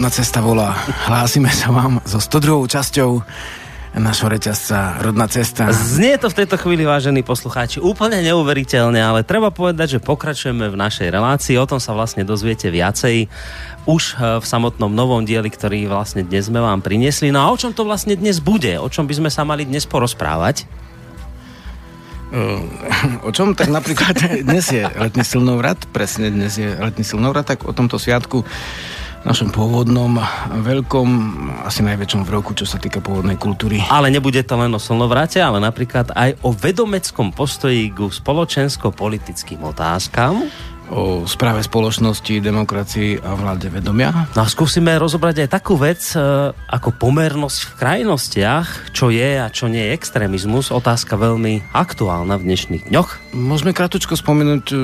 rodná cesta volá. Hlásime sa vám so 102. časťou našho reťazca Rodná cesta. Znie to v tejto chvíli, vážení poslucháči, úplne neuveriteľne, ale treba povedať, že pokračujeme v našej relácii. O tom sa vlastne dozviete viacej už e, v samotnom novom dieli, ktorý vlastne dnes sme vám priniesli. No a o čom to vlastne dnes bude? O čom by sme sa mali dnes porozprávať? O čom? Tak napríklad dnes je letný silnovrat, presne dnes je letný silnovrat, tak o tomto sviatku našom pôvodnom, veľkom, asi najväčšom v roku, čo sa týka pôvodnej kultúry. Ale nebude to len o slnovrate, ale napríklad aj o vedomeckom postoji ku spoločensko-politickým otázkam o správe spoločnosti, demokracii a vláde vedomia. No a skúsime rozobrať aj takú vec e, ako pomernosť v krajnostiach, čo je a čo nie je extrémizmus. Otázka veľmi aktuálna v dnešných dňoch. Môžeme krátko spomenúť, e,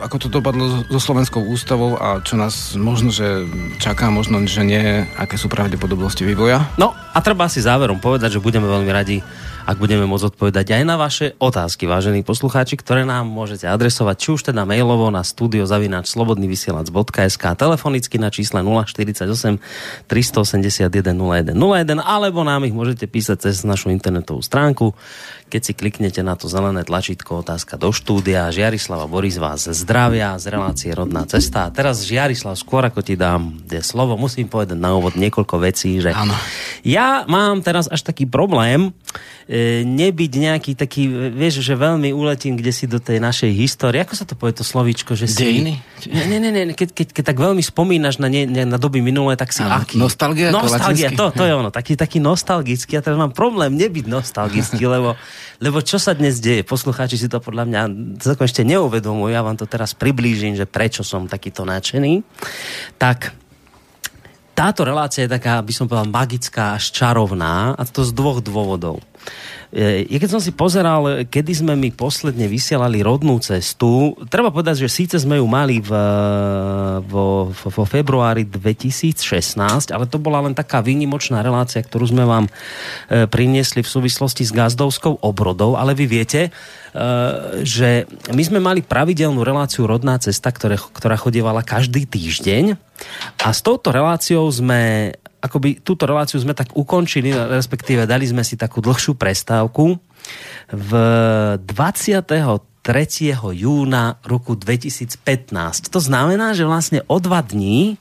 ako to dopadlo so Slovenskou ústavou a čo nás možno, že čaká, možno, že nie, aké sú pravdepodobnosti vývoja. No a treba si záverom povedať, že budeme veľmi radi ak budeme môcť odpovedať aj na vaše otázky, vážení poslucháči, ktoré nám môžete adresovať či už teda mailovo na studiozavináčslobodnyvysielac.sk telefonicky na čísle 048 381 0101 alebo nám ich môžete písať cez našu internetovú stránku keď si kliknete na to zelené tlačítko otázka do štúdia. Žiarislava Boris vás zdravia z relácie Rodná cesta. A teraz Žiarislav, skôr ako ti dám slovo, musím povedať na úvod niekoľko vecí, že ano. ja mám teraz až taký problém e, nebyť nejaký taký, vieš, že veľmi uletím kde si do tej našej histórie. Ako sa to povie to slovíčko? Že si... Dejiny? Nie, nie, nie, keď, keď, keď tak veľmi spomínaš na, ne, na doby minulé, tak si ano. aký? Nostalgia? Nostalgia, to, to je ono. Taký, taký nostalgický. Ja teraz mám problém nebyť nostalgický, lebo lebo čo sa dnes deje? Poslucháči si to podľa mňa celkom ešte neuvedomujú. Ja vám to teraz priblížim, že prečo som takýto nadšený. Tak táto relácia je taká, by som povedal, magická až čarovná a to z dvoch dôvodov. E, ja keď som si pozeral, kedy sme my posledne vysielali rodnú cestu, treba povedať, že síce sme ju mali v, vo, vo februári 2016, ale to bola len taká výnimočná relácia, ktorú sme vám e, priniesli v súvislosti s gazdovskou obrodou, ale vy viete, e, že my sme mali pravidelnú reláciu Rodná cesta, ktoré, ktorá chodievala každý týždeň. A s touto reláciou sme akoby túto reláciu sme tak ukončili, respektíve dali sme si takú dlhšiu prestávku v 23. júna roku 2015. To znamená, že vlastne o dva dní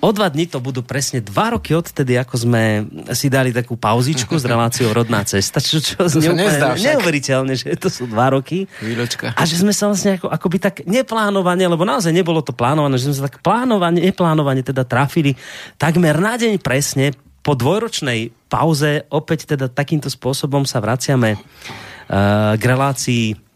O dva dní to budú presne dva roky odtedy, ako sme si dali takú pauzičku s reláciou Rodná cesta, čo, čo to nezdá neuveriteľne, že to sú dva roky. Výločka. A že sme sa vlastne ako, akoby tak neplánovane, lebo naozaj nebolo to plánované, že sme sa tak plánovane, neplánovane teda trafili takmer na deň presne po dvojročnej pauze opäť teda takýmto spôsobom sa vraciame uh, k relácii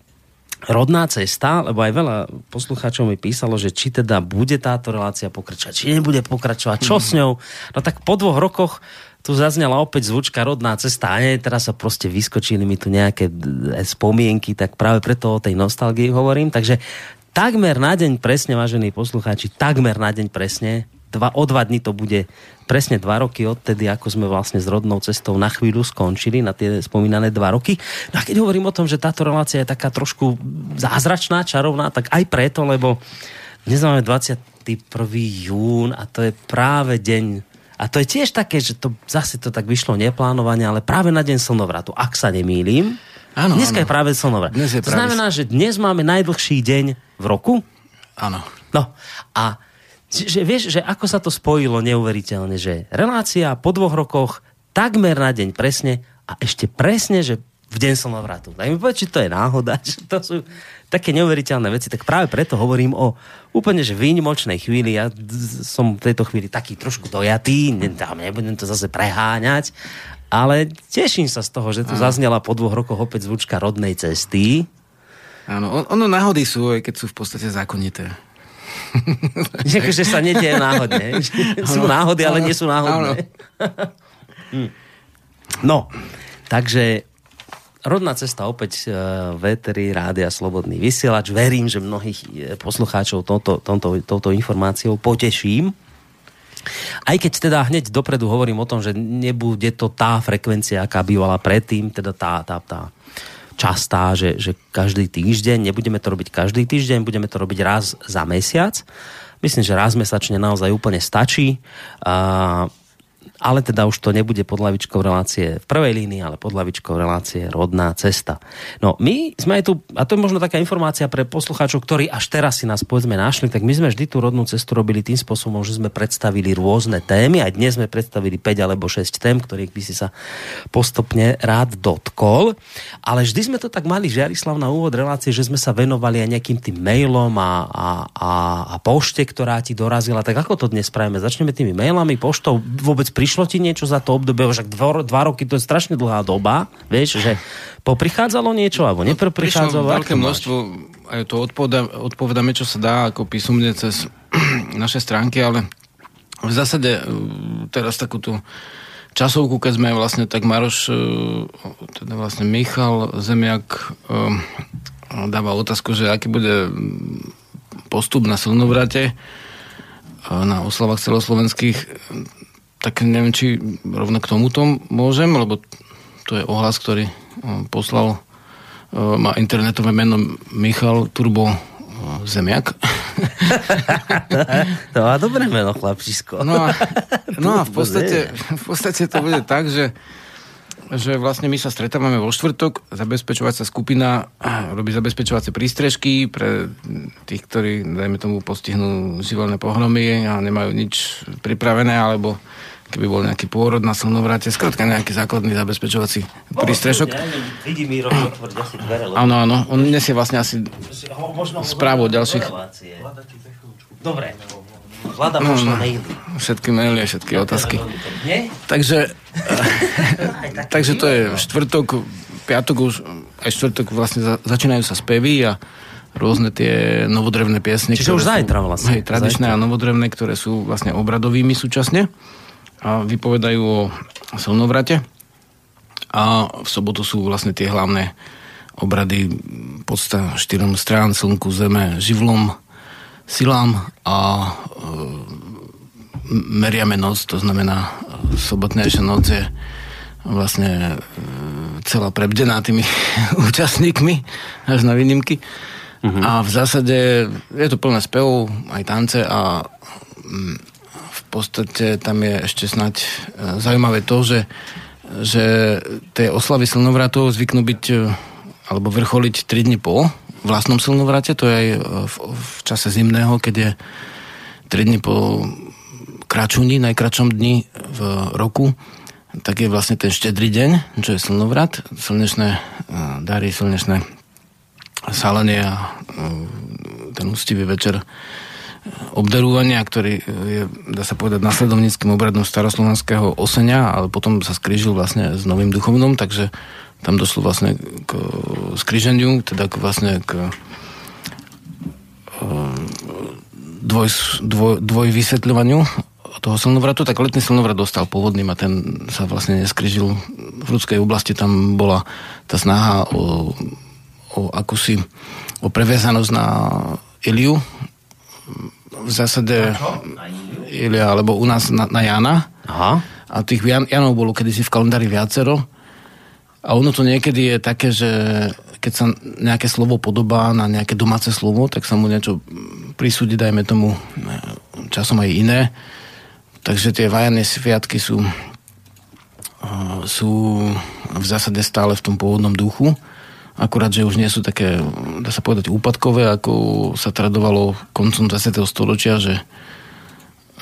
rodná cesta, lebo aj veľa poslucháčov mi písalo, že či teda bude táto relácia pokračovať, či nebude pokračovať, čo s ňou. No tak po dvoch rokoch tu zaznela opäť zvučka rodná cesta a nie, teraz sa proste vyskočili mi tu nejaké spomienky, tak práve preto o tej nostalgii hovorím. Takže takmer na deň presne, vážení poslucháči, takmer na deň presne dva, o dva dní to bude presne dva roky odtedy, ako sme vlastne s rodnou cestou na chvíľu skončili, na tie spomínané dva roky. No a keď hovorím o tom, že táto relácia je taká trošku zázračná, čarovná, tak aj preto, lebo dnes máme 21. jún a to je práve deň a to je tiež také, že to zase to tak vyšlo neplánovane, ale práve na deň slnovratu, ak sa nemýlim. Áno, Dneska áno. je práve slnovrat. Dnes je to práve... znamená, že dnes máme najdlhší deň v roku. Áno. No a že vieš, že ako sa to spojilo neuveriteľne, že relácia po dvoch rokoch takmer na deň presne a ešte presne, že v deň slnovratu. Tak mi povedz, či to je náhoda, že to sú také neuveriteľné veci, tak práve preto hovorím o úplne že výnimočnej chvíli. Ja som v tejto chvíli taký trošku dojatý, nebudem to zase preháňať, ale teším sa z toho, že tu zaznela po dvoch rokoch opäť zvučka rodnej cesty. Áno, ono náhody sú, aj keď sú v podstate zákonité. že sa nedieje náhodne. sú náhody, ale nie sú náhodné. Hm. no, takže rodná cesta opäť uh, Véteri, Rádia Slobodný vysielač. Verím, že mnohých e, poslucháčov touto, touto, touto informáciou poteším. Aj keď teda hneď dopredu hovorím o tom, že nebude to tá frekvencia, aká bývala predtým, teda tá, tá, tá častá, že, že každý týždeň, nebudeme to robiť každý týždeň, budeme to robiť raz za mesiac. Myslím, že raz mesačne naozaj úplne stačí. A ale teda už to nebude pod lavičkou relácie v prvej línii, ale pod lavičkou relácie rodná cesta. No my sme aj tu, a to je možno taká informácia pre poslucháčov, ktorí až teraz si nás povedzme našli, tak my sme vždy tú rodnú cestu robili tým spôsobom, že sme predstavili rôzne témy, aj dnes sme predstavili 5 alebo 6 tém, ktorých by si sa postupne rád dotkol, ale vždy sme to tak mali, Žiarislav, na úvod relácie, že sme sa venovali aj nejakým tým mailom a, a, a, a pošte, ktorá ti dorazila. Tak ako to dnes spravíme? Začneme tými mailami, poštou, vôbec prišli prišlo ti niečo za to obdobie, však dva, dva roky to je strašne dlhá doba, vieš, že poprichádzalo niečo, alebo neprichádzalo? No, veľké množstvo, aj to odpoveda, odpovedáme, čo sa dá, ako písomne cez naše stránky, ale v zásade e, teraz takúto časovku, keď sme vlastne tak Maroš, e, teda vlastne Michal Zemiak e, dáva otázku, že aký bude postup na silnovrate na oslavách celoslovenských tak neviem, či rovno k tomuto môžem, lebo to je ohlas, ktorý poslal má internetové meno Michal Turbo Zemiak. to má dobré meno, chlapčisko. No a, no a v, podstate, v podstate to bude tak, že že vlastne my sa stretávame vo štvrtok, zabezpečovacia skupina robí zabezpečovacie prístrežky pre tých, ktorí, dajme tomu, postihnú živelné pohromy a nemajú nič pripravené, alebo keby bol nejaký pôrod na slnovrate, skrátka nejaký základný zabezpečovací prístrešok. Áno, áno, on nesie vlastne asi správu od ďalších. Dobre, Vláda no, no, maily. Všetky maily a všetky otázky. Takže, takže to je štvrtok, piatok už, aj štvrtok vlastne začínajú sa spevy a rôzne tie novodrevné piesne. Čiže už zajtra vlastne. Hej, tradičné zajtra. a novodrevné, ktoré sú vlastne obradovými súčasne a vypovedajú o slnovrate. A v sobotu sú vlastne tie hlavné obrady podsta štyrom strán, slnku, zeme, živlom, silám a e, meriame noc, to znamená e, sobotnejšia noc je vlastne e, celá prebdená tými účastníkmi, až na výnimky. Uh-huh. A v zásade je to plné spevov, aj tance a mm, podstate tam je ešte snať e, zaujímavé to, že, že tie oslavy slnovratov zvyknú byť e, alebo vrcholiť 3 dní po vlastnom slnovrate, to je aj e, v, v čase zimného, keď je 3 dní po kračuni, najkračom dni v roku, tak je vlastne ten štedrý deň, čo je slnovrat, slnečné dary, slnečné salenie a ten ústivý večer obdarúvania, ktorý je, dá sa povedať, nasledovníckým obradom staroslovenského osenia, ale potom sa skrížil vlastne s novým duchovnom, takže tam došlo vlastne k skriženiu, teda k vlastne k dvoj, dvoj, dvoj vysvetľovaniu toho silnovratu, tak letný silnovrat dostal pôvodným a ten sa vlastne neskryžil. V ľudskej oblasti tam bola tá snaha o, o akúsi o previazanosť na Iliu, v zásade Ilia, alebo u nás na, na Jana. Aha. A tých Jan, Janov bolo kedysi v kalendári viacero. A ono to niekedy je také, že keď sa nejaké slovo podobá na nejaké domáce slovo, tak sa mu niečo prisúdi, dajme tomu časom aj iné. Takže tie vajané sviatky sú, sú v zásade stále v tom pôvodnom duchu akurát, že už nie sú také, dá sa povedať, úpadkové, ako sa tradovalo koncom 20. storočia, že,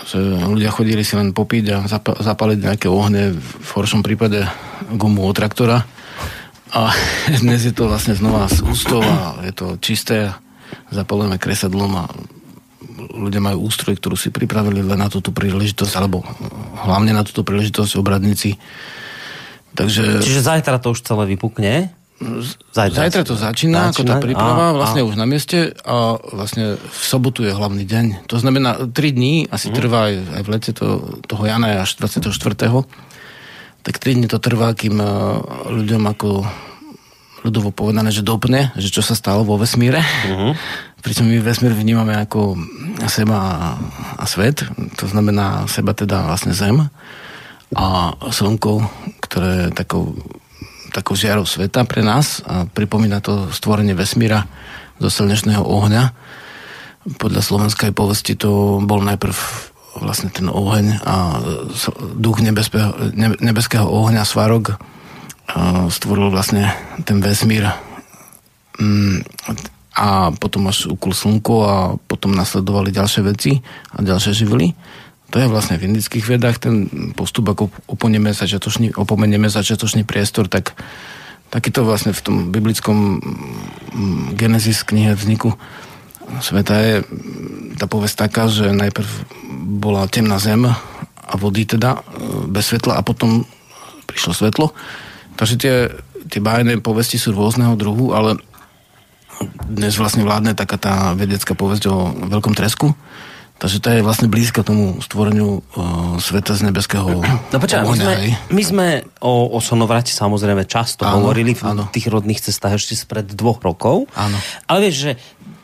že ľudia chodili si len popiť a zap- zapaliť nejaké ohne, v horšom prípade gumu od traktora. A dnes je to vlastne znova z ústov a je to čisté, zapalujeme kresadlom a ľudia majú ústroj, ktorú si pripravili len na túto príležitosť, alebo hlavne na túto príležitosť obradníci. Takže... Čiže zajtra to už celé vypukne? Zajtra, Zajtra to začína, začína, ako tá príprava, a, vlastne a. už na mieste a vlastne v sobotu je hlavný deň. To znamená, 3 dní, asi mm. trvá aj, aj v lete to, toho Jana až 24. Tak 3 dní to trvá, kým e, ľuďom ako ľudovo povedané, že dopne, že čo sa stalo vo vesmíre. Mm-hmm. Pričom my vesmír vnímame ako seba a, a svet, to znamená seba teda vlastne Zem a Slnko, ktoré je takou takou žiarou sveta pre nás a pripomína to stvorenie vesmíra zo slnečného ohňa. Podľa slovenskej povesti to bol najprv vlastne ten oheň a duch nebeského, nebeského ohňa Svarog stvoril vlastne ten vesmír mm, a potom až ukul slnko a potom nasledovali ďalšie veci a ďalšie živly. To je vlastne v indických vedách ten postup, ako opomenieme začiatočný, opomenieme začiatočný priestor, tak takýto vlastne v tom biblickom mm, Genesis knihe vzniku sveta je tá povesť taká, že najprv bola temná zem a vody teda e, bez svetla a potom prišlo svetlo. Takže tie, tie bájne povesti sú rôzneho druhu, ale dnes vlastne vládne taká tá vedecká povesť o veľkom tresku. Takže to je vlastne blízka tomu stvoreniu uh, sveta z nebeského No počkaj, my sme, my sme o, o Sonovrate samozrejme často áno, hovorili v áno. tých rodných cestách ešte spred dvoch rokov. Áno. Ale vieš, že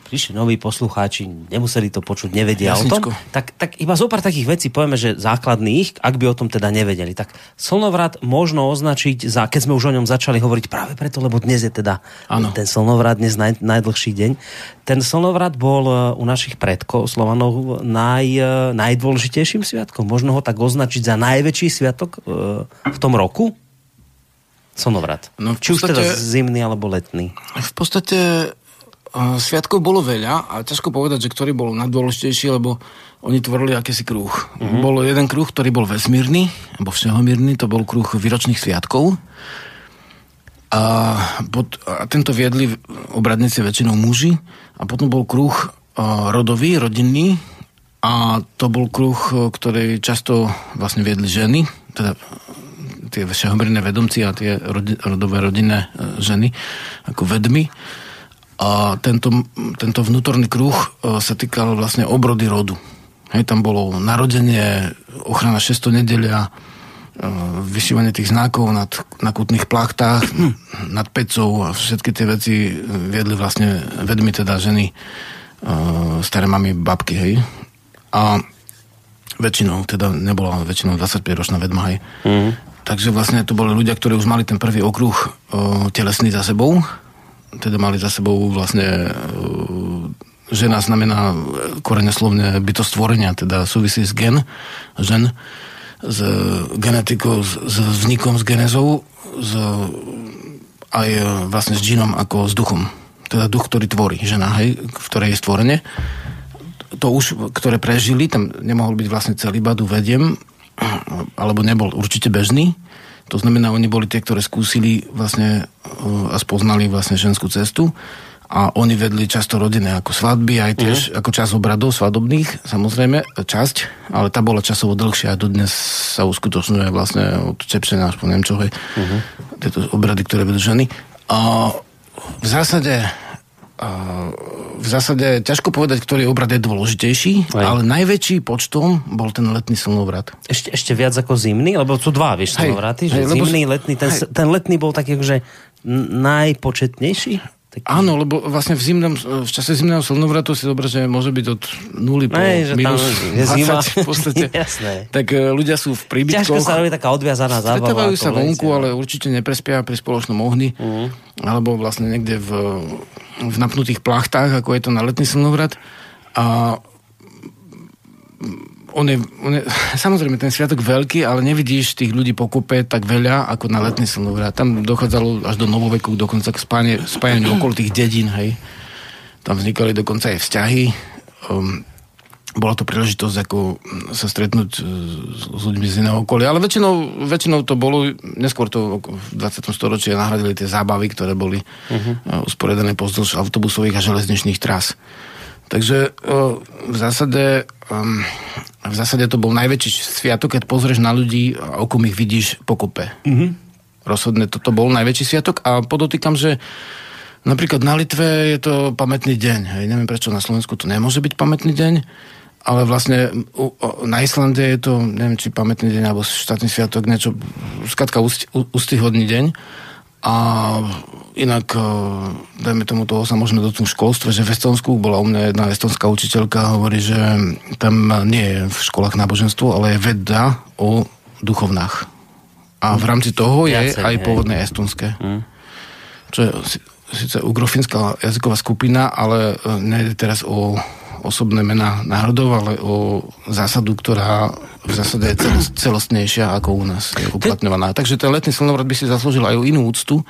prišli noví poslucháči, nemuseli to počuť, nevedia Jasničko. o tom, tak, tak iba zo pár takých vecí povieme, že základných, ak by o tom teda nevedeli. Tak slnovrat možno označiť za, keď sme už o ňom začali hovoriť práve preto, lebo dnes je teda ano. ten slnovrat, dnes naj, najdlhší deň. Ten slnovrat bol e, u našich predkov Slovanov naj, e, najdôležitejším sviatkom. Možno ho tak označiť za najväčší sviatok e, v tom roku? Slnovrat. No Či podstate, už teda zimný alebo letný? V podstate Sviatkov bolo veľa a ťažko povedať, že ktorý bol najdôležitejší, lebo oni tvorili akýsi kruh. Mm-hmm. Bol jeden kruh, ktorý bol vesmírny, alebo všehomírny, to bol kruh výročných sviatkov. A, pod, a tento viedli obradníci väčšinou muži. A potom bol kruh a, rodový, rodinný. A to bol kruh, ktorý často vlastne viedli ženy, teda tie všehomírne vedomci a tie rodi, rodové rodinné e, ženy, ako vedmy. A tento, tento vnútorný kruh e, sa týkal vlastne obrody rodu. Hej, tam bolo narodenie, ochrana 600 nedelia, e, vyšívanie tých znakov nad, na kutných plachtách, nad pecou a všetky tie veci viedli vlastne vedmi teda ženy, e, staré mami, babky, hej. A väčšinou, teda nebola väčšinou 25-ročná vedma, hej. Mm. Takže vlastne to boli ľudia, ktorí už mali ten prvý okruh telesný za sebou, teda mali za sebou vlastne e, žena znamená korene slovne bytosť stvorenia, teda súvisí s gen, žen, s genetikou, s, s vznikom, s genezou, s, aj vlastne s džinom ako s duchom. Teda duch, ktorý tvorí žena, hej, v ktorej je stvorenie. To už, ktoré prežili, tam nemohol byť vlastne celý badu vediem, alebo nebol určite bežný, to znamená, oni boli tie, ktoré skúsili vlastne uh, a spoznali vlastne ženskú cestu a oni vedli často rodiny ako svadby, aj tiež uh-huh. ako čas obradov svadobných, samozrejme, časť, ale tá bola časovo dlhšia a dodnes sa uskutočňuje vlastne od Čepšena až po Nemčovej uh-huh. tieto obrady, ktoré vedú ženy. A v zásade v zásade ťažko povedať, ktorý obrad je dôležitejší, Aj. ale najväčší počtom bol ten letný slnovrat. Ešte, ešte viac ako zimný? Lebo sú dva, vieš, slnovraty, že hej, zimný, lebo... letný. Ten, ten letný bol taký, že najpočetnejší? Taký... Áno, lebo vlastne v, zimnom, v čase zimného slnovratu si dobre, že môže byť od 0 po Nej, že minus je 20 zima. v podstate. Jasné. Tak uh, ľudia sú v príbytkoch. Ťažko sa robí taká odviazaná zábava. Stretávajú sa vonku, ale určite neprespia pri spoločnom ohni. Uh-huh. Alebo vlastne niekde v, v napnutých plachtách, ako je to na letný slnovrat. A on je, on je, samozrejme ten sviatok veľký, ale nevidíš tých ľudí pokope tak veľa ako na letný slnovrat. Tam dochádzalo až do novoveku dokonca k spáne, spájaniu okolo tých dedín, hej. Tam vznikali dokonca aj vzťahy. Um, bola to príležitosť ako sa stretnúť s, s ľuďmi z iného okolia, ale väčšinou, väčšinou to bolo, neskôr to v 20. storočí nahradili tie zábavy, ktoré boli uh-huh. usporiadané pozdĺž autobusových a železničných tras. Takže v zásade, v zásade to bol najväčší sviatok, keď pozrieš na ľudí a okom ich vidíš pokope. Mm-hmm. Rozhodne toto bol najväčší sviatok a podotýkam, že napríklad na Litve je to pamätný deň. Hej, neviem prečo na Slovensku to nemôže byť pamätný deň, ale vlastne na Islande je to, neviem či pamätný deň alebo štátny sviatok, niečo, skratka ústyhodný deň. A inak, e, dajme tomu toho sa môžeme dotknúť v školstve, že v Estonsku bola u mňa jedna estonská učiteľka, hovorí, že tam nie je v školách náboženstvo, ale je veda o duchovnách. A v rámci toho je Viacej, aj hej. pôvodné estonské. Hm. Čo je síce ugrofinská jazyková skupina, ale e, nejde teraz o osobné mená národov, ale o zásadu, ktorá v zásade je celos- celostnejšia ako u nás je uplatňovaná. Takže ten letný slnovrat by si zaslúžil aj inú úctu,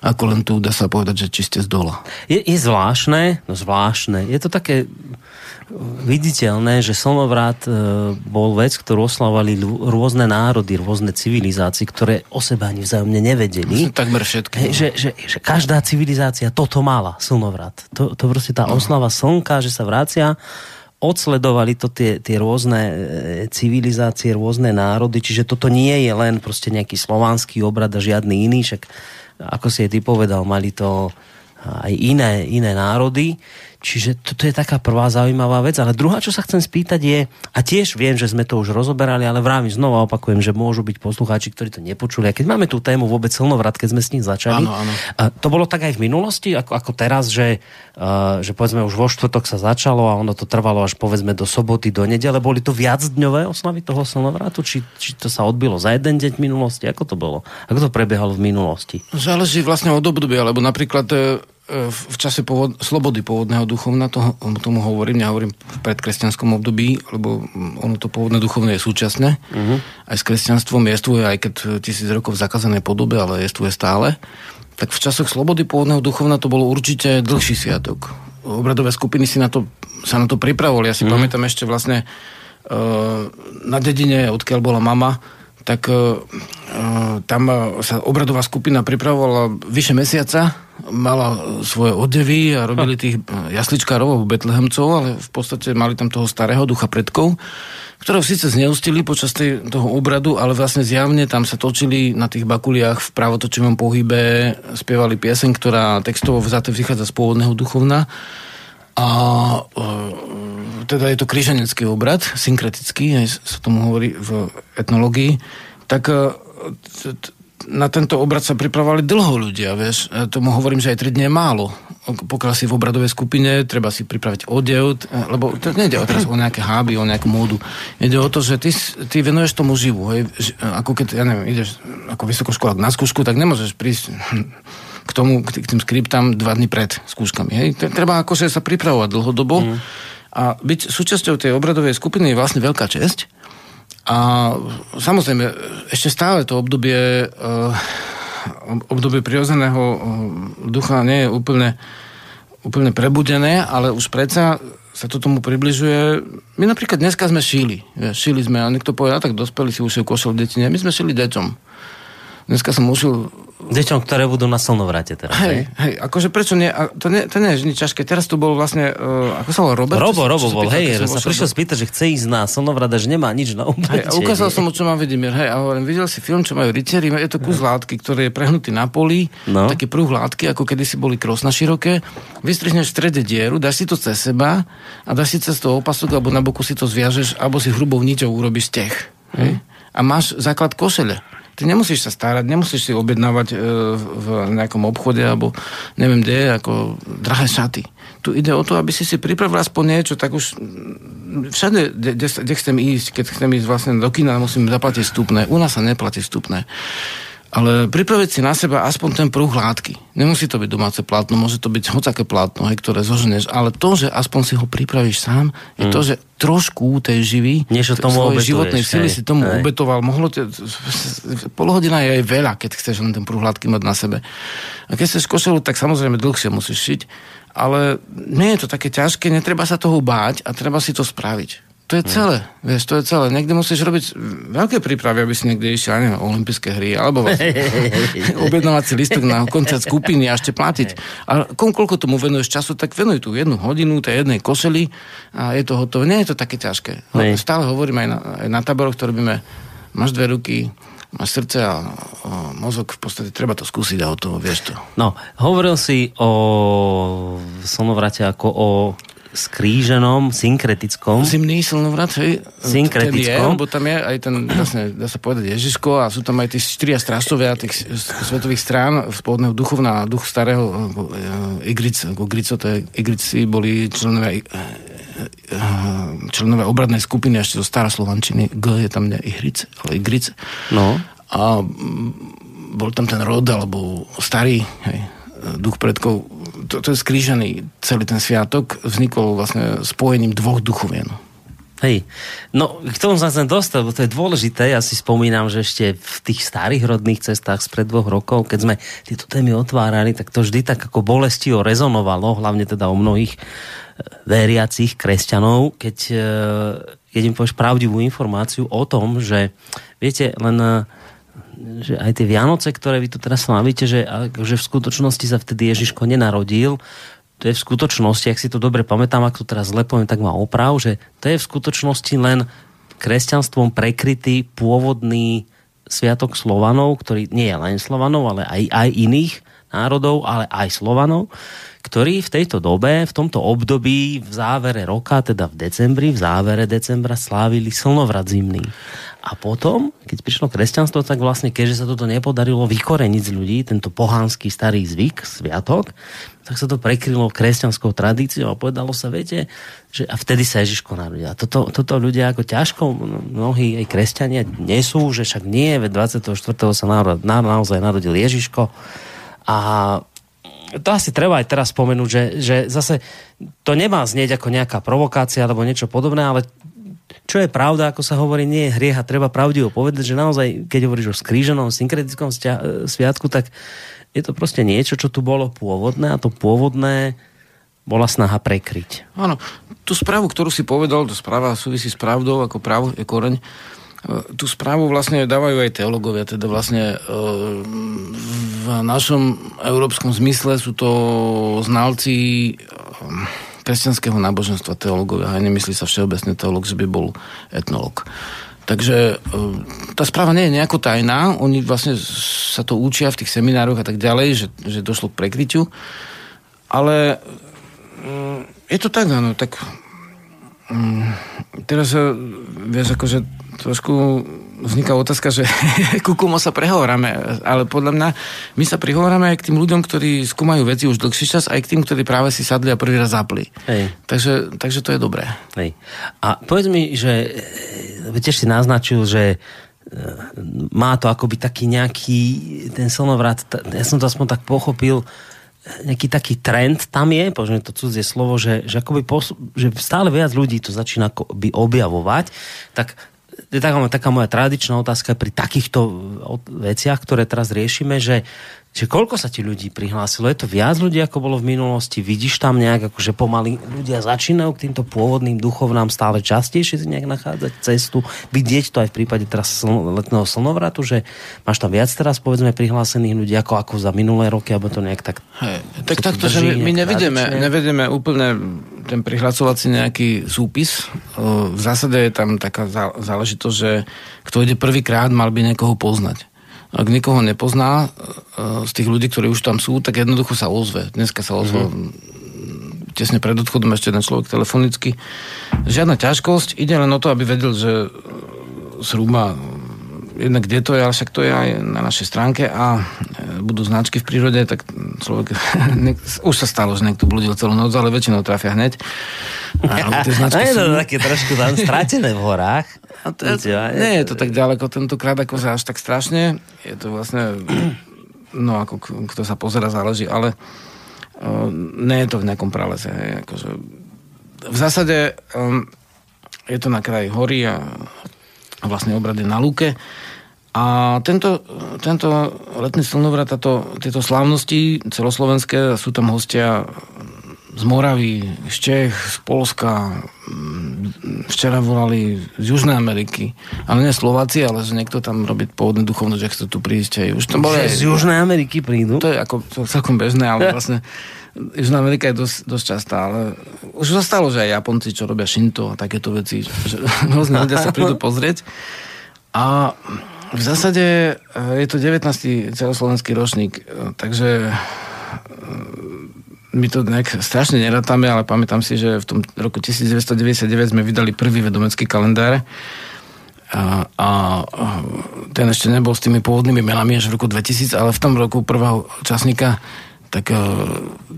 ako len tu dá sa povedať, že čiste z dola. Je, je zvláštne, no zvláštne, je to také viditeľné, že slnovrat e, bol vec, ktorú oslavovali rôzne národy, rôzne civilizácie, ktoré o seba ani vzájomne nevedeli. Takmer všetky. Hej, že, že, že každá civilizácia toto mala, slnovrat. To, to proste tá oslava slnka, že sa vracia, odsledovali to tie, tie rôzne e, civilizácie, rôzne národy, čiže toto nie je len proste nejaký slovanský obrad a žiadny iný, však ako si aj ty povedal, mali to aj iné, iné národy. Čiže toto je taká prvá zaujímavá vec. Ale druhá, čo sa chcem spýtať je, a tiež viem, že sme to už rozoberali, ale vravím znova opakujem, že môžu byť poslucháči, ktorí to nepočuli. A keď máme tú tému vôbec slnovrat, keď sme s ním začali, Áno, áno. a to bolo tak aj v minulosti, ako, ako teraz, že, uh, že povedzme už vo štvrtok sa začalo a ono to trvalo až povedzme do soboty, do nedele. Boli to viacdňové oslavy toho slnovratu? Či, či to sa odbilo za jeden deň v minulosti? Ako to bolo? Ako to prebiehalo v minulosti? Záleží vlastne od obdobia, lebo napríklad e, v čase povod, slobody pôvodného duchovna, to, tomu hovorím, nehovorím v predkresťanskom období, lebo mm, ono to pôvodné duchovné je súčasné. Uh-huh. Aj s kresťanstvom jestvuje, aj keď e, tisíc rokov v zakázanej podobe, ale jestvuje stále. Tak v časoch slobody pôvodného duchovna to bolo určite dlhší sviatok. Obradové skupiny si na to, sa na to pripravovali. Ja si uh-huh. pamätám ešte vlastne e, na dedine, odkiaľ bola mama, tak e, e, tam sa obradová skupina pripravovala vyše mesiaca, mala svoje odevy a robili tých e, jasličkárov alebo betlehemcov, ale v podstate mali tam toho starého ducha predkov, ktorého síce zneustili počas tej, toho obradu, ale vlastne zjavne tam sa točili na tých bakuliach v pravotočivom pohybe, spievali pieseň, ktorá textovo vzaté vychádza z pôvodného duchovna. A e, teda je to kríženecký obrad, synkretický, aj sa tomu hovorí v etnológii, tak e, na tento obrad sa pripravovali dlho ľudia, vieš. Ja tomu hovorím, že aj 3 dní je málo. Pokiaľ si v obradovej skupine, treba si pripraviť odev, lebo to nejde o teraz o nejaké háby, o nejakú módu. Ide o to, že ty, ty venuješ tomu živu, hej. Ako keď, ja neviem, ideš ako vysokoškolák na skúšku, tak nemôžeš prísť k tomu, k tým skriptám dva dny pred skúškami, hej. Treba akože sa pripravovať dlhodobo mm. a byť súčasťou tej obradovej skupiny je vlastne veľká česť. A samozrejme, ešte stále to obdobie, uh, obdobie prirodzeného uh, ducha nie je úplne, úplne prebudené, ale už predsa sa to tomu približuje. My napríklad dneska sme šili. Šili sme a niekto povie, a tak dospeli si ušiel košel deti. Nie, my sme šili deťom. Dneska som ušil Deťom, ktoré budú na slnovrate teraz. Hej, hej, akože prečo nie, a to nie, to nie je nič ťažké. Teraz tu bol vlastne, uh, ako sa volá, Robert? Robo, Čo- Robo čo bol, pýtal, hej, sa prišiel spýtať, že chce ísť na slnovrada, že nemá nič na Hej, oblečenie. a ukázal som mu, čo mám Vidimír. Hej, a hovorím, videl si film, čo majú rytieri, je to kus látky, ktorý je prehnutý na poli, No. taký prúh látky, ako kedysi boli krosna široké, vystrihneš v strede dieru, dáš si to cez seba a dáš si cez toho opasok, alebo na boku si to zviažeš, alebo si hrubou niťou urobíš steh. Hej? A máš základ košele. Ty nemusíš sa starať, nemusíš si objednávať e, v nejakom obchode alebo neviem kde, ako drahé šaty. Tu ide o to, aby si si pripravil aspoň niečo, tak už mm, všade, kde, kde, chcem ísť, keď chcem ísť vlastne do kina, musím zaplatiť vstupné. U nás sa neplatí vstupné. Ale pripraviť si na seba aspoň ten prúh látky. Nemusí to byť domáce plátno, môže to byť hocaké plátno, hej, ktoré zoženeš, ale to, že aspoň si ho pripravíš sám, je to, že trošku tej živy, Mm. Niečo tomu svojej životnej sily si tomu hej. obetoval. Mohlo te, pol hodina je aj veľa, keď chceš len ten prúh látky mať na sebe. A keď chceš košelu, tak samozrejme dlhšie musíš šiť, ale nie je to také ťažké, netreba sa toho báť a treba si to spraviť. To je celé, vieš, to je celé. Niekde musíš robiť veľké prípravy, aby si niekde išiel, ja neviem, olympijské hry, alebo vlastne objednávať si listok na koncert skupiny a ešte platiť. A kom, koľko tomu venuješ času, tak venuj tú jednu hodinu tej jednej košeli a je to hotové. Nie je to také ťažké. Nej. Stále hovorím aj na, aj na táboroch, to robíme, máš dve ruky, máš srdce a, a mozog, v podstate treba to skúsiť a o toho, vieš to. No, hovoril si o slnovrate ako o skríženom, synkretickom. Zimný silnovrat, hej? Synkretickom. Je, lebo tam je aj ten, vlastne, dá sa povedať, Ježiško a sú tam aj tí štyria strážcovia tých svetových strán z pôvodného duchovna duch starého uh, Igric, Grico, to je, Igrici boli členovia eh, eh, členovia obradnej skupiny ešte zo staroslovančiny. G je tam nie Igric, ale Igric. No. a bol tam ten rod, alebo starý hej, duch predkov. To, to je skrížený celý ten sviatok. Vznikol vlastne spojením dvoch duchovien. Hej, no k tomu sa chcem dostať, lebo to je dôležité. Ja si spomínam, že ešte v tých starých rodných cestách spred dvoch rokov, keď sme tieto témy otvárali, tak to vždy tak ako bolestivo rezonovalo, hlavne teda o mnohých e, veriacich kresťanov, keď, e, keď im povieš pravdivú informáciu o tom, že viete, len e, že aj tie Vianoce, ktoré vy tu teraz slavíte, že, že v skutočnosti sa vtedy Ježiško nenarodil, to je v skutočnosti, ak si to dobre pamätám, ak to teraz zle poviem, tak má oprav, že to je v skutočnosti len kresťanstvom prekrytý pôvodný sviatok Slovanov, ktorý nie je len Slovanov, ale aj, aj iných národov, ale aj Slovanov, ktorí v tejto dobe, v tomto období, v závere roka, teda v decembri, v závere decembra slávili slnovrat zimný. A potom, keď prišlo kresťanstvo, tak vlastne, keďže sa toto nepodarilo vykoreniť z ľudí, tento pohánsky starý zvyk, sviatok, tak sa to prekrylo kresťanskou tradíciou a povedalo sa, viete, že a vtedy sa Ježiško narodil. A toto, toto ľudia ako ťažko, mnohí aj kresťania nesú, že však nie, veď 24. sa narod, na, naozaj narodil Ježiško. A to asi treba aj teraz spomenúť, že, že zase to nemá znieť ako nejaká provokácia alebo niečo podobné, ale čo je pravda, ako sa hovorí, nie je hriech a treba pravdivo povedať, že naozaj, keď hovoríš o skríženom synkretickом sviatku, tak je to proste niečo, čo tu bolo pôvodné a to pôvodné bola snaha prekryť. Áno, tú správu, ktorú si povedal, to správa súvisí s pravdou, ako právo je koreň, e, tú správu vlastne dávajú aj teologovia, teda vlastne e, v našom európskom zmysle sú to znalci e, kresťanského náboženstva teológovia a nemyslí sa všeobecný teológ, že by bol etnolog. Takže tá správa nie je nejako tajná, oni vlastne sa to učia v tých seminároch a tak ďalej, že, že došlo k prekryťu, ale je to tak, áno, tak teraz vieš, akože trošku vzniká otázka, že ku komu sa prehovoráme, ale podľa mňa my sa prihovoráme aj k tým ľuďom, ktorí skúmajú veci už dlhší čas, aj k tým, ktorí práve si sadli a prvý raz zapli. Hej. Takže, takže to je dobré. Hej. A povedz mi, že tiež si naznačil, že e, má to akoby taký nejaký ten slnovrat, ja som to aspoň tak pochopil, nejaký taký trend tam je, povedzme to cudzie slovo, že, že, akoby pos- že stále viac ľudí to začína by objavovať, tak je taká, taká moja tradičná otázka pri takýchto veciach, ktoré teraz riešime, že že koľko sa ti ľudí prihlásilo? Je to viac ľudí, ako bolo v minulosti? Vidíš tam nejak, akože pomaly ľudia začínajú k týmto pôvodným duchovnám stále častejšie si nejak nachádzať cestu? Vidieť to aj v prípade teraz sln- letného slnovratu, že máš tam viac teraz povedzme prihlásených ľudí ako, ako za minulé roky, alebo to nejak tak... Hey, tak takto, že my, my nevedeme, nevedeme úplne ten prihlasovací nejaký súpis. V zásade je tam taká záležitosť, že kto ide prvýkrát, mal by niekoho poznať ak niekoho nepozná e, z tých ľudí, ktorí už tam sú, tak jednoducho sa ozve. Dneska sa ozve mm-hmm. tesne pred odchodom ešte jeden človek telefonicky. Žiadna ťažkosť, ide len o to, aby vedel, že zhruba jednak kde to je, ale však to je aj na našej stránke a e, budú značky v prírode, tak človek, už sa stalo, že niekto bludil celú noc, ale väčšinou trafia hneď. A, tie značky a je to sú... také trošku tam stratené v horách. A to, ja, nie je to tak ďaleko tentokrát, ako sa až tak strašne. Je to vlastne, no ako kto sa pozera, záleží, ale uh, nie je to v nejakom pralese. Hej, akože, v zásade um, je to na kraji hory a vlastne obrad je na lúke. A tento, tento letný slnovrat, tieto slávnosti celoslovenské, sú tam hostia z Moravy, z Čech, z Polska, mm, včera volali z Južnej Ameriky, ale nie Slováci, ale že niekto tam robí pôvodné duchovno, že chce tu prísť. Aj už tam boli, z Južnej Ameriky prídu? To je ako to celkom bežné, ale vlastne Južná Amerika je dosť, dosť častá, ale už sa stalo, že aj Japonci, čo robia Shinto a takéto veci, že rôzne ľudia sa prídu pozrieť. A v zásade eh, je to 19. celoslovenský ročník, eh, takže eh, my to nejak strašne nerátame, ale pamätám si, že v tom roku 1999 sme vydali prvý vedomecký kalendár a, a ten ešte nebol s tými pôvodnými menami až v roku 2000, ale v tom roku prvého časníka tak uh,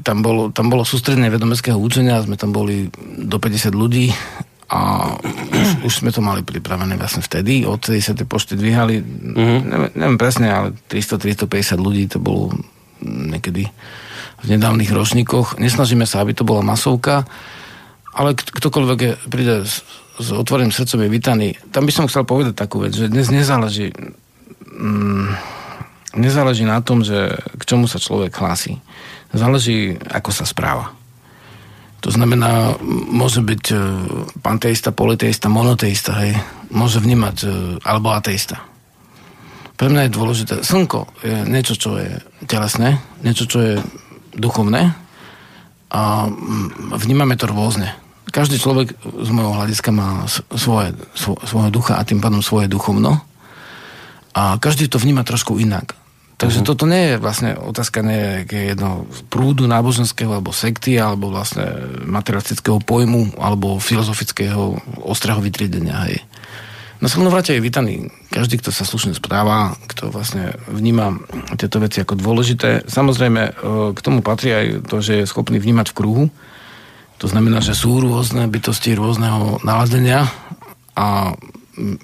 tam bolo, tam bolo sústredné vedomeckého učenia, sme tam boli do 50 ľudí a už, už sme to mali pripravené vlastne vtedy, sa tie pošty dvíhali, mm-hmm. neviem, neviem presne, ale 300-350 ľudí to bolo niekedy v nedávnych ročníkoch. Nesnažíme sa, aby to bola masovka, ale ktokoľvek príde s, s otvoreným srdcom je vítaný. Tam by som chcel povedať takú vec, že dnes nezáleží mm, nezáleží na tom, že k čomu sa človek hlási. Záleží, ako sa správa. To znamená, môže byť e, panteista, politeista, monoteista, hej. Môže vnímať, e, alebo ateista. Pre mňa je dôležité. Slnko je niečo, čo je telesné, niečo, čo je duchovné a vnímame to rôzne. Každý človek z môjho hľadiska má svoje, svoj, ducha a tým pádom svoje duchovno. A každý to vníma trošku inak. Takže uh-huh. toto nie je vlastne otázka nejaké jedno prúdu náboženského alebo sekty, alebo vlastne materialistického pojmu, alebo filozofického ostrého vytriedenia. Hej. Na Slnovrate je vítaný každý, kto sa slušne správa, kto vlastne vníma tieto veci ako dôležité. Samozrejme, e, k tomu patrí aj to, že je schopný vnímať v kruhu. To znamená, že sú rôzne bytosti rôzneho naladenia a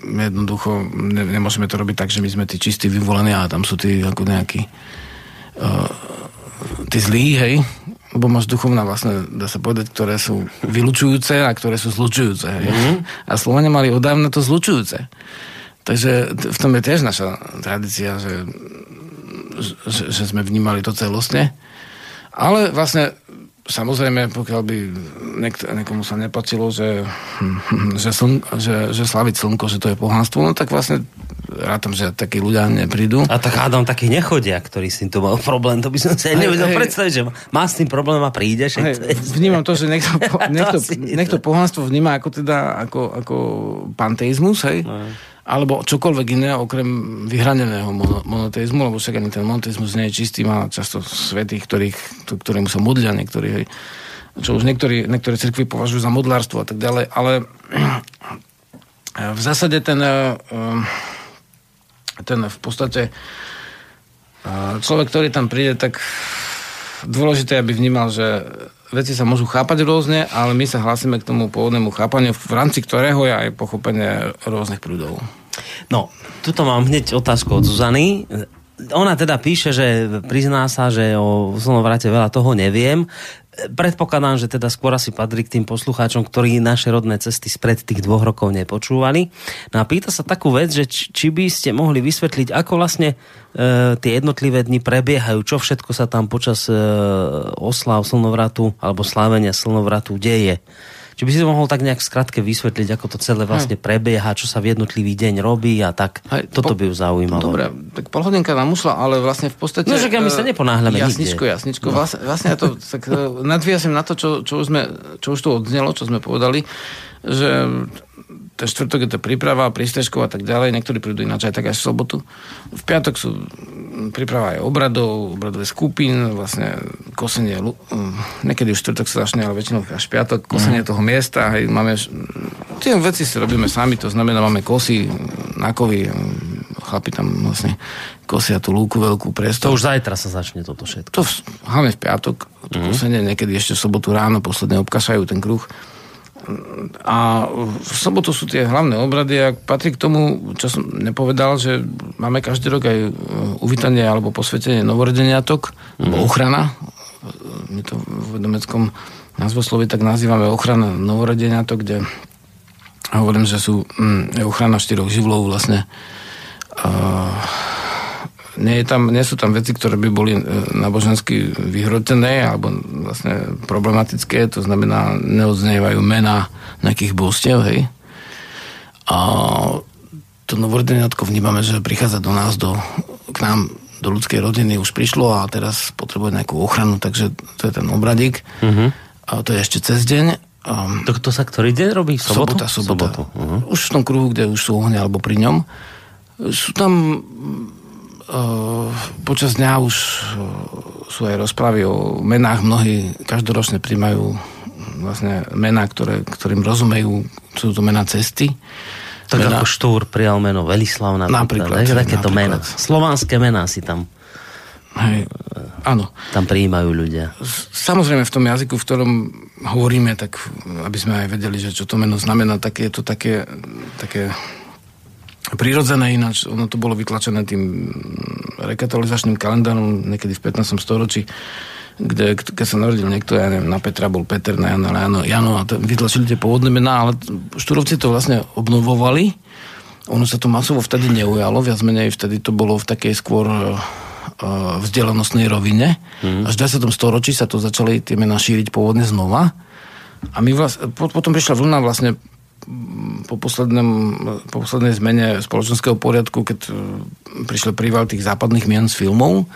jednoducho ne, nemôžeme to robiť tak, že my sme tí čistí vyvolení a tam sú tí ako nejakí uh, tí zlí, hej, lebo máš duchovná vlastne, dá sa povedať, ktoré sú vylučujúce a ktoré sú zlučujúce. Hej. Mm-hmm. A Slovania mali odávno to zlučujúce. Takže v tom je tiež naša tradícia, že, že, že sme vnímali to celostne. Ale vlastne Samozrejme, pokiaľ by niekto, niekomu sa nepatilo, že, že, sln, že, že slaviť slnko, že to je pohánstvo, no tak vlastne rátam, že takí ľudia neprídu. A tak hádam takí nechodia, ktorí s týmto mal problém, to by som si nevedel predstaviť, že má s tým problém a príde. Hej. Vnímam to, že niekto, po, niekto, niekto pohánstvo vníma ako teda ako, ako panteizmus, hej? No alebo čokoľvek iné okrem vyhraneného monoteizmu, lebo však ani ten monoteizmus nie je čistý, má často svetých, ktorých, ktorým sa modlia niektorí, čo už niektorí, niektoré cirkvy považujú za modlárstvo a tak ďalej, ale v zásade ten, eh, ten v podstate eh, človek, ktorý tam príde, tak dôležité, aby vnímal, že veci sa môžu chápať rôzne, ale my sa hlásime k tomu pôvodnému chápaniu, v rámci ktorého je aj pochopenie rôznych prúdov. No, tuto mám hneď otázku od Zuzany. Ona teda píše, že prizná sa, že o slnovrate veľa toho neviem. Predpokladám, že teda skôr asi padri k tým poslucháčom, ktorí naše rodné cesty spred tých dvoch rokov nepočúvali. No a pýta sa takú vec, že či, či by ste mohli vysvetliť, ako vlastne e, tie jednotlivé dni prebiehajú, čo všetko sa tam počas e, oslav slnovratu alebo slávenia slnovratu deje. Či by si to mohol tak nejak skratke vysvetliť, ako to celé vlastne prebieha, čo sa v jednotlivý deň robí a tak. Hej, Toto po... by ju zaujímalo. Dobre, tak pol hodinka nám ušla, ale vlastne v podstate... No, že my sa neponáhľame Jasničko, nikde. jasničko. No. Vlastne, vlastne ja to tak e, nadviazem na to, čo, čo, už sme, čo už tu odznelo, čo sme povedali, že ten štvrtok je to príprava, prístrežkov a tak ďalej. Niektorí prídu ináč aj tak až v sobotu. V piatok sú príprava aj obradov, obradové skupín, vlastne kosenie, niekedy už štvrtok sa začne, ale väčšinou až piatok, kosenie mm. toho miesta. Hej, máme, tie veci si robíme sami, to znamená, máme kosy, nakovy, chlapi tam vlastne kosia tú lúku veľkú prestor. To už zajtra sa začne toto všetko. To hlavne v piatok, to mm. kosenie, niekedy ešte v sobotu ráno, posledne obkašajú ten kruh. A v sobotu sú tie hlavné obrady a patrí k tomu, čo som nepovedal, že máme každý rok aj e, uvítanie alebo posvetenie novorodeniatok, mm. ochrana. My to v vedomeckom názvoslovi tak nazývame ochrana novorodeniatok, kde hovorím, že sú mm, ochrana štyroch živlov vlastne. Uh, nie, je tam, nie sú tam veci, ktoré by boli e, nábožensky vyhrotené alebo vlastne problematické, to znamená, neodznievajú mena nejakých božstiev, hej. A to novorodeniatko vnímame, že prichádza do nás, do, k nám, do ľudskej rodiny už prišlo a teraz potrebuje nejakú ochranu, takže to je ten obradík. Uh-huh. A to je ešte cez deň. Um, to, to sa ktorý deň robí? Sobotu? Sobota, sobota. Sobotu. Uh-huh. Už v tom kruhu, kde už sú ohne alebo pri ňom. Sú tam počas dňa už eh, sú aj rozpravy o menách. Mnohí každoročne príjmajú vlastne mená, ktoré, ktorým rozumejú, sú to mená cesty. Tak mená... ako Štúr prijal meno Velislav napríklad. napríklad takéto mená. Slovanské mená si tam Hej, áno. Tam prijímajú ľudia. Samozrejme v tom jazyku, v ktorom hovoríme, tak aby sme aj vedeli, že čo to meno znamená, tak je to také, také prirodzené ináč. Ono to bolo vytlačené tým rekatolizačným kalendárom niekedy v 15. storočí kde, keď sa narodil niekto, ja neviem, na Petra bol Peter, na Jana, Jano, Jano a vytlačili tie pôvodné mená, ale štúrovci to vlastne obnovovali. Ono sa to masovo vtedy neujalo, viac menej vtedy to bolo v takej skôr uh, vzdelanostnej rovine. Mm. Až v 20. storočí sa to začali tie mená šíriť pôvodne znova. A my vlastne, potom prišla vlna vlastne po, poslednom, po poslednej zmene spoločenského poriadku, keď e, prišiel príval tých západných mien z filmov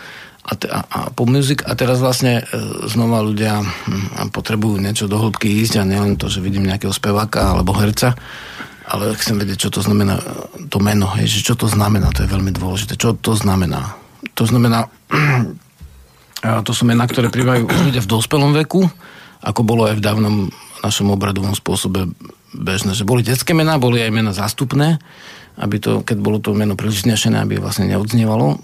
a, te, a, a pop music a teraz vlastne e, znova ľudia hm, potrebujú niečo do hĺbky ísť a nielen to, že vidím nejakého speváka alebo herca, ale chcem vedieť, čo to znamená e, to meno, hej, že čo to znamená, to je veľmi dôležité. Čo to znamená? To znamená, to sú mená, ktoré príjmajú ľudia v dospelom veku, ako bolo aj v dávnom našom obradovom spôsobe bežné, že boli detské mená, boli aj mená zástupné, aby to, keď bolo to meno príliš znešené, aby vlastne neodznievalo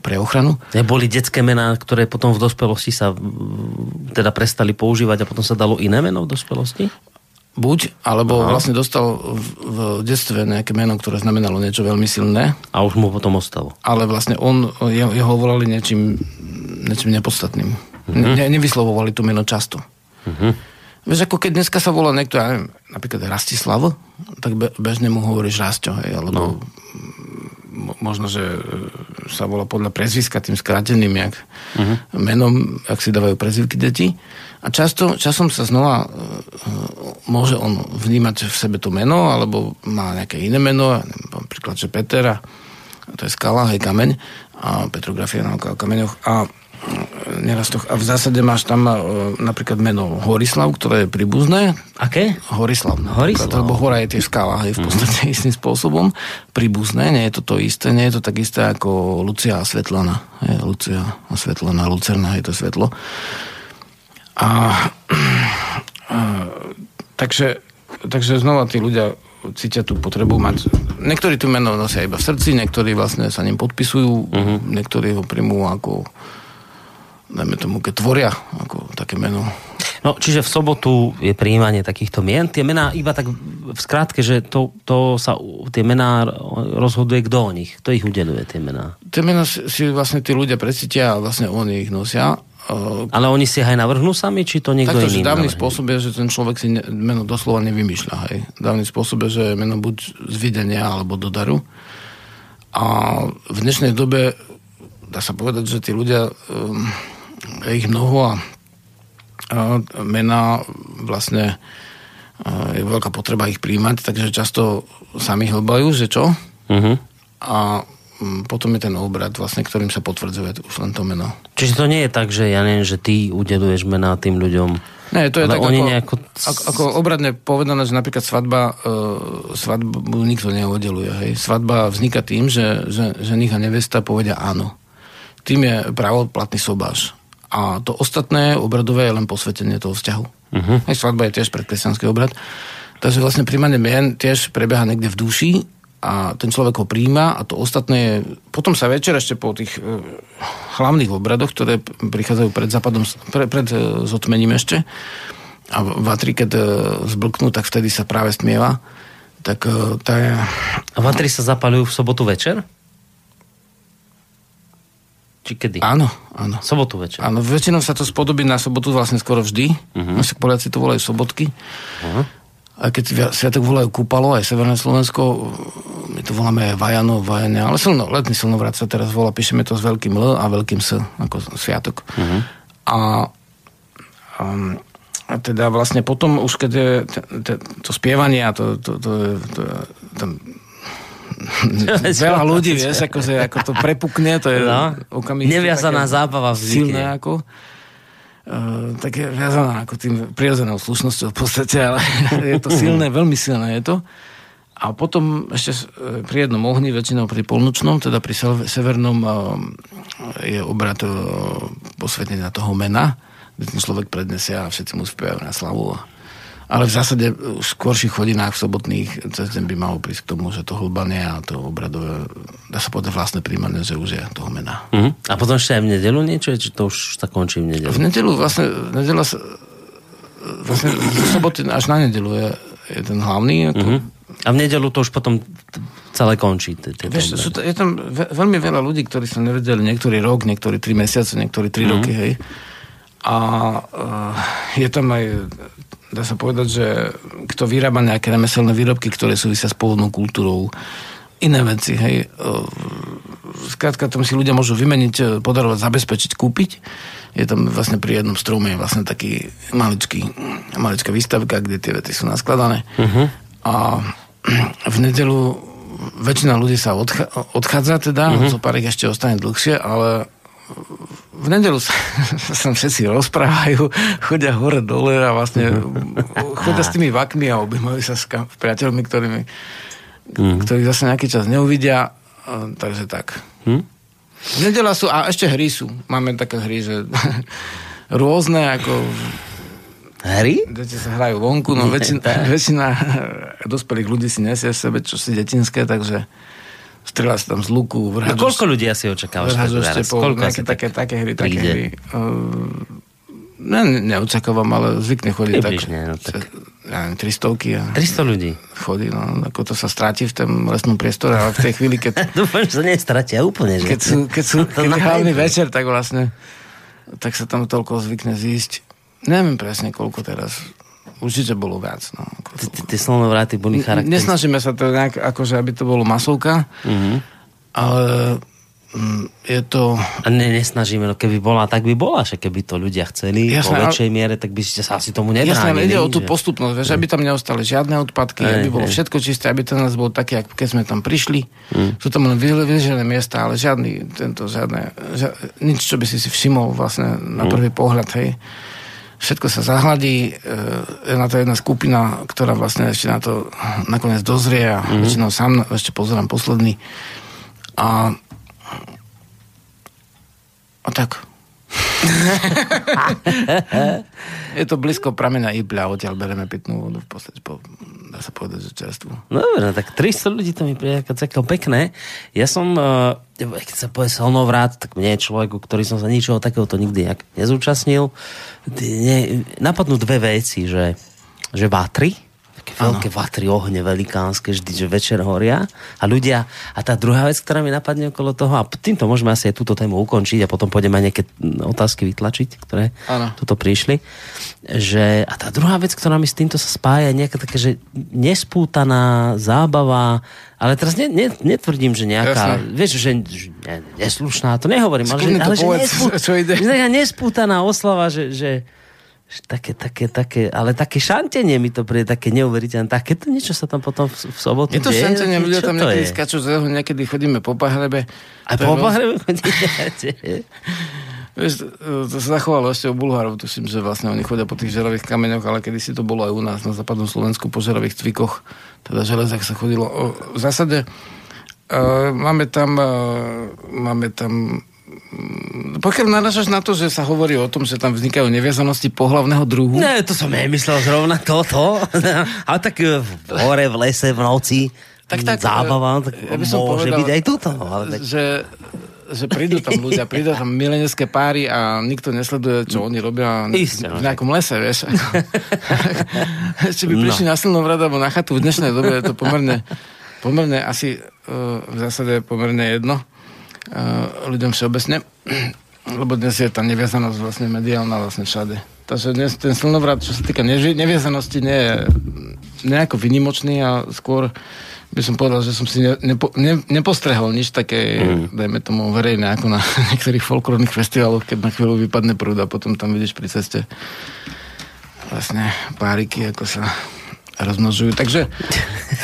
pre ochranu. Boli detské mená, ktoré potom v dospelosti sa teda prestali používať a potom sa dalo iné meno v dospelosti? Buď, alebo Aha. vlastne dostal v, v detstve nejaké meno, ktoré znamenalo niečo veľmi silné. A už mu potom ostalo. Ale vlastne on, jeho, jeho volali niečím, niečím nepodstatným. Uh-huh. Ne, nevyslovovali to meno často. Uh-huh. Vieš, ako keď dneska sa volá niekto, ja neviem, napríklad Rastislav, tak be, bežne mu hovoríš Rasťo, hej, alebo no možno, že e, sa volá podľa prezviska tým skráteným jak uh-huh. menom, ak si dávajú prezivky deti. A často, časom sa znova uh, môže on vnímať v sebe to meno, alebo má nejaké iné meno, napríklad, že Peter, a to je skala, hej, kameň, a petrografia na kameňoch. A nerastoch. A v zásade máš tam uh, napríklad meno Horislav, ktoré je príbuzné. Aké? Horislav. Horislav. Lebo hora je tie skala, je v podstate mm-hmm. istým spôsobom príbuzné. Nie je to to isté, nie je to tak isté ako Lucia a Svetlana. Je, Lucia a Svetlana, Lucerna je to svetlo. A, a takže, takže znova tí ľudia cítia tú potrebu mať... Niektorí tu meno nosia iba v srdci, niektorí vlastne sa ním podpisujú, uh-huh. niektorí ho príjmú ako dajme tomu, keď tvoria ako také meno. No, čiže v sobotu je príjmanie takýchto mien. Tie mená iba tak v skrátke, že to, to sa, tie mená rozhoduje kto o nich, kto ich udeluje, tie mená. Tie mená si, vlastne tí ľudia precítia a vlastne oni ich nosia. Ale oni si aj navrhnú sami, či to niekto Takto, iný dávny spôsob je, že ten človek si ne, meno doslova nevymýšľa. Hej. Dávny spôsob je, že meno buď z videnia alebo do daru. A v dnešnej dobe dá sa povedať, že tí ľudia um, je ich mnoho a, a mená vlastne je veľká potreba ich príjmať, takže často sami hlbajú, že čo. Uh-huh. A potom je ten obrad, vlastne, ktorým sa potvrdzuje už len to meno. Čiže to nie je tak, že ja neviem, že ty udeluješ mená tým ľuďom. Nie, to je tak oni ako, nejako... ako, ako obradne povedané, že napríklad svadba, uh, svadbu nikto neudeluje. Hej. Svadba vzniká tým, že, že, že a nevesta povedia áno. Tým je pravoplatný sobáš. A to ostatné obradové je len posvetenie toho vzťahu. Uh-huh. Aj svadba je tiež predkresťanský obrad. Takže vlastne príjmanie mien tiež prebieha niekde v duši a ten človek ho príjma a to ostatné je... Potom sa večer ešte po tých e, hlavných obradoch, ktoré prichádzajú pred západom, pre, pred e, zotmením ešte a vatri, keď e, zblknú, tak vtedy sa práve stmieva. Tak e, tá je... A vatri sa zapalujú v sobotu večer? Či kedy? Áno, áno. Sobotu večer. Áno, väčšinou sa to spodobí na sobotu vlastne skoro vždy. Uh-huh. Poliaci to volajú sobotky. Uh-huh. A keď sviatok volajú Kúpalo, aj Severné Slovensko, my to voláme aj Vajano, Vajania, ale silno, letný silnovrat sa teraz volá, píšeme to s veľkým L a veľkým S, ako sviatok. Uh-huh. A, um, a teda vlastne potom už keď je to spievanie a to, to, to, to, to, to veľa ľudí, vieš, ako, že, ako to prepukne, to je no, okamih. Neviazaná zábava v Silné ako. Uh, tak je viazaná ako tým prirodzenou slušnosťou v podstate, ale je to silné, veľmi silné je to. A potom ešte e, pri jednom ohni, väčšinou pri polnočnom, teda pri severnom uh, je obrad posvetenia toho mena, kde ten človek prednesia a všetci mu spievajú na slavu. A Ale v zásade v skôrších hodinách v sobotných cez deň by malo prísť k tomu, že to hlbanie a to obradové, dá sa povedať vlastné príjmané, že už je toho mena. Uh-huh. A potom ešte aj v nedelu niečo, či to už sa končí v nedelu? V nedelu vlastne, nedela sa, vlastne v soboty až na nedelu je, je ten hlavný. Ako, uh-huh. A v nedelu to už potom celé končí. Vieš, sú to, je tam veľmi veľa ľudí, ktorí sa nevedeli niektorý rok, niektorí tri mesiace, niektorí tri uh-huh. roky, hej. A uh, je tam aj dá sa povedať, že kto vyrába nejaké remeselné výrobky, ktoré súvisia s pôvodnou kultúrou, iné veci, hej. Skrátka, tam si ľudia môžu vymeniť, e, podarovať, zabezpečiť, kúpiť. Je tam vlastne pri jednom strome vlastne taký maličký, maličká výstavka, kde tie veci sú naskladané. Uh-huh. A v nedelu väčšina ľudí sa odcha- odchádza teda, uh-huh. zo pár ešte ostane dlhšie, ale v nedelu sa, sa všetci rozprávajú, chodia hore dole a vlastne chodia s tými vakmi a objímajú sa s priateľmi, ktorými, mm. ktorí zase nejaký čas neuvidia. Takže tak. Mm. V nedela sú, a ešte hry sú. Máme také hry, že rôzne, ako Hry? Deti sa hrajú vonku, no väčšina, väčšina dospelých ľudí si nesie sebe čo si detinské, takže strieľa sa tam z luku. Vrhažu, no koľko ľudí asi očakávaš? Vrhažu štepov, koľko nejaké také, také hry, také hry. Uh, ne, neočakávam, ale zvykne chodiť Približne, tak, no, tak. Ja neviem, 300 a 300 ľudí. Chodí, no, ako to sa stráti v tom lesnom priestore, ale v tej chvíli, keď... Dúfam, že sa nestratia úplne, že? Keď sú, keď sú keď je hlavný večer, tak vlastne tak sa tam toľko zvykne zísť. Neviem presne, koľko teraz Určite bolo viac. No. Tie slonovráty boli charakteristické. Nesnažíme sa to nejak, akože aby to bolo masovka, mm-hmm. ale mm, je to... A ne, nesnažíme, no keby bola, tak by bola, že keby to ľudia chceli jasné, po väčšej miere, tak by ste sa asi tomu nebránili. Jasné, ide o tú postupnosť, vieš, aby tam neostali žiadne odpadky, aj, aby bolo aj. všetko čisté, aby ten nás bol taký, ako keď sme tam prišli. Mm. Sú tam len vyležené miesta, ale žiadny, tento, žiadne, žiadne, nič, čo by si si všimol vlastne na mm. prvý pohľad, hej všetko sa zahladí, e, je na to jedna skupina, ktorá vlastne ešte na to nakoniec dozrie a mm-hmm. väčšinou sám ešte pozerám posledný. A, a tak. je to blízko pramena Ibľa, odtiaľ bereme pitnú vodu v podstate po, dá sa povedať, že čerstvu. No dobre, no tak 300 ľudí to mi príde celkom pekné. Ja som, uh, keď sa povie slnovrat, tak mne človeku, ktorý som sa ničoho takéhoto nikdy nezúčastnil, ne, napadnú dve veci, že, že vatry, také veľké vatry, ohne velikánske, vždy, že večer horia a ľudia, a tá druhá vec, ktorá mi napadne okolo toho, a týmto môžeme asi aj túto tému ukončiť a potom pôjdeme aj nejaké otázky vytlačiť, ktoré ano. tuto prišli, že, a tá druhá vec, ktorá mi s týmto sa spája, je nejaká také, že nespútaná zábava, ale teraz ne, ne, netvrdím, že nejaká, Jasne. vieš, že, ne, neslušná, to nehovorím, ale, že, ale že nespútaná, nespútaná oslava, že, že také, také, také, ale také šantenie mi to príde, také neuveriteľné. Takéto niečo sa tam potom v, v sobotu Je to deje? šantenie, ľudia tam niekedy skáču, niekedy chodíme po pahrebe. A po pahrebe chodíme? Vieš, to sa zachovalo ešte u Bulharov, tuším, že vlastne oni chodia po tých žeravých kameňoch, ale kedy si to bolo aj u nás na západnom Slovensku po žeravých cvikoch, teda železách sa chodilo. V zásade uh, máme tam, uh, máme tam pokiaľ naražaš na to, že sa hovorí o tom, že tam vznikajú neviazanosti pohlavného druhu. Ne, to som nemyslel zrovna toto. Ale tak e, v hore, v lese, v noci tak, tak, zábava, tak ja by som môže povedal, byť aj toto. Ale tak... že, že prídu tam ľudia, prídu tam milenecké páry a nikto nesleduje, čo oni robia Isté, v nejakom lese, vieš. Či by prišli no. na silnú vradu alebo na chatu v dnešnej dobe, je to pomerne, pomerne asi uh, v zásade pomerne jedno ľuďom všeobecne, lebo dnes je tá neviazanosť vlastne mediálna vlastne všade. Takže dnes ten silnovrat, čo sa týka neviazanosti, nie je nejako vynimočný a skôr by som povedal, že som si ne, nepo, ne, nepostrehol nič také, mm. dajme tomu verejné, ako na niektorých folklórnych festivaloch, keď na chvíľu vypadne prúd a potom tam vidíš pri ceste vlastne páriky, ako sa rozmnožujú. Takže...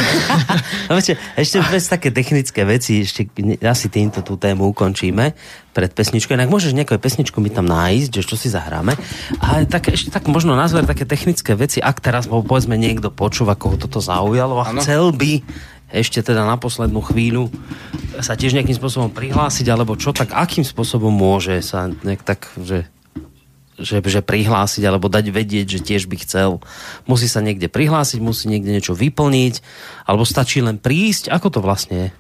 viete, ešte bez také technické veci, ešte asi týmto tú tému ukončíme pred pesničkou. Inak môžeš nejakú pesničku mi tam nájsť, že čo si zahráme. Ale tak, ešte tak možno nazvať také technické veci, ak teraz povedzme niekto počúva, koho toto zaujalo a ano. chcel by ešte teda na poslednú chvíľu sa tiež nejakým spôsobom prihlásiť, alebo čo, tak akým spôsobom môže sa nejak tak, že že, že prihlásiť alebo dať vedieť, že tiež by chcel. Musí sa niekde prihlásiť, musí niekde niečo vyplniť, alebo stačí len prísť. Ako to vlastne je?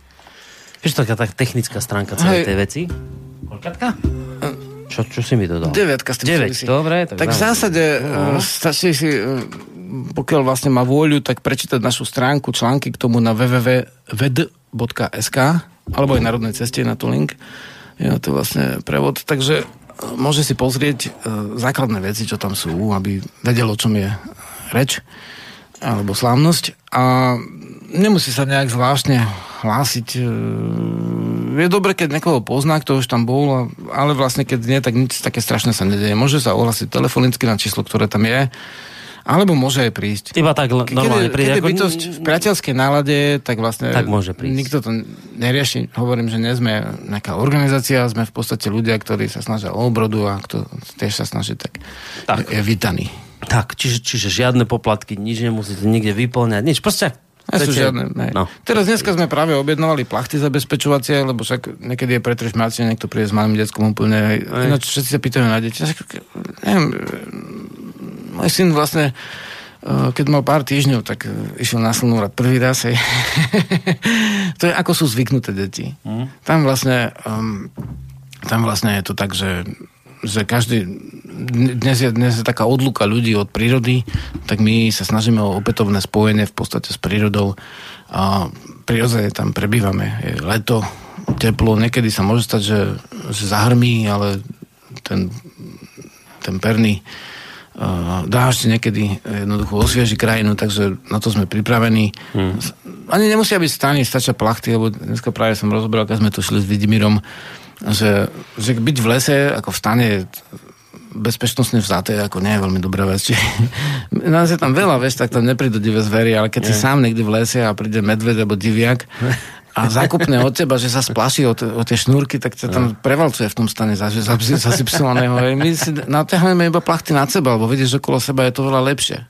Vieš, taká tá technická stránka celej tej veci? Koľkatka? Čo, čo si mi to dal? Deviatka s tým 9, dobre. Tak, tak v zásade uh, stačí si, uh, pokiaľ vlastne má vôľu, tak prečítať našu stránku, články k tomu na www.ved.sk alebo aj Národnej ceste na to link. Je na to vlastne prevod. Takže môže si pozrieť základné veci, čo tam sú, aby vedelo, o čom je reč alebo slávnosť a nemusí sa nejak zvláštne hlásiť. E, je dobre, keď niekoho pozná, kto už tam bol, ale vlastne keď nie, tak nič také strašné sa nedieje. Môže sa ohlásiť telefonicky na číslo, ktoré tam je, alebo môže aj prísť. Iba tak normálne prísť. Keď je bytosť v priateľskej nálade, tak vlastne tak môže prísť. nikto to nerieši. Hovorím, že nie sme nejaká organizácia, sme v podstate ľudia, ktorí sa snažia o obrodu a kto tiež sa snaží, tak, tak. je, vítaný. Tak, čiže, čiže žiadne poplatky, nič nemusíte nikde vyplňať, nič. Proste nie sú žiadne, ne. No. Teraz dneska sme práve objednovali plachty zabezpečovacie, lebo však niekedy je pretrešmácie, niekto príde s malým detskom úplne. Ináč všetci sa pýtajú na deti. Neviem, môj syn vlastne eh, keď mal pár týždňov, tak eh, išiel na slnú rad prvý raz. To je ako sú zvyknuté deti. Mm. Tam vlastne um, tam vlastne je to tak, že že každý, dnes je, dnes je taká odluka ľudí od prírody, tak my sa snažíme o opätovné spojenie v podstate s prírodou a prirodzene tam prebývame. Je leto, teplo, niekedy sa môže stať, že, že zahrmí, ale ten, ten perný dážď niekedy jednoducho osvieži krajinu, takže na to sme pripravení. Hmm. Ani nemusia byť stany, stačia plachty, lebo dneska práve som rozoberal, keď sme tu šli s Vidimírom, že, že byť v lese ako v stane bezpečnostne vzaté, ako nie je veľmi dobrá vec. Nás je tam veľa, vieš, tak tam neprídu divé zvery, ale keď nie. si sám niekde v lese a príde medved alebo diviak a zakupne od teba, že sa splaší o, o tie šnúrky, tak sa tam prevalcuje v tom stane za, za, za zipsovaného. My si naťahujeme iba plachty nad seba, lebo vidíš, že okolo seba je to veľa lepšie.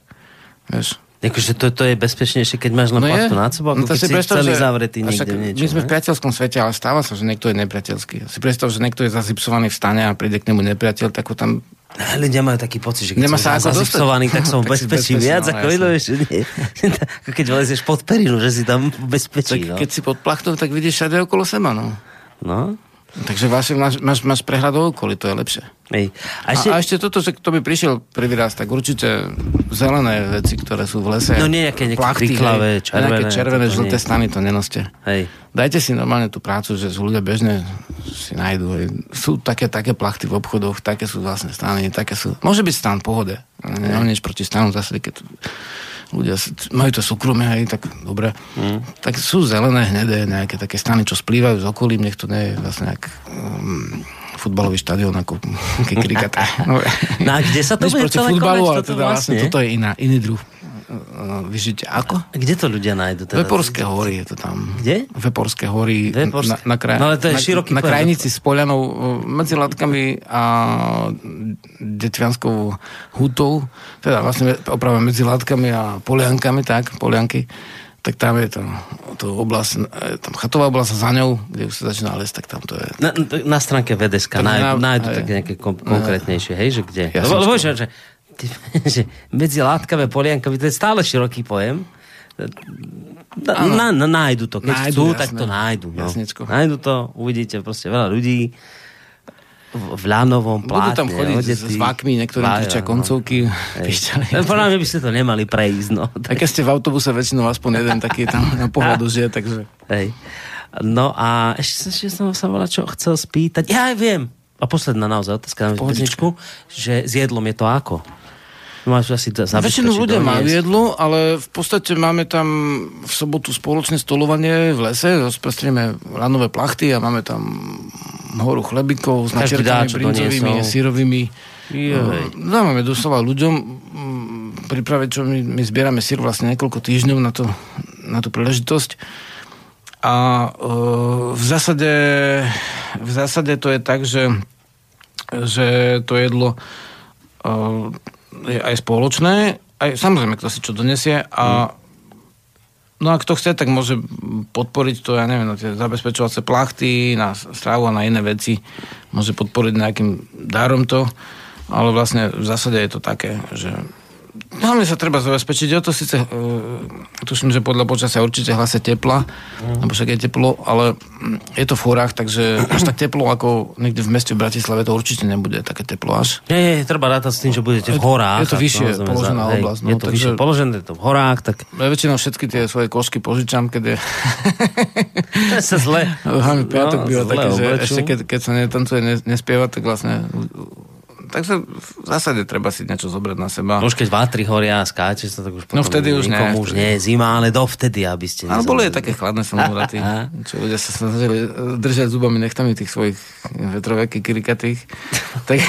Vieš? Akože to, to je bezpečnejšie, keď máš len no plachtu nad sebou, ako no keď si predstav, celý že, zavretý niekde niečo. My sme ne? v priateľskom svete, ale stáva sa, že niekto je nepriateľský. Si predstav, že niekto je zazipsovaný v stane a príde k nemu nepriateľ, tak ho tam Ľudia majú taký pocit, že keď Nemá som zazipsovaný, tak som v bezpečí viac, no, ako, no, nie, ako keď vlezieš pod perinu, že si tam v bezpečí. Tak, no. Keď si pod plachtou, tak vidíš všade okolo seba. No. no. Takže vlastne máš, máš, máš prehľad o okolí, to je lepšie. Ej. A, ešte... a, a ešte toto, že kto by prišiel prvý raz, tak určite zelené veci, ktoré sú v lese. No nejaké, nejaké plachty, červené. Nejaké červené, žlté stany, to nenoste. Hej. Dajte si normálne tú prácu, že ľudia bežne si nájdú. Hej. Sú také, také plachty v obchodoch, také sú vlastne stany, také sú... Môže byť stan, pohode. Nemám nič proti stanu, zase keď ľudia majú to súkromie, aj tak dobre. Mm. Tak sú zelené, hnedé, nejaké také stany, čo splývajú s okolím, nech to nie je vlastne nejak um, futbalový štadión ako krikata. No, no a kde sa to bude celé futbalu, ale teda vlastne? vlastne toto je iná, iný druh vyžiť ako? Kde to ľudia nájdu? Teda? Veporské hory je to tam. Kde? Veporské hory. Veporské? Na, na, kraj, no ale to je na, široký na krajnici s Polianou medzi Latkami a Detvianskou hutou, teda vlastne opravme medzi Latkami a Poliankami, tak, Polianky tak tam je to, to oblasť, tam chatová oblasť za ňou, kde už sa začína les, tak tam to je. Na, na stránke VDSK nájdu, nájdu tak nejaké kom, konkrétnejšie, hej, že kde? Lebo, lebo že, že že medzi látkami a poliankami, to je stále široký pojem. Na, na, nájdu to. Keď nájdu, chcú, jasné. tak to nájdu. No. Nájdu to, uvidíte proste veľa ľudí v ľanovom pláte. Budú tam chodiť odetí. s vákmi, niektorým kričia no. koncovky. No, podľa mňa by ste to nemali prejsť. No. Tak keď ste v autobuse väčšinou aspoň jeden taký tam na pohľadu žije, takže... Hej. No a ešte, ešte som sa volal, čo chcel spýtať. Ja aj viem. A posledná naozaj otázka na že s jedlom je to ako? Máš asi Väčšinu ľudia majú jedlo, ale v podstate máme tam v sobotu spoločné stolovanie v lese, rozprestrieme lanové plachty a máme tam horu chlebikov s načerkami brinzovými, sírovými. Dávame doslova ľuďom pripraviť, čo my, my zbierame sír vlastne niekoľko týždňov na, to, na tú príležitosť. A uh, v zásade v zásade to je tak, že, že to jedlo uh, je aj spoločné, aj samozrejme, kto si čo donesie a mm. No a kto chce, tak môže podporiť to, ja neviem, na tie zabezpečovacie plachty, na strávu a na iné veci. Môže podporiť nejakým dárom to. ale vlastne v zásade je to také, že Hlavne sa treba zabezpečiť, o to síce uh, tuším, že podľa počasia určite hlase tepla, mm. lebo však je teplo, ale je to v horách, takže až tak teplo ako niekde v meste v Bratislave to určite nebude také teplo až. Nie, nie, treba rátať s tým, že budete v horách. Je to vyššie no, položená hej, oblasť. No, je to takže, vyššie položené, je to v horách, tak... Ja väčšinou všetky tie svoje košky požičam, keď je... to sa zle. Hlavne piatok no, býva taký, že ešte keď, keď sa netancuje, nespieva, tak vlastne takže v zásade treba si niečo zobrať na seba. Už keď vátri horia a skáče sa, tak už no potom no vtedy už nie. už nie je zima, ale dovtedy, aby ste... Ale boli aj také chladné samovraty, čo ľudia sa snažili držať zubami nechtami tých svojich vetroveky kirikatých. tak,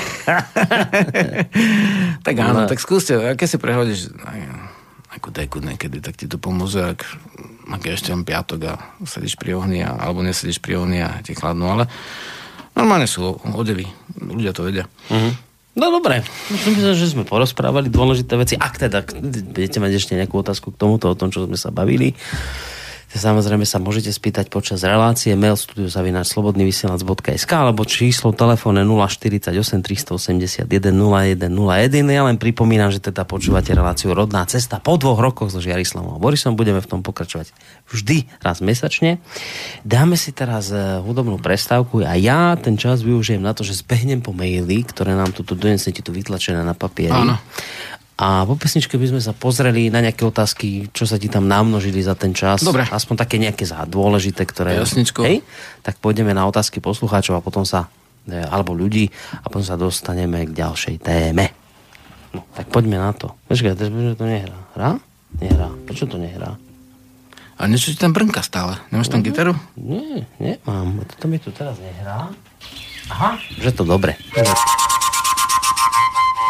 tak áno, no. tak skúste, aké si prehodíš ako deku niekedy, tak ti to pomôže, ak, ak je ešte len piatok a sedíš pri ohni, a, alebo nesedíš pri ohni a ti chladnú, ale normálne sú odevy, ľudia to vedia. Uh-huh. No dobre, myslím, že sme porozprávali dôležité veci. Ak teda budete mať ešte nejakú otázku k tomuto, o tom, čo sme sa bavili, Samozrejme sa môžete spýtať počas relácie mail studiozavináč.slobodnyvysielac.sk alebo číslo telefónne 048 381 0101. Ja len pripomínam, že teda počúvate reláciu Rodná cesta po dvoch rokoch so Žiarislavom a Borisom. Budeme v tom pokračovať vždy raz mesačne. Dáme si teraz eh, hudobnú prestávku a ja ten čas využijem na to, že zbehnem po maily, ktoré nám tu donesete tu vytlačené na papieri. Áno. A po pesničke by sme sa pozreli na nejaké otázky, čo sa ti tam namnožili za ten čas. Dobre. Aspoň také nejaké za dôležité, ktoré... Jasničko. Hej? Tak pôjdeme na otázky poslucháčov a potom sa... E, alebo ľudí a potom sa dostaneme k ďalšej téme. No, tak poďme na to. Počkaj, prečo to nehrá? Hrá? Nehrá. Prečo to nehrá? A niečo ti tam brnka stále. Nemáš tam no, gitaru? Nie, nemám. Toto mi tu teraz nehrá. Aha, že to dobre.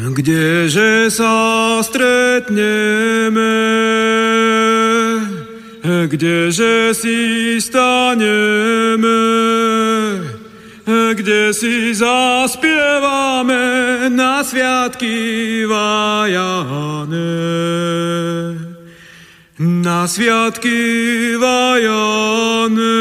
Kdeže sa stretneme, kdeže si staneme, kde si zaspievame na sviatky vajane. Na sviatky vajane.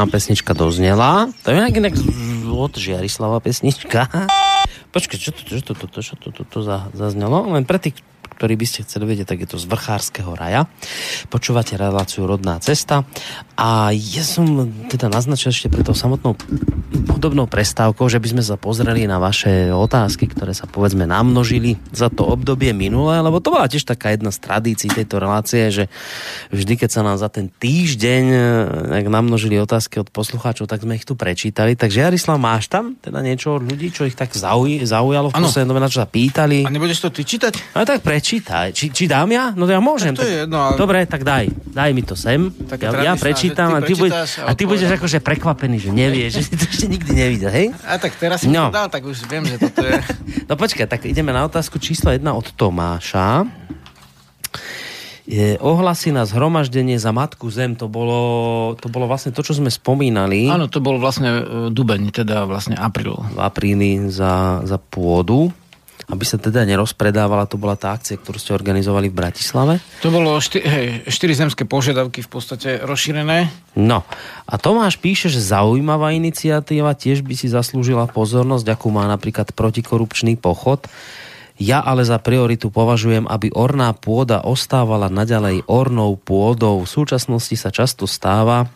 Nám pesnička doznela. To je inak, inak od Žiarislava pesnička. Počkaj, čo to, čo to, to, čo to, to, to za, zaznelo? Len pre tých, ktorí by ste chceli vedieť, tak je to z Vrchárskeho raja. Počúvate reláciu Rodná cesta a ja som teda naznačil ešte pre tou samotnou hudobnou prestávkou, že by sme sa pozreli na vaše otázky, ktoré sa povedzme namnožili za to obdobie minulé, lebo to bola tiež taká jedna z tradícií tejto relácie, že vždy, keď sa nám za ten týždeň ak namnožili otázky od poslucháčov, tak sme ich tu prečítali. Takže Jarislav, máš tam teda niečo od ľudí, čo ich tak zauj- zaujalo v poslednom na čo sa pýtali? A nebudeš to ty čítať? No tak prečítaj. Či, či dám ja? No ja môžem. Tak to je jedno, ale... Dobre, tak daj. Daj mi to sem. Taká Ja, ja tradičná, prečítam ty a ty, prečítaš a a ty budeš akože prekvapený, že nevieš, že si to ešte nikdy nevidel, hej? A tak teraz si No. no. to dal, tak už viem, že toto je... No počkaj, tak ideme na otázku číslo 1 od Tomáša. Je, ohlasy na zhromaždenie za Matku Zem, to bolo, to bolo vlastne to, čo sme spomínali Áno, to bol vlastne e, dubeň, teda vlastne apríl. v apríli za, za pôdu, aby sa teda nerozpredávala, to bola tá akcia, ktorú ste organizovali v Bratislave. To bolo šty, hej, štyri zemské požiadavky v podstate rozšírené. No, a Tomáš píše, že zaujímavá iniciatíva tiež by si zaslúžila pozornosť, akú má napríklad protikorupčný pochod. Ja ale za prioritu považujem, aby orná pôda ostávala naďalej ornou pôdou. V súčasnosti sa často stáva,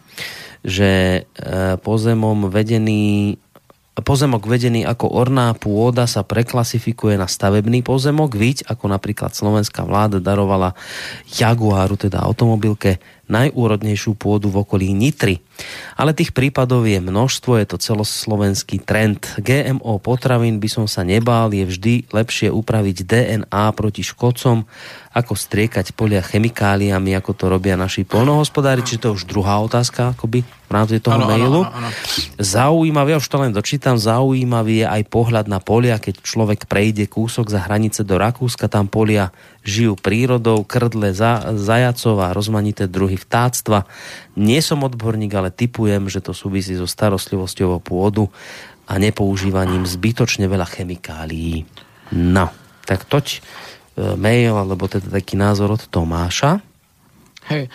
že e, pozemom vedený Pozemok vedený ako orná pôda sa preklasifikuje na stavebný pozemok, viď ako napríklad slovenská vláda darovala Jaguaru, teda automobilke, najúrodnejšiu pôdu v okolí Nitry. Ale tých prípadov je množstvo, je to celoslovenský trend. GMO potravín by som sa nebál, je vždy lepšie upraviť DNA proti škodcom, ako striekať polia chemikáliami, ako to robia naši polnohospodári. Čiže to je už druhá otázka, akoby v rámci toho áno, mailu. Zaujímavý, ja už to len dočítam, zaujímavý je aj pohľad na polia, keď človek prejde kúsok za hranice do Rakúska, tam polia žijú prírodou, krdle za, zajacov a rozmanité druhy vtáctva. Nie som odborník, ale typujem, že to súvisí so starostlivosťou o pôdu a nepoužívaním zbytočne veľa chemikálií. No, tak toť e, mail, alebo teda taký názor od Tomáša. Hej.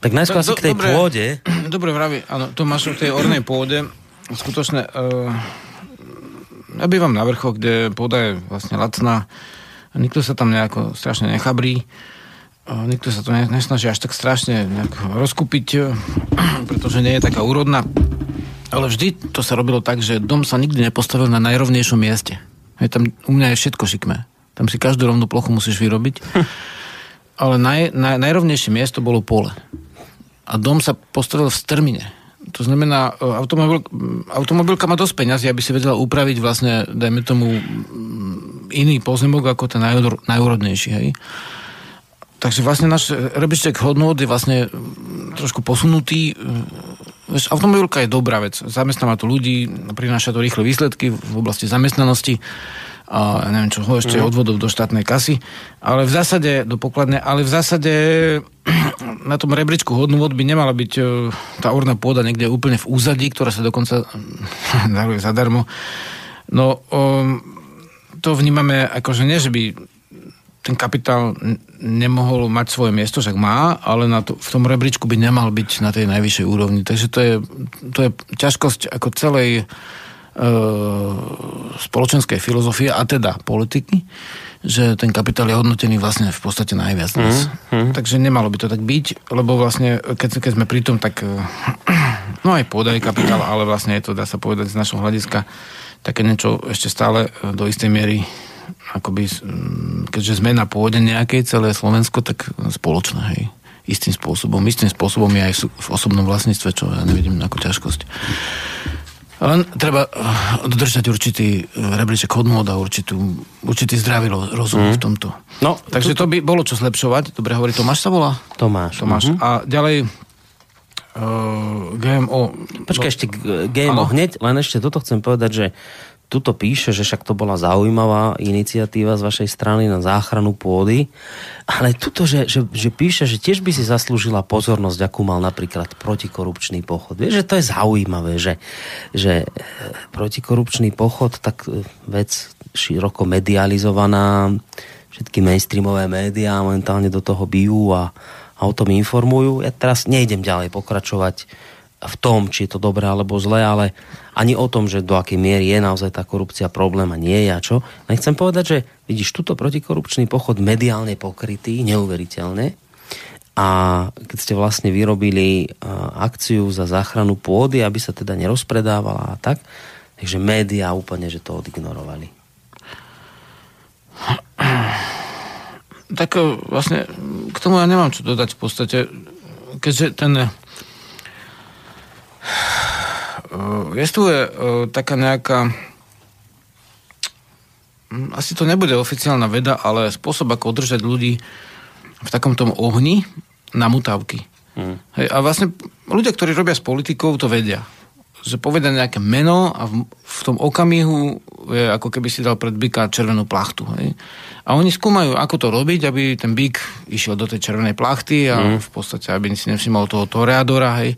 Tak najskôr asi Do- k tej dobre. pôde. Dobre vraví, áno, to máš v tej ornej pôde. Skutočne, uh, ja bývam na vrchoch, kde pôda je vlastne lacná. A nikto sa tam nejako strašne nechabrí. Nikto sa to ne, nesnaží až tak strašne rozkúpiť, uh, pretože nie je taká úrodná. Ale vždy to sa robilo tak, že dom sa nikdy nepostavil na najrovnejšom mieste. Hej, tam u mňa je všetko šikmé. Tam si každú rovnú plochu musíš vyrobiť. Ale naj, naj, najrovnejšie miesto bolo pole. A dom sa postavil v strmine. To znamená, e, automobil, automobilka má dosť peňazí, aby si vedela upraviť vlastne, dajme tomu, mm, iný pozemok ako ten najúro- najúrodnejší. Hej? Takže vlastne náš rebríček hodnot je vlastne trošku posunutý. Vieš, automobilka je dobrá vec. Zamestnáva tu ľudí, prináša to rýchle výsledky v oblasti zamestnanosti a ja neviem čo, ešte Mhm. odvodov do štátnej kasy. Ale v zásade, do pokladne, ale v zásade na tom rebríčku hodnôt by nemala byť e, tá orná pôda niekde úplne v úzadí, ktorá sa dokonca daruje zadarmo. No, um, to vnímame ako, že nie, že by ten kapitál nemohol mať svoje miesto, však má, ale na to, v tom rebríčku by nemal byť na tej najvyššej úrovni. Takže to je, to je ťažkosť ako celej e, spoločenskej filozofie a teda politiky, že ten kapitál je hodnotený vlastne v podstate najviac dnes. Mm, Takže nemalo by to tak byť, lebo vlastne keď, keď sme pri tom, tak e, no aj pôda je kapitál, ale vlastne je to, dá sa povedať z našho hľadiska, také niečo ešte stále e, do istej miery akoby, mm, keďže sme na pôde nejakej celé Slovensko, tak spoločné, hej. Istým spôsobom. Istým spôsobom je aj v osobnom vlastníctve, čo ja nevidím ako ťažkosť. Len treba eh, dodržať určitý eh, rebríček hodnôt a určitú, určitý zdravý ro- rozum v tomto. No, Takže to by bolo čo zlepšovať. Dobre hovorí, Tomáš sa volá? Tomáš. Tomáš. Mhm. A ďalej uh, GMO. Počkaj, No, ešte GMO Áno. hneď, len ešte toto chcem povedať, že tuto píše, že však to bola zaujímavá iniciatíva z vašej strany na záchranu pôdy, ale tuto, že, že, že píše, že tiež by si zaslúžila pozornosť, akú mal napríklad protikorupčný pochod. Vieš, že to je zaujímavé, že, že e, protikorupčný pochod, tak e, vec široko medializovaná, všetky mainstreamové médiá momentálne do toho bijú a, a o tom informujú. Ja teraz nejdem ďalej pokračovať v tom, či je to dobré alebo zlé, ale ani o tom, že do akej miery je naozaj tá korupcia problém a nie je a čo. Len chcem povedať, že vidíš, túto protikorupčný pochod mediálne pokrytý, neuveriteľne. A keď ste vlastne vyrobili akciu za záchranu pôdy, aby sa teda nerozpredávala a tak, takže médiá úplne, že to odignorovali. Tak e, vlastne k tomu ja nemám čo dodať v podstate, keďže ten Jestvuje uh, taká nejaká hm, asi to nebude oficiálna veda, ale spôsob, ako udržať ľudí v takom tom ohni na mutavky. Mm. Hej, a vlastne ľudia, ktorí robia s politikou, to vedia. Že povedia nejaké meno a v, v tom okamihu je ako keby si dal pred byka červenú plachtu. Hej. A oni skúmajú, ako to robiť, aby ten byk išiel do tej červenej plachty a mm. v podstate, aby si nevšimol toho toreadora, hej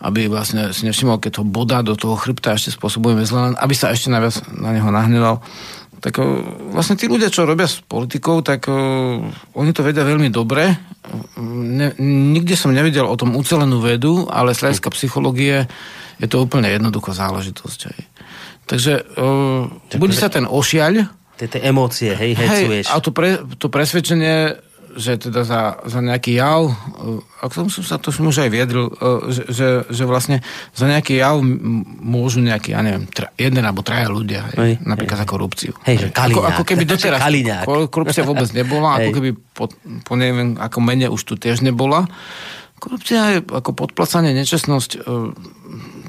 aby vlastne si nevšimol, keď to boda do toho chrbta ešte spôsobujeme zle, aby sa ešte najviac na neho nahneval. Tak vlastne tí ľudia, čo robia s politikou, tak uh, oni to vedia veľmi dobre. Ne, nikde som nevidel o tom ucelenú vedu, ale z hľadiska psychológie je to úplne jednoduchá záležitosť. Hej. Takže uh, bude sa ten ošiaľ, tie emócie, hej, hecuješ. Hej, a to, pre, to presvedčenie že teda za, za nejaký jav, a k tomu som sa to už aj viedril, že, že, že vlastne za nejaký jav môžu nejaký, ja neviem, tra, jeden alebo traja ľudia, hej, hej, napríklad hej. za korupciu. Hej, že ako, ako keby doteraz korupcia vôbec nebola, ako keby po, po neviem, ako mene už tu tiež nebola. Korupcia je ako podplacanie, nečestnosť,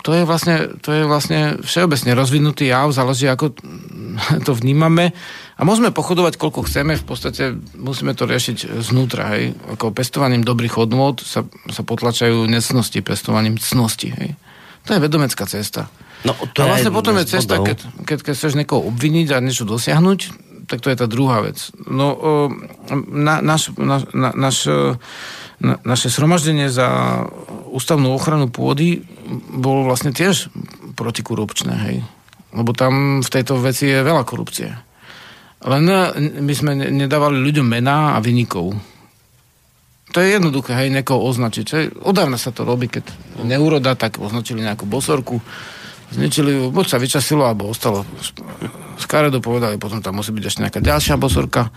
to je vlastne, to je vlastne všeobecne rozvinutý jav, záleží ako to vnímame a môžeme pochodovať koľko chceme, v podstate musíme to riešiť znútra, hej. Ako pestovaním dobrých hodnôt sa, sa potlačajú necnosti, pestovaním cnosti, hej. To je vedomecká cesta. No, to a vlastne je potom je cesta, keď, keď, keď chceš niekoho obviniť a niečo dosiahnuť, tak to je tá druhá vec. No, na, naš, na, na, naš, na, naše sromaždenie za ústavnú ochranu pôdy bolo vlastne tiež protikorupčné, hej. Lebo tam v tejto veci je veľa korupcie. Len e, my sme nedávali ľuďom mená a vynikov. To je jednoduché, hej, niekoho označiť. Hej. Odávna sa to robí, keď neuroda, tak označili nejakú bosorku, zničili ju, buď sa vyčasilo, alebo ostalo z karedu, povedali, potom tam musí byť ešte nejaká ďalšia bosorka.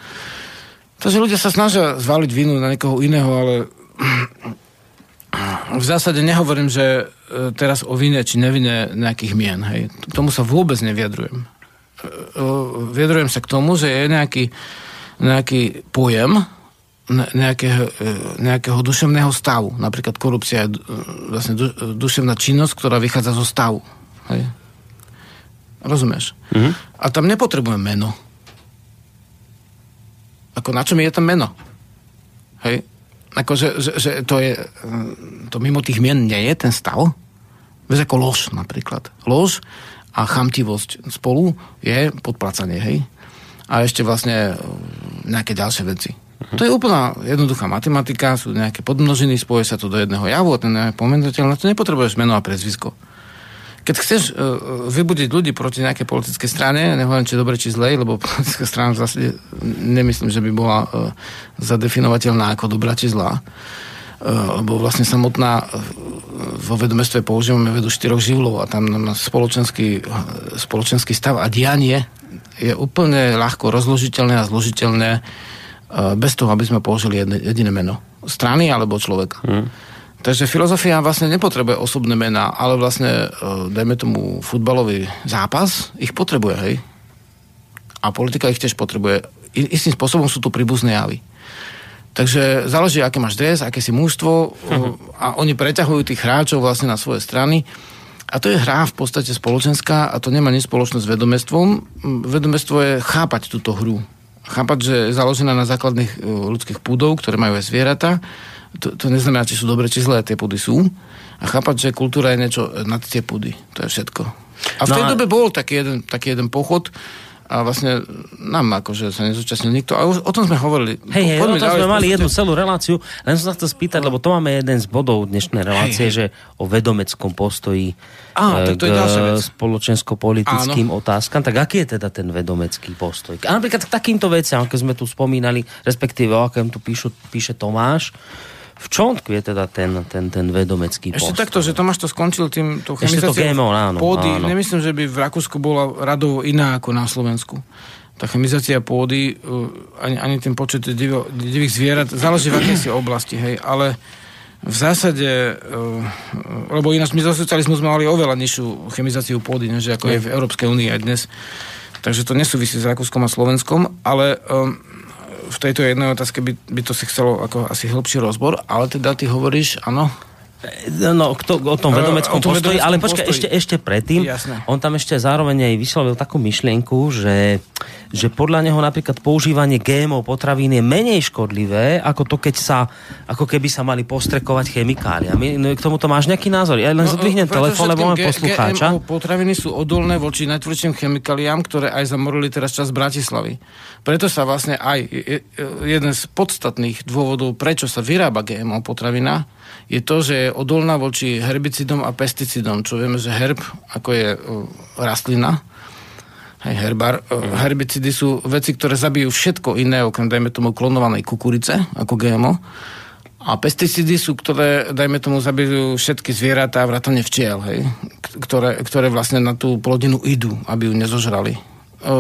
Takže ľudia sa snažia zvaliť vinu na niekoho iného, ale v zásade nehovorím, že e, teraz o vine či nevine nejakých mien. Hej. K tomu sa vôbec neviadrujem vyjadrujem sa k tomu, že je nejaký, nejaký pojem nejakého, e, nejakého duševného stavu. Napríklad korupcia je vlastne duševná činnosť, ktorá vychádza zo stavu. Hej? Rozumieš? Mm-hmm. A tam nepotrebujem meno. Ako na čo mi je tam meno? Hej? Ako, že, že, že to je to mimo tých mien nie je ten stav. Vieš ako lož napríklad. Lož a chamtivosť spolu je podplácanie, hej? A ešte vlastne e, nejaké ďalšie veci. Uh-huh. To je úplná jednoduchá matematika, sú nejaké podmnožiny, spoje sa to do jedného javu a ten je pomenovateľ, na to nepotrebuješ meno a prezvisko. Keď chceš uh, vybudiť ľudí proti nejakej politickej strane, nehovorím, či dobre, či zlej, lebo politická strana v zásade nemyslím, že by bola uh, zadefinovateľná ako dobrá, či zlá, lebo vlastne samotná vo vedomestve používame vedu štyroch živlov a tam na spoločenský, spoločenský stav a dianie je úplne ľahko rozložiteľné a zložiteľné bez toho, aby sme použili jediné meno. Strany alebo človeka. Hmm. Takže filozofia vlastne nepotrebuje osobné mená, ale vlastne, dajme tomu, futbalový zápas ich potrebuje, hej? A politika ich tiež potrebuje. I, istým spôsobom sú tu príbuzné javy. Takže záleží, aké máš dres, aké si mužstvo uh-huh. a oni preťahujú tých hráčov vlastne na svoje strany. A to je hra v podstate spoločenská a to nemá nič spoločné s vedomestvom. Vedomestvo je chápať túto hru. Chápať, že je založená na základných e, ľudských púdov, ktoré majú aj zvieratá. To, to neznamená, či sú dobre, či zlé, tie púdy sú. A chápať, že kultúra je niečo nad tie púdy. To je všetko. A v tej no a... dobe bol taký jeden, taký jeden pochod, a vlastne nám akože sa nezúčastnil nikto. A o tom sme hovorili. Hej, hej, o tom sme mali jednu celú reláciu, len som sa chcel spýtať, lebo to máme jeden z bodov dnešnej relácie, hej, hej. že o vedomeckom postoji Á, tak to je k spoločensko-politickým Áno. otázkam. Tak aký je teda ten vedomecký postoj? A napríklad k takýmto veciam, ako sme tu spomínali, respektíve o akém tu píšu, píše Tomáš, v čom tkvie teda ten, ten, ten vedomecký Ešte post? takto, že Tomáš to skončil tým to Ešte to GMO, áno, pôdy. áno. Nemyslím, že by v Rakúsku bola radovo iná ako na Slovensku. Tá chemizácia pôdy, uh, ani, ani ten počet divo, divých zvierat, záleží v akej si oblasti, hej, ale v zásade, uh, lebo ináč my zo socializmu sme mali oveľa nižšiu chemizáciu pôdy, než ako je v Európskej únii aj dnes. Takže to nesúvisí s Rakúskom a Slovenskom, ale um, v tejto jednej otázke by, by to si chcelo ako asi hĺbší rozbor, ale teda ty hovoríš, áno, No, kto, o tom E, vedomeckom o tom postoji, ale počkaj, ešte, ešte predtým, Jasné. on tam ešte zároveň aj vyslovil takú myšlienku, že, že podľa neho napríklad používanie GMO potravín je menej škodlivé, ako to, keď sa, ako keby sa mali postrekovať chemikáliami. No, k tomuto máš nejaký názor? Ja len no, zdvihnem telefón, lebo mám G- poslucháča. GMO potraviny sú odolné voči najtvrdším chemikáliám, ktoré aj zamorili teraz čas Bratislavy. Preto sa vlastne aj je- jeden z podstatných dôvodov, prečo sa vyrába GMO potravina, je to, že je odolná voči herbicidom a pesticidom. Čo vieme, že herb, ako je uh, rastlina, hej, herbar, uh, herbicidy sú veci, ktoré zabijú všetko iné, okrem, dajme tomu, klonovanej kukurice, ako GMO. A pesticídy sú, ktoré, dajme tomu, zabijú všetky zvieratá, vrátane včiel, hej, ktoré, ktoré vlastne na tú plodinu idú, aby ju nezožrali. O,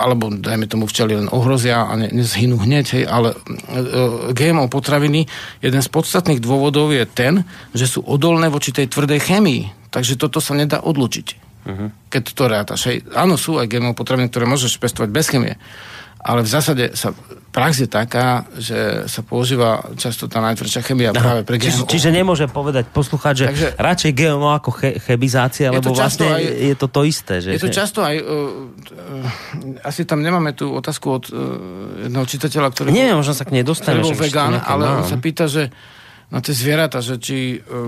alebo, dajme tomu, včely len ohrozia a ne, nezhynú hneď, hej, ale e, GMO potraviny, jeden z podstatných dôvodov je ten, že sú odolné voči tej tvrdej chemii. Takže toto sa nedá odlučiť. Uh-huh. Keď to rátaš. Hej. Áno, sú aj GMO potraviny, ktoré môžeš pestovať bez chemie. Ale v zásade sa, prax je taká, že sa používa často tá najtvrdšia chemia Aha, práve pre Čiže, GMO. čiže nemôže povedať poslucháč, že Takže, radšej GMO ako che, to lebo často vlastne aj- je to to isté. Že, Je to často aj... Uh, asi tam nemáme tú otázku od uh, jedného čitateľa, ktorý... Nie, možno sa k nej dostaneme. bol vegán, ale mám. on sa pýta, že na tie zvieratá, že či, uh,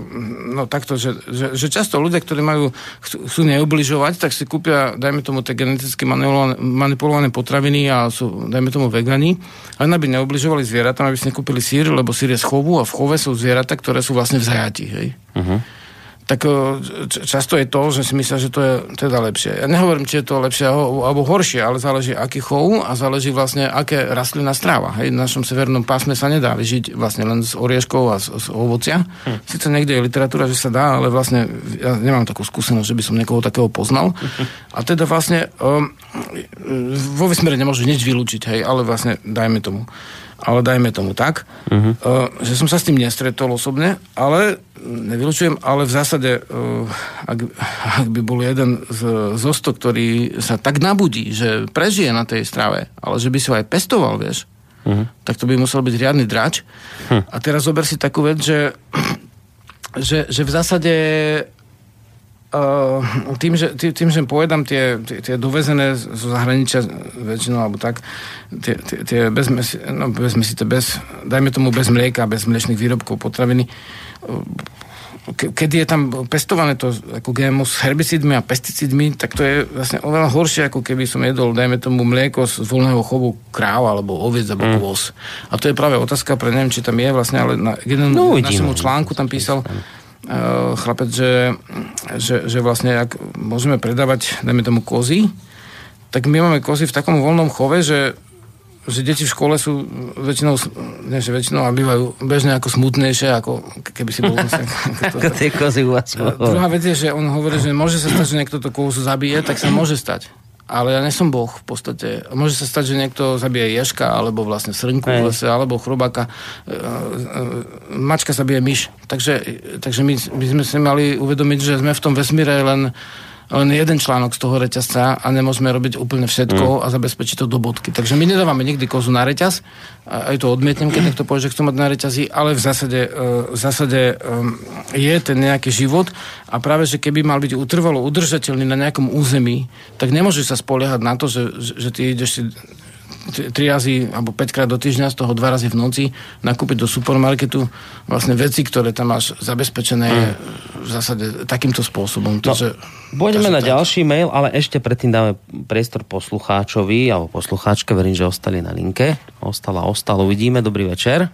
no takto, že, že, že často ľudia, ktorí majú, chcú, neubližovať, tak si kúpia, dajme tomu, tie geneticky manipulované potraviny a sú, dajme tomu, vegani, len aby neubližovali zvieratám, aby si nekúpili sír, lebo sír je z chovu a v chove sú zvieratá, ktoré sú vlastne v zajati, hej. Uh-huh. Tak č- často je to, že si myslia, že to je teda lepšie. Ja nehovorím, či je to lepšie alebo horšie, ale záleží aký chov a záleží vlastne, aké rastlina stráva. Hej, v našom severnom pásme sa nedá vyžiť vlastne len z orieškov a z, z ovocia. Hm. Sice niekde je literatúra, že sa dá, ale vlastne ja nemám takú skúsenosť, že by som niekoho takého poznal. A teda vlastne um, vo vesmíre nemôžu nič vylúčiť, hej, ale vlastne dajme tomu ale dajme tomu tak, uh-huh. uh, že som sa s tým nestretol osobne, ale nevylučujem, ale v zásade, uh, ak, ak by bol jeden z, zo sto, ktorý sa tak nabudí, že prežije na tej strave, ale že by si ho aj pestoval, vieš, uh-huh. tak to by musel byť riadny drač. Uh-huh. A teraz zober si takú vec, že, že, že v zásade Uh, tým, že, tým, tým, že pojedám tie, tie, tie dovezené zo zahraničia väčšinou, alebo tak, tie, tie, tie bez, mesi, no, bez mesite, bez, dajme tomu bez mlieka, bez mliečných výrobkov, potraviny, ke, keď je tam pestované to ako GMO s herbicidmi a pesticidmi, tak to je vlastne oveľa horšie, ako keby som jedol, dajme tomu mlieko z voľného chovu kráv alebo oviec alebo mm. kôz. A to je práve otázka pre neviem, či tam je vlastne, ale na jeden No, našemu článku tam písal, chlapec, že, že, že vlastne ak môžeme predávať, dajme tomu kozy, tak my máme kozy v takom voľnom chove, že že deti v škole sú väčšinou, nie že väčšinou, a bývajú bežne ako smutnejšie, ako keby si bol. Ako tie kozy u vás. Druhá vec je, že on hovorí, že môže sa stať, že niekto to kozu zabije, tak sa môže stať. Ale ja nesom boh v podstate. Môže sa stať, že niekto zabije ježka, alebo vlastne srnku v lese, alebo chrobáka. E, e, Mačka zabije myš. Takže, takže my, my sme si mali uvedomiť, že sme v tom vesmíre len len jeden článok z toho reťazca a nemôžeme robiť úplne všetko mm. a zabezpečiť to do bodky. Takže my nedávame nikdy kozu na reťaz, aj to odmietnem, keď niekto povie, že chcú mať na reťazi, ale v zásade, e, v zásade um, je ten nejaký život a práve, že keby mal byť utrvalo udržateľný na nejakom území, tak nemôžeš sa spoliehať na to, že, že, že ty ideš si tri- razy alebo 5 krát do týždňa, z toho dva razy v noci, nakúpiť do supermarketu vlastne veci, ktoré tam máš zabezpečené mm. v zásade takýmto spôsobom. No, Takže, Pôjdeme takže na tak. ďalší mail, ale ešte predtým dáme priestor poslucháčovi alebo poslucháčke, verím, že ostali na linke. Ostala, ostalo, uvidíme. Dobrý večer.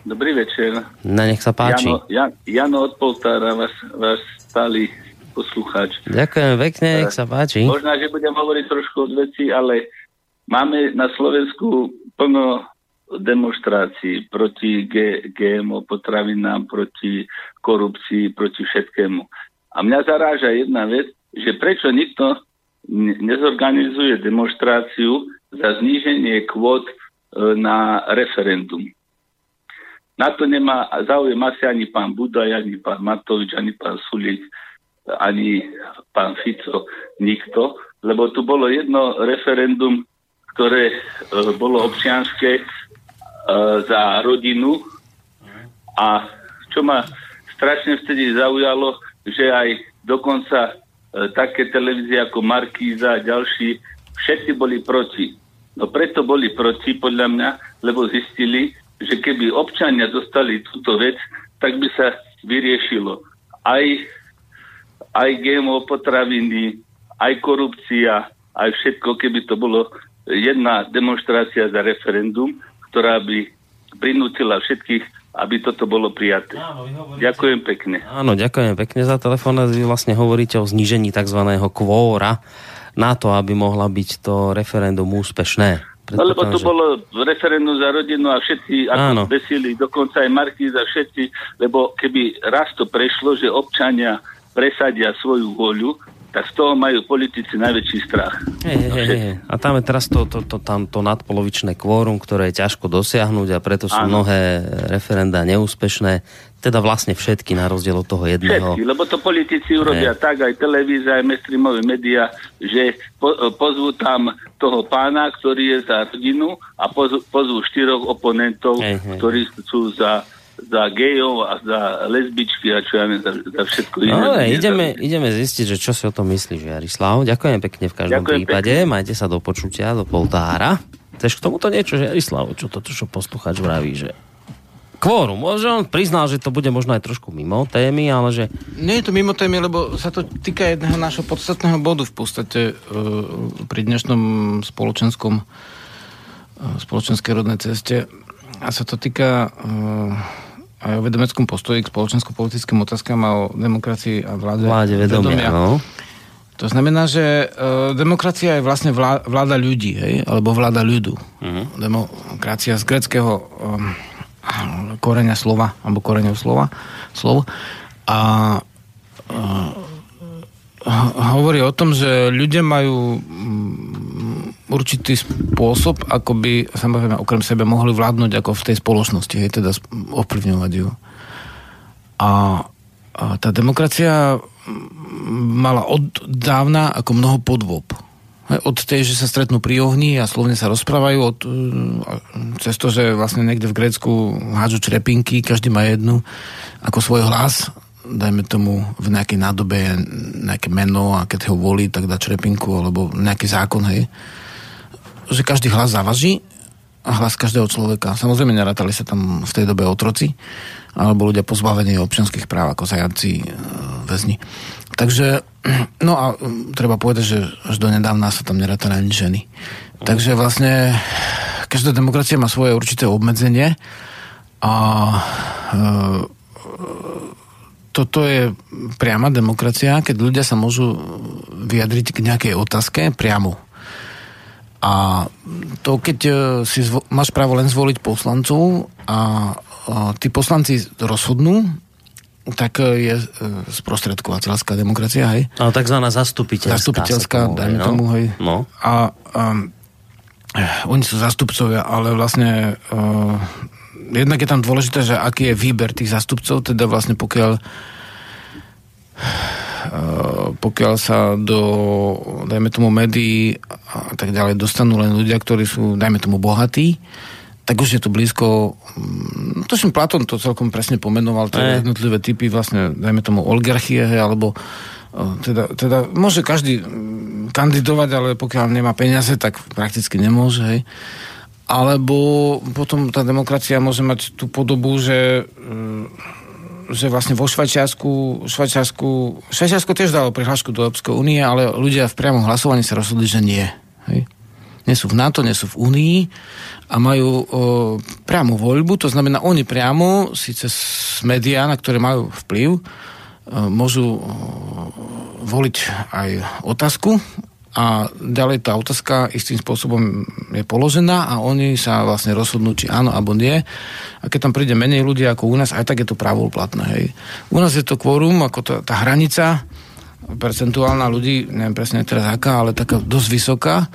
Dobrý večer. Na nech sa páči. Jano, Jan, Jano od Poltára, váš, váš stály poslucháč. Ďakujem pekne, nech sa páči. Možná, že budem hovoriť trošku od veci, ale máme na Slovensku plno demonstrácií proti GMO potravinám, proti korupcii, proti všetkému. A mňa zaráža jedna vec, že prečo nikto nezorganizuje demonstráciu za zníženie kvót e, na referendum. Na to nemá záujem asi ani pán Budaj, ani pán Matovič, ani pán Sulík, ani pán Fico, nikto, lebo tu bolo jedno referendum, ktoré e, bolo občianské e, za rodinu a čo ma strašne vtedy zaujalo, že aj dokonca e, také televízie ako Markíza a ďalší, všetci boli proti. No preto boli proti, podľa mňa, lebo zistili, že keby občania dostali túto vec, tak by sa vyriešilo aj, aj GMO potraviny, aj korupcia, aj všetko, keby to bolo jedna demonstrácia za referendum, ktorá by prinútila všetkých, aby toto bolo prijaté. Áno, ďakujem pekne. Áno, ďakujem pekne za telefón. Vy vlastne hovoríte o znížení tzv. kvóra na to, aby mohla byť to referendum úspešné. No lebo to že... bolo referendum za rodinu a všetci ako besili, dokonca aj Markíz a všetci, lebo keby raz to prešlo, že občania presadia svoju voľu, tak z toho majú politici najväčší strach. Hey, hey, hey. A tam je teraz to, to, to, tam to nadpolovičné kvórum, ktoré je ťažko dosiahnuť a preto sú ano. mnohé referenda neúspešné. Teda vlastne všetky na rozdiel od toho jedného. Všetky, lebo to politici urobia hey. tak, aj televízia, aj mainstreamové médiá, že po, pozvú tam toho pána, ktorý je za rodinu a pozvú, pozvú štyroch oponentov, hey, hey. ktorí sú za za gejov a za lesbičky a čo ja neviem, za, za všetko iné. No, ale ideme, ideme zistiť, že čo si o tom myslíš, Jarislav. Ďakujem pekne v každom Ďakujem prípade. Pekne. Majte sa do počutia, do poltára. Chceš k tomuto niečo, Jarislav? Čo to, čo posluchač vraví, že kvórum. Môže on priznal, že to bude možno aj trošku mimo témy, ale že... Nie je to mimo témy, lebo sa to týka jedného našho podstatného bodu v podstate uh, pri dnešnom spoločenskom uh, spoločenskej rodnej ceste. A sa to týka uh, aj o vedomeckom postoji k spoločensko-politickým otázkam a o demokracii a vláde, vláde vedomia. vedomia. No. To znamená, že uh, demokracia je vlastne vláda, vláda ľudí, hej? alebo vláda ľudu. Uh-huh. Demokracia z greckého um, koreňa slova, alebo koreňov slova, slov. A uh, hovorí o tom, že ľudia majú určitý spôsob, ako by samozrejme okrem sebe mohli vládnuť ako v tej spoločnosti, hej, teda ovplyvňovať ju. A, a tá demokracia mala od dávna ako mnoho podvob. Od tej, že sa stretnú pri ohni a slovne sa rozprávajú, od, cez to, že vlastne niekde v Grécku hádžu črepinky, každý má jednu ako svoj hlas, dajme tomu v nejakej nádobe nejaké meno a keď ho volí, tak dá črepinku alebo nejaký zákon, hej že každý hlas zavaží a hlas každého človeka. Samozrejme, nerátali sa tam v tej dobe otroci, alebo ľudia pozbavení občianských práv, ako zajaci, e, väzni. Takže, no a treba povedať, že až do nedávna sa tam nerátali ani ženy. Takže vlastne každá demokracia má svoje určité obmedzenie a e, toto je priama demokracia, keď ľudia sa môžu vyjadriť k nejakej otázke priamo a to, keď e, si zvo- máš právo len zvoliť poslancov a, a tí poslanci rozhodnú, tak e, je e, sprostredkovateľská demokracia, hej? Ale takzvaná zastupiteľská. Zastupiteľská, dajme no? tomu, hej. No. A, a oni sú zastupcovia, ale vlastne uh, jednak je tam dôležité, že aký je výber tých zastupcov, teda vlastne pokiaľ pokiaľ sa do, dajme tomu, médií a tak ďalej dostanú len ľudia, ktorí sú, dajme tomu, bohatí, tak už je to blízko, mm, to som Platón to celkom presne pomenoval, tie jednotlivé typy, vlastne, dajme tomu, oligarchie, alebo eh, teda, teda môže každý mm, kandidovať, ale pokiaľ nemá peniaze, tak prakticky nemôže, hej. Alebo potom tá demokracia môže mať tú podobu, že eh, že vlastne vo Švajčiarsku, Švajčiarsku, Švajčiarsko tiež dalo prihlášku do Európskej únie, ale ľudia v priamom hlasovaní sa rozhodli, že nie. Hej. Nie sú v NATO, nie sú v Únii a majú o, priamu voľbu, to znamená, oni priamo, síce z médiá, na ktoré majú vplyv, o, môžu voliť aj otázku a ďalej tá otázka istým spôsobom je položená a oni sa vlastne rozhodnú, či áno alebo nie. A keď tam príde menej ľudí ako u nás, aj tak je to právoplatné. Hej. U nás je to kvórum, ako tá, tá hranica percentuálna ľudí, neviem presne teraz aká, ale taká dosť vysoká.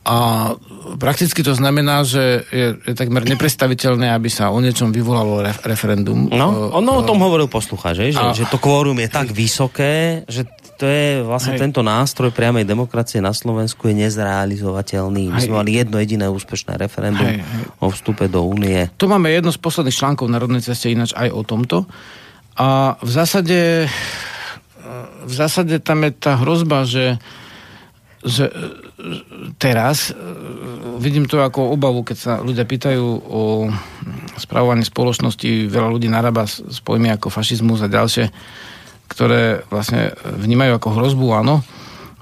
A prakticky to znamená, že je, je takmer neprestaviteľné, aby sa o niečom vyvolalo ref, referendum. No, ono o tom hovoril poslucháč, že, a... že to kvórum je tak vysoké, že to je vlastne Hej. tento nástroj priamej demokracie na Slovensku je nezrealizovateľný. My sme mali jedno jediné úspešné referendum hej, hej. o vstupe do únie. To máme jedno z posledných článkov na Národnej ceste ináč aj o tomto. A v zásade v zásade tam je tá hrozba, že že teraz vidím to ako obavu, keď sa ľudia pýtajú o spravovaní spoločnosti, veľa ľudí narába s pojmy ako fašizmus a ďalšie ktoré vlastne vnímajú ako hrozbu, áno.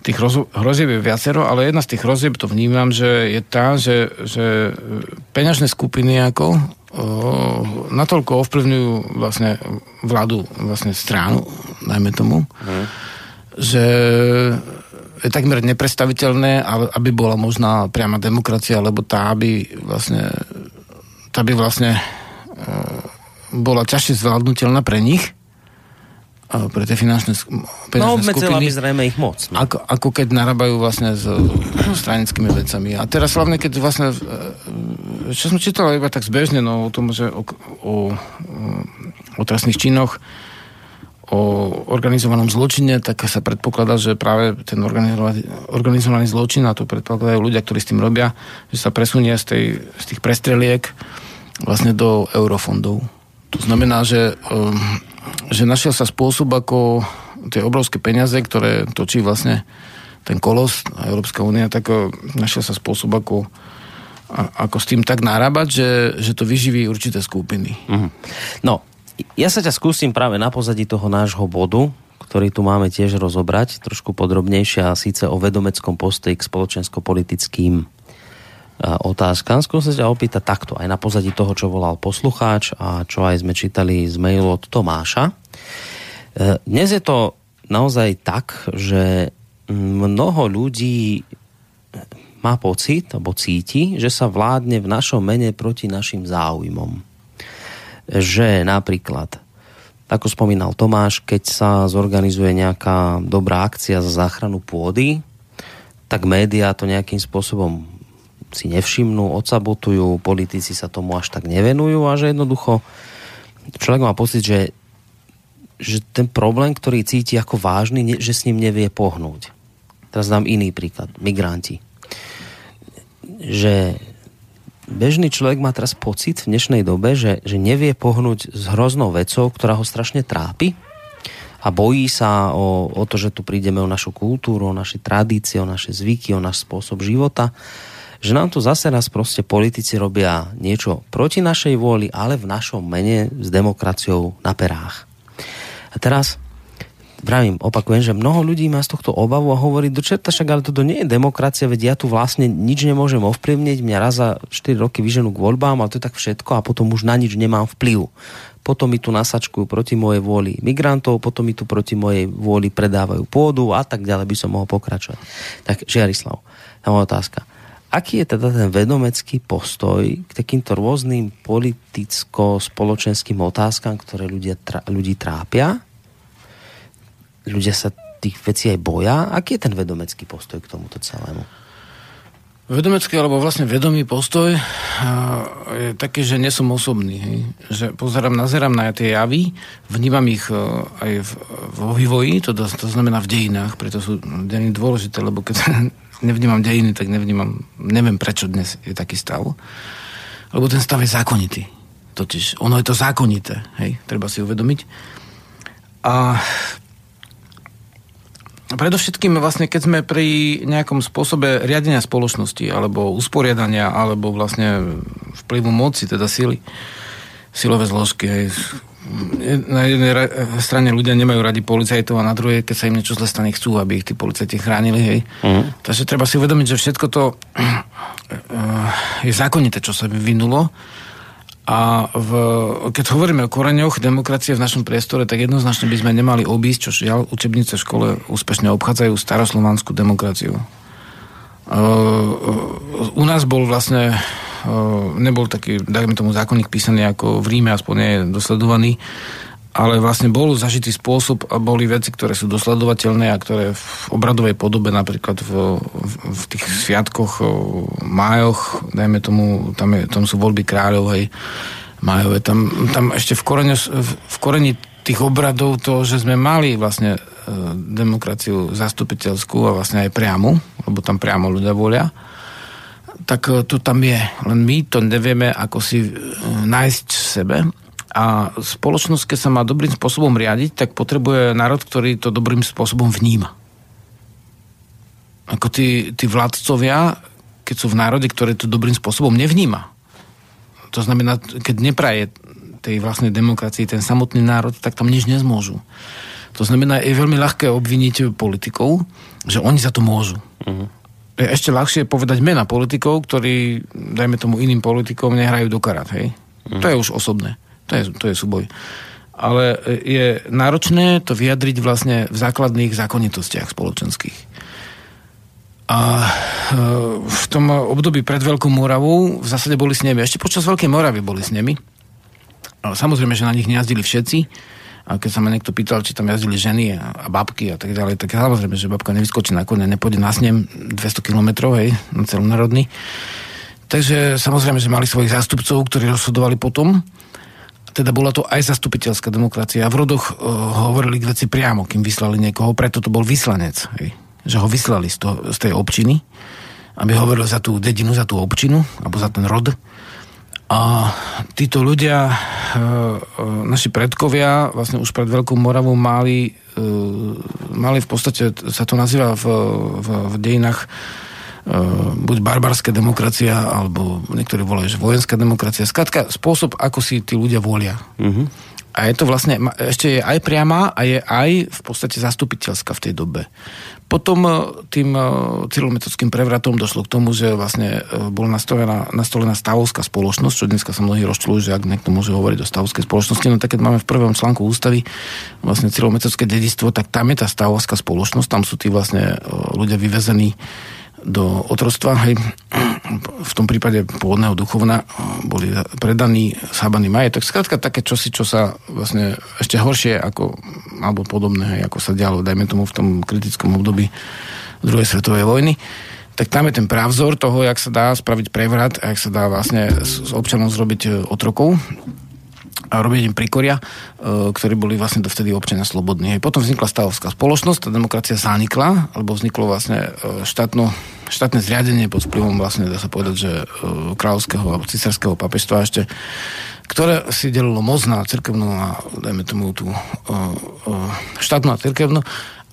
Tých hrozieb je viacero, ale jedna z tých hrozieb, to vnímam, že je tá, že, že peňažné skupiny ako o, natoľko ovplyvňujú vlastne vládu, vlastne stranu, najmä tomu, mm. že je takmer neprestaviteľné, aby bola možná priama demokracia, lebo tá by vlastne tá by vlastne bola ťažšie zvládnutelná pre nich pre tie finančné, finančné no, skupiny. zrejme ich moc. No. Ako, ako keď narábajú vlastne s stranickými vecami. A teraz hlavne, keď vlastne e, čo som čítal iba tak zbežne, no o tom, že o, o, o trestných činoch, o organizovanom zločine, tak sa predpokladá, že práve ten organizovaný, organizovaný zločin, a to predpokladajú ľudia, ktorí s tým robia, že sa presunie z, tej, z tých prestreliek vlastne do eurofondov. To znamená, že um, že našiel sa spôsob, ako tie obrovské peniaze, ktoré točí vlastne ten kolos Európska únia, tak eh, našiel sa spôsob, ako, ako s tým tak narábať, že, že to vyživí určité skupiny. Mm. No, ja sa ťa skúsim práve na pozadí toho nášho bodu, ktorý tu máme tiež rozobrať trošku podrobnejšie a síce o vedomeckom postoji k spoločensko-politickým otázkam. Skúsim sa ťa opýtať takto, aj na pozadí toho, čo volal poslucháč a čo aj sme čítali z mailu od Tomáša. E, dnes je to naozaj tak, že mnoho ľudí má pocit, alebo cíti, že sa vládne v našom mene proti našim záujmom. Že napríklad, ako spomínal Tomáš, keď sa zorganizuje nejaká dobrá akcia za záchranu pôdy, tak médiá to nejakým spôsobom si nevšimnú, odsabotujú, politici sa tomu až tak nevenujú a že jednoducho človek má pocit, že že ten problém, ktorý cíti ako vážny, že s ním nevie pohnúť. Teraz dám iný príklad. Migranti. Že bežný človek má teraz pocit v dnešnej dobe, že, že nevie pohnúť s hroznou vecou, ktorá ho strašne trápi a bojí sa o, o to, že tu prídeme o našu kultúru, o naše tradície, o naše zvyky, o náš spôsob života že nám tu zase raz proste politici robia niečo proti našej vôli, ale v našom mene s demokraciou na perách. A teraz vravím, opakujem, že mnoho ľudí má z tohto obavu a hovorí, do čerta však, ale toto nie je demokracia, veď ja tu vlastne nič nemôžem ovplyvniť, mňa raz za 4 roky vyženú k voľbám, ale to je tak všetko a potom už na nič nemám vplyv. Potom mi tu nasačkujú proti mojej vôli migrantov, potom mi tu proti mojej vôli predávajú pôdu a tak ďalej by som mohol pokračovať. Tak, Žiarislav, moja otázka. Aký je teda ten vedomecký postoj k takýmto rôznym politicko-spoločenským otázkam, ktoré ľudia, ľudí trápia? Ľudia sa tých vecí aj boja. Aký je ten vedomecký postoj k tomuto celému? Vedomecký alebo vlastne vedomý postoj je taký, že nie som osobný. Hej. Že pozerám, nazerám na tie javy, vnímam ich e, aj vo vývoji, to, to znamená v dejinách, preto sú dejiny dôležité, lebo keď nevnímam dejiny, tak nevnímam, neviem prečo dnes je taký stav. Lebo ten stav je zákonitý. Totiž ono je to zákonité, hej, treba si uvedomiť. A predovšetkým vlastne, keď sme pri nejakom spôsobe riadenia spoločnosti, alebo usporiadania, alebo vlastne vplyvu moci, teda síly, silové zložky, hej, na jednej strane ľudia nemajú radi policajtov a na druhej, keď sa im niečo zle stane, chcú, aby ich tí policajti chránili. Hej. Uh-huh. Takže treba si uvedomiť, že všetko to je zákonité, čo sa vyvinulo. A v, keď hovoríme o koreňoch demokracie v našom priestore, tak jednoznačne by sme nemali obísť, čo žiaľ učebnice v škole úspešne obchádzajú staroslovanskú demokraciu. u nás bol vlastne nebol taký, dajme tomu, zákonník písaný ako v Ríme, aspoň nie je dosledovaný, ale vlastne bol zažitý spôsob a boli veci, ktoré sú dosledovateľné a ktoré v obradovej podobe, napríklad v, v, v tých sviatkoch, májoch, dajme tomu, tam, je, tam sú voľby kráľov, hej, májové, tam, tam ešte v koreni, v koreni tých obradov to, že sme mali vlastne e, demokraciu zastupiteľskú a vlastne aj priamu, lebo tam priamo ľudia volia, tak e, to tam je. Len my to nevieme, ako si e, nájsť v sebe. A spoločnosť, keď sa má dobrým spôsobom riadiť, tak potrebuje národ, ktorý to dobrým spôsobom vníma. Ako tí, tí vládcovia, keď sú v národe, ktoré to dobrým spôsobom nevníma. To znamená, keď nepraje tej vlastnej demokracii ten samotný národ, tak tam nič nezmôžu. To znamená, je veľmi ľahké obviniť politikov, že oni za to môžu. Uh-huh. Je ešte ľahšie povedať mena politikov, ktorí, dajme tomu iným politikom, nehrajú do karát, hej? Uh-huh. To je už osobné. To je, to je súboj. Ale je náročné to vyjadriť vlastne v základných zákonitostiach spoločenských. A e, v tom období pred Veľkou Moravou v zásade boli s nimi. Ešte počas Veľkej Moravy boli s nimi. Samozrejme, že na nich nejazdili všetci. A keď sa ma niekto pýtal, či tam jazdili ženy a, babky a tak ďalej, tak samozrejme, že babka nevyskočí na kone, nepôjde na snem 200 km, hej, na celonárodný. Takže samozrejme, že mali svojich zástupcov, ktorí rozhodovali potom. Teda bola to aj zastupiteľská demokracia. V rodoch uh, hovorili k veci priamo, kým vyslali niekoho, preto to bol vyslanec. Hej. Že ho vyslali z, to, z tej občiny, aby hovoril za tú dedinu, za tú občinu, alebo za ten rod. A títo ľudia, e, e, naši predkovia, vlastne už pred Veľkou Moravou mali, e, mali v podstate, sa to nazýva v, v, v dejinách buď barbarská demokracia, alebo niektorí volajú, že vojenská demokracia. Skladka, spôsob, ako si tí ľudia volia. Uh-huh. A je to vlastne, ešte je aj priama a je aj v podstate zastupiteľská v tej dobe. Potom e, tým e, cyrilometodským prevratom došlo k tomu, že vlastne e, bola nastolená, nastolená stavovská spoločnosť, čo dneska sa mnohí rozčulujú, že ak niekto môže hovoriť o stavovskej spoločnosti, no tak keď máme v prvom článku ústavy vlastne cyrilometodské dedistvo, tak tam je tá stavovská spoločnosť, tam sú tí vlastne ľudia vyvezení do otrostva. Hej. V tom prípade pôvodného duchovna boli predaní, sábaný majetok. Skrátka také čosi, čo sa vlastne ešte horšie ako, alebo podobné, hej, ako sa dialo, dajme tomu v tom kritickom období druhej svetovej vojny tak tam je ten právzor toho, jak sa dá spraviť prevrat a jak sa dá vlastne s občanom zrobiť e, otrokov a robiť im prikoria, e, ktorí boli vlastne dovtedy občania slobodní. Potom vznikla stavovská spoločnosť, tá demokracia zanikla, alebo vzniklo vlastne e, štátno, štátne zriadenie pod vplyvom vlastne, dá sa povedať, že e, kráľovského alebo cisárskeho papežstva ešte, ktoré si delilo moc na cirkevnú a dajme tomu tú štátnu a cirkevnú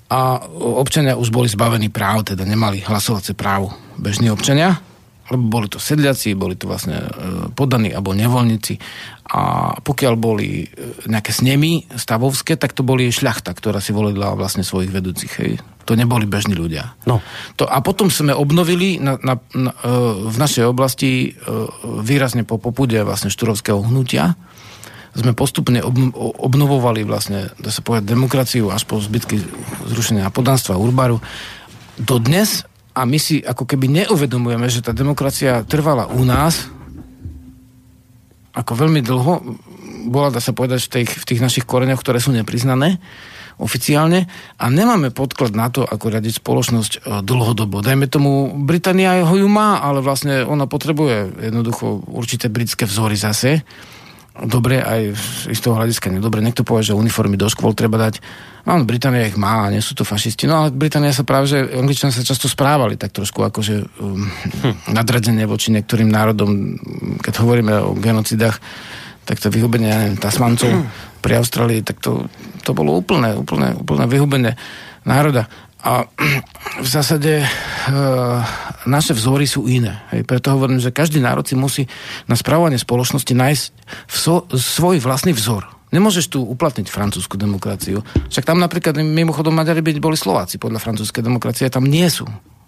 a občania už boli zbavení práv, teda nemali hlasovacie právo bežní občania, lebo boli to sedliaci, boli to vlastne e, podaní alebo nevoľníci a pokiaľ boli e, nejaké snemy stavovské, tak to boli šľachta, ktorá si volila vlastne svojich vedúcich. Hej. To neboli bežní ľudia. No. To, a potom sme obnovili na, na, na, e, v našej oblasti výrazne po popude vlastne šturovského hnutia sme postupne obnovovali vlastne, dá sa povedať, demokraciu až po zbytky zrušenia podanstva Urbaru. Dodnes a my si ako keby neuvedomujeme, že tá demokracia trvala u nás ako veľmi dlho, bola, dá sa povedať, v tých, v tých našich koreňoch, ktoré sú nepriznané oficiálne. A nemáme podklad na to, ako riadiť spoločnosť e, dlhodobo. Dajme tomu, Británia ho ju má, ale vlastne ona potrebuje jednoducho určité britské vzory zase dobre, aj z toho hľadiska nedobre. Niekto povie, že uniformy do škôl treba dať. Áno, Británia ich má, nie sú to fašisti. No ale Británia sa práve, že Angličania sa často správali tak trošku akože um, hm. nadradenie voči niektorým národom. Keď hovoríme o genocidách, tak to vyhubenie ja neviem, Tasmancov hm. pri Austrálii, tak to, to bolo úplné, úplné, úplné vyhubenie národa. A v zásade e, naše vzory sú iné. Hej. Preto hovorím, že každý národ si musí na správanie spoločnosti nájsť so, svoj vlastný vzor. Nemôžeš tu uplatniť francúzsku demokraciu. Však tam napríklad mimochodom Maďari byť boli Slováci podľa francúzskej demokracie, tam nie sú.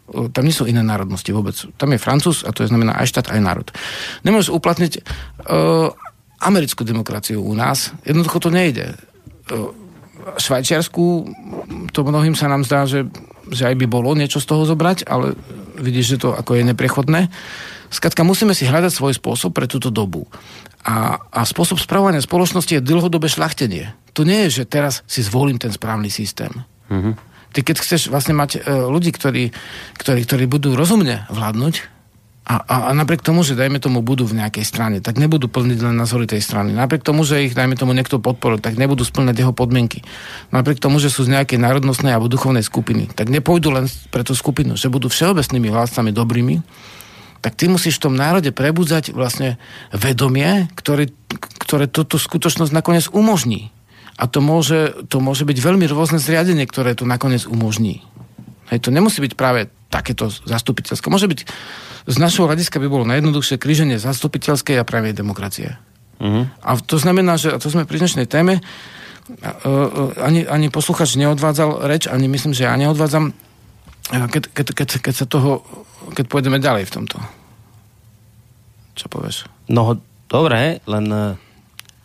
Tam nie sú iné národnosti vôbec. Tam je Francúz a to je znamená aj štát, aj národ. Nemôžeš uplatniť uh, americkú demokraciu u nás. Jednoducho to nejde. Uh, Švajčiarsku, to mnohým sa nám zdá, že, že aj by bolo niečo z toho zobrať, ale vidíš, že to ako je neprechodné. Skladka, musíme si hľadať svoj spôsob pre túto dobu. A, a spôsob správania spoločnosti je dlhodobé šlachtenie. To nie je, že teraz si zvolím ten správny systém. Mm-hmm. Ty keď chceš vlastne mať e, ľudí, ktorí, ktorí, ktorí budú rozumne vládnuť, a, a, a napriek tomu, že dajme tomu budú v nejakej strane, tak nebudú plniť len názory tej strany. Napriek tomu, že ich dajme tomu niekto podporil, tak nebudú splňať jeho podmienky. Napriek tomu, že sú z nejakej národnostnej alebo duchovnej skupiny, tak nepôjdu len pre tú skupinu, že budú všeobecnými vládcami dobrými, tak ty musíš v tom národe prebudzať vlastne vedomie, ktoré, ktoré túto skutočnosť nakoniec umožní. A to môže, to môže byť veľmi rôzne zriadenie, ktoré to nakoniec umožní. Hej, to nemusí byť práve takéto zastupiteľské. Môže byť z našho hľadiska by bolo najjednoduchšie kríženie zastupiteľskej a pravej demokracie. Uh-huh. A to znamená, že, a to sme pri dnešnej téme, ani, ani posluchač neodvádzal reč, ani myslím, že ja neodvádzam, keď, keď, keď, keď sa toho, keď pôjdeme ďalej v tomto. Čo povieš? No, dobre, len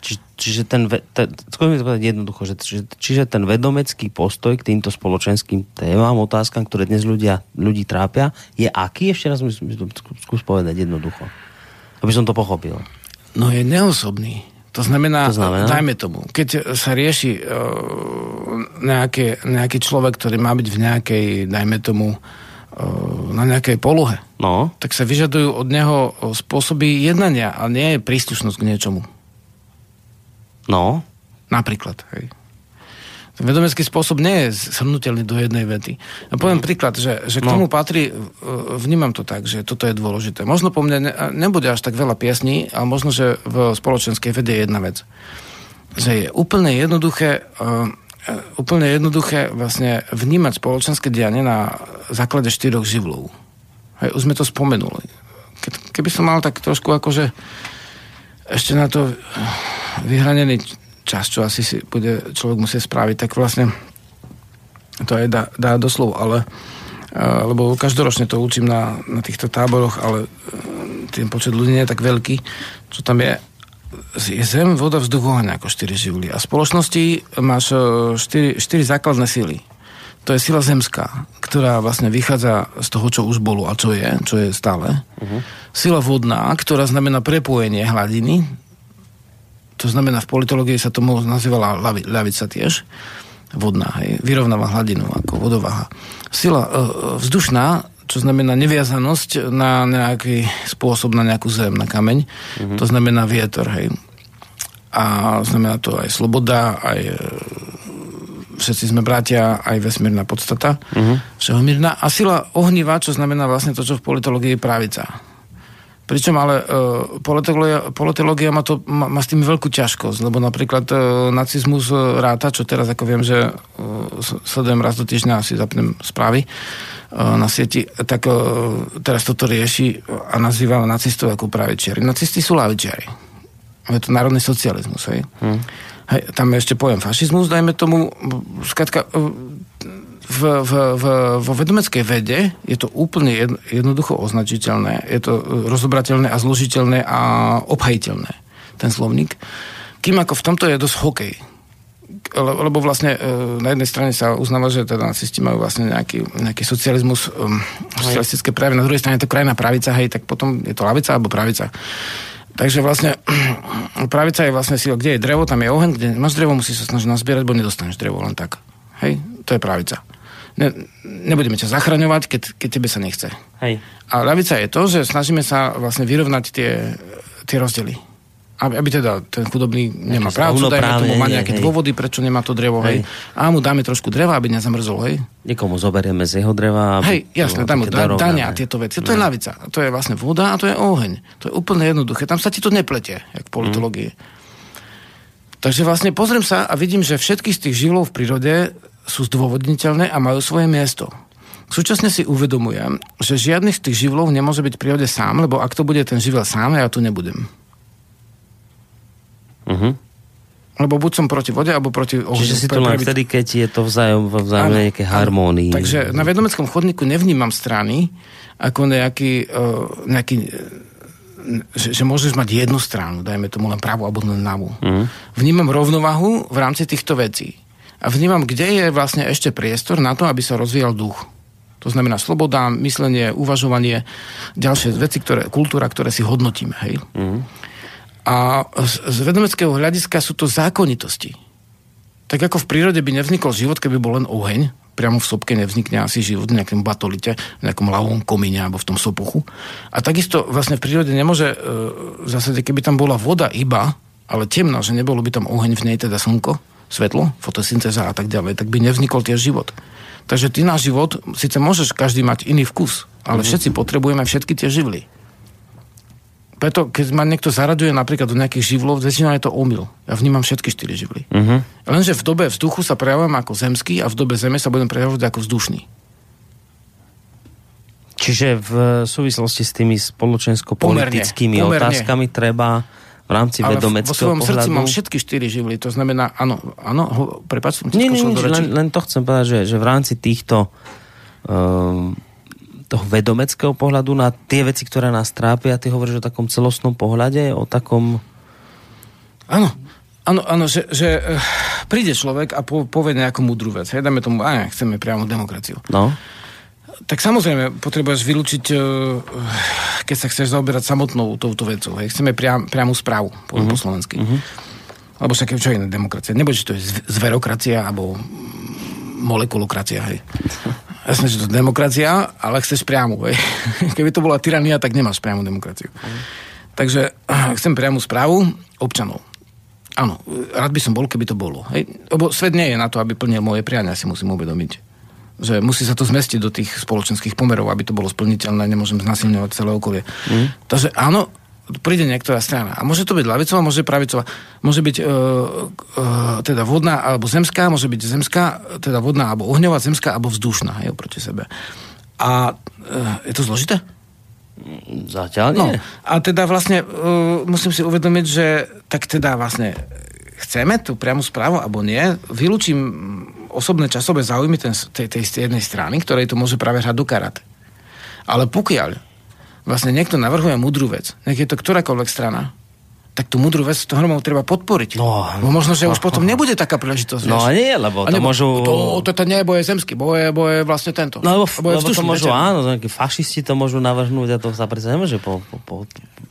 či, čiže ten, te, skôr to povedať jednoducho, že, čiže, čiže ten vedomecký postoj k týmto spoločenským témam, otázkam, ktoré dnes ľudia, ľudí trápia, je aký? Ešte raz mi skús povedať jednoducho. Aby som to pochopil. No je neosobný. To znamená, to znamená, dajme tomu, keď sa rieši uh, nejaké, nejaký človek, ktorý má byť v nejakej, dajme tomu, uh, na nejakej polohe, no. tak sa vyžadujú od neho spôsoby jednania, ale nie je príslušnosť k niečomu. No. Napríklad, hej. Vedomecký spôsob nie je shrnutelný do jednej vety. Ja poviem no. príklad, že, že k no. tomu patrí, e, vnímam to tak, že toto je dôležité. Možno po mne ne, nebude až tak veľa piesní, ale možno, že v spoločenskej vede je jedna vec. Že je úplne jednoduché, uh, úplne jednoduché vlastne vnímať spoločenské dianie na základe štyroch živlov. Hej, už sme to spomenuli. keby som mal tak trošku akože ešte na to vyhranený čas, čo asi si bude človek musieť spraviť, tak vlastne to aj dá, dá doslov, ale lebo každoročne to učím na, na týchto táboroch, ale e, ten počet ľudí nie je tak veľký, čo tam je je zem, voda, vzduch, ako štyri živly. A v spoločnosti máš e, štyri, štyri základné síly. To je sila zemská, ktorá vlastne vychádza z toho, čo už bolo a čo je, čo je stále. Uh-huh. Sila vodná, ktorá znamená prepojenie hladiny to znamená, v politológii sa tomu nazývala ľavica tiež, vodná, hej, vyrovnáva hladinu ako vodováha. Sila e, vzdušná, čo znamená neviazanosť na nejaký spôsob, na nejakú zem, na kameň, mm-hmm. to znamená vietor, hej. A znamená to aj sloboda, aj e, všetci sme bratia, aj vesmírna podstata, mm-hmm. všehomírna. A sila ohniva, čo znamená vlastne to, čo v politológii je pravica Pričom ale uh, politológia, politológia má, to, má, má s tým veľkú ťažkosť, lebo napríklad uh, nacizmus uh, ráta, čo teraz ako viem, že uh, sledujem raz do týždňa, si zapnem správy uh, na sieti, tak uh, teraz toto rieši a nazýva nacistov ako pravičiari. Nacisti sú lavičiari. Je to národný socializmus, hej. Hmm. Hej, tam ešte poviem fašizmus, dajme tomu, skratka, v, v, v, vo vedomeckej vede je to úplne jednoducho označiteľné, je to rozobrateľné a zložiteľné a obhajiteľné, ten slovník. Kým ako v tomto je dosť hokej. Lebo vlastne e, na jednej strane sa uznáva, že teda nacisti majú vlastne nejaký, nejaký socializmus, um, socialistické práve, na druhej strane je to krajná pravica, hej, tak potom je to lavica alebo pravica. Takže vlastne pravica je vlastne sila, kde je drevo, tam je oheň, kde máš drevo, musíš sa snažiť nazbierať, bo nedostaneš drevo len tak. Hej, to je pravica ne, nebudeme ťa zachraňovať, keď, keď tebe sa nechce. Hej. A ľavica je to, že snažíme sa vlastne vyrovnať tie, tie rozdiely. Aby, teda ten chudobný nemá prácu, dajme tomu, má nejaké hej. dôvody, prečo nemá to drevo, hej. hej. A mu dáme trošku dreva, aby nezamrzol, hej. Niekomu zoberieme z jeho dreva. Hej, jasné, tam mu dania a tieto veci. To je ľavica. To je vlastne voda a to je oheň. To je úplne jednoduché. Tam sa ti to nepletie, jak v politológii. Mm. Takže vlastne pozriem sa a vidím, že všetky z tých živlov v prírode sú zdôvodniteľné a majú svoje miesto. Súčasne si uvedomujem, že žiadny z tých živlov nemôže byť v prírode sám, lebo ak to bude ten živel sám, ja tu nebudem. Uh-huh. Lebo buď som proti vode, alebo proti ohňu. Čiže si to len vtedy, keď je to vzájom, vzájomne nejaké harmónii. Takže na vedomeckom chodníku nevnímam strany ako nejaký, uh, nejaký že, že môžeš mať jednu stranu, dajme tomu len pravú alebo len ľavú. Uh-huh. Vnímam rovnovahu v rámci týchto vecí a vnímam, kde je vlastne ešte priestor na to, aby sa rozvíjal duch. To znamená sloboda, myslenie, uvažovanie, ďalšie veci, ktoré, kultúra, ktoré si hodnotíme. Hej? Mm-hmm. A z, vedomeckého hľadiska sú to zákonitosti. Tak ako v prírode by nevznikol život, keby bol len oheň, priamo v sopke nevznikne asi život v nejakom batolite, v nejakom lavom komíne alebo v tom sopuchu. A takisto vlastne v prírode nemôže, e, v zásade, keby tam bola voda iba, ale temná, že nebolo by tam oheň v nej, teda slnko, svetlo, fotosyntéza a tak ďalej, tak by nevznikol tiež život. Takže ty náš život, síce môžeš každý mať iný vkus, ale mm-hmm. všetci potrebujeme všetky tie živly. Preto, keď ma niekto zaraďuje napríklad do nejakých živlov, väčšinou je to omyl. Ja vnímam všetky štyri živly. Mm-hmm. Lenže v dobe vzduchu sa prejavujem ako zemský a v dobe zeme sa budem prejavovať ako vzdušný. Čiže v súvislosti s tými spoločensko-politickými otázkami treba v rámci Ale vedomeckého vo svojom pohľadu... srdci mám všetky štyri živly, to znamená, áno, áno, prepáč, som nie, nie, nie, len, len to chcem povedať, že, že v rámci týchto um, toho vedomeckého pohľadu na tie veci, ktoré nás trápia, ty hovoríš o takom celostnom pohľade, o takom... Áno, Áno, áno, že, že uh, príde človek a po, povie nejakú múdru vec. Hej, dáme tomu, a chceme priamo demokraciu. No tak samozrejme potrebuješ vylúčiť, e, keď sa chceš zaoberať samotnou touto vecou. Hej. Chceme priam, priamu správu, poviem uh-huh. po slovensky. Uh-huh. Lebo však čo je demokracia? Nebude, že to je zverokracia alebo molekulokracia. Hej. Jasne, že to je demokracia, ale chceš priamu. Hej. Keby to bola tyrania, tak nemáš priamu demokraciu. Uh-huh. Takže chcem priamu správu občanov. Áno, rád by som bol, keby to bolo. Hej. Lebo svet nie je na to, aby plnil moje priania, si musím uvedomiť že musí sa to zmestiť do tých spoločenských pomerov, aby to bolo splniteľné, nemôžem znasilňovať celé okolie. Mm. Takže áno, príde niektorá strana. A môže to byť lavicová, môže pravicová, môže byť uh, uh, teda vodná alebo zemská, môže byť zemská, teda vodná alebo ohňová, zemská alebo vzdušná, je proti sebe. A uh, je to zložité? Zatiaľ nie. No, a teda vlastne uh, musím si uvedomiť, že tak teda vlastne chceme tú priamu správu alebo nie, vylúčim osobné časové záujmy ten, tej, tej jednej strany, ktorej to môže práve hrať do karate. Ale pokiaľ vlastne niekto navrhuje mudrú vec, nech je to ktorákoľvek strana, tak tú mudrú vec to hromou treba podporiť. No, no možno, že už potom nebude taká príležitosť. No vieš. nie, lebo to nebo, môžu... To, to, to nie je boje zemský, boje, boje vlastne tento. No lebo, boje lebo to môžu, áno, nejakí fašisti to môžu navrhnúť a to sa predsa nemôže po, po, po,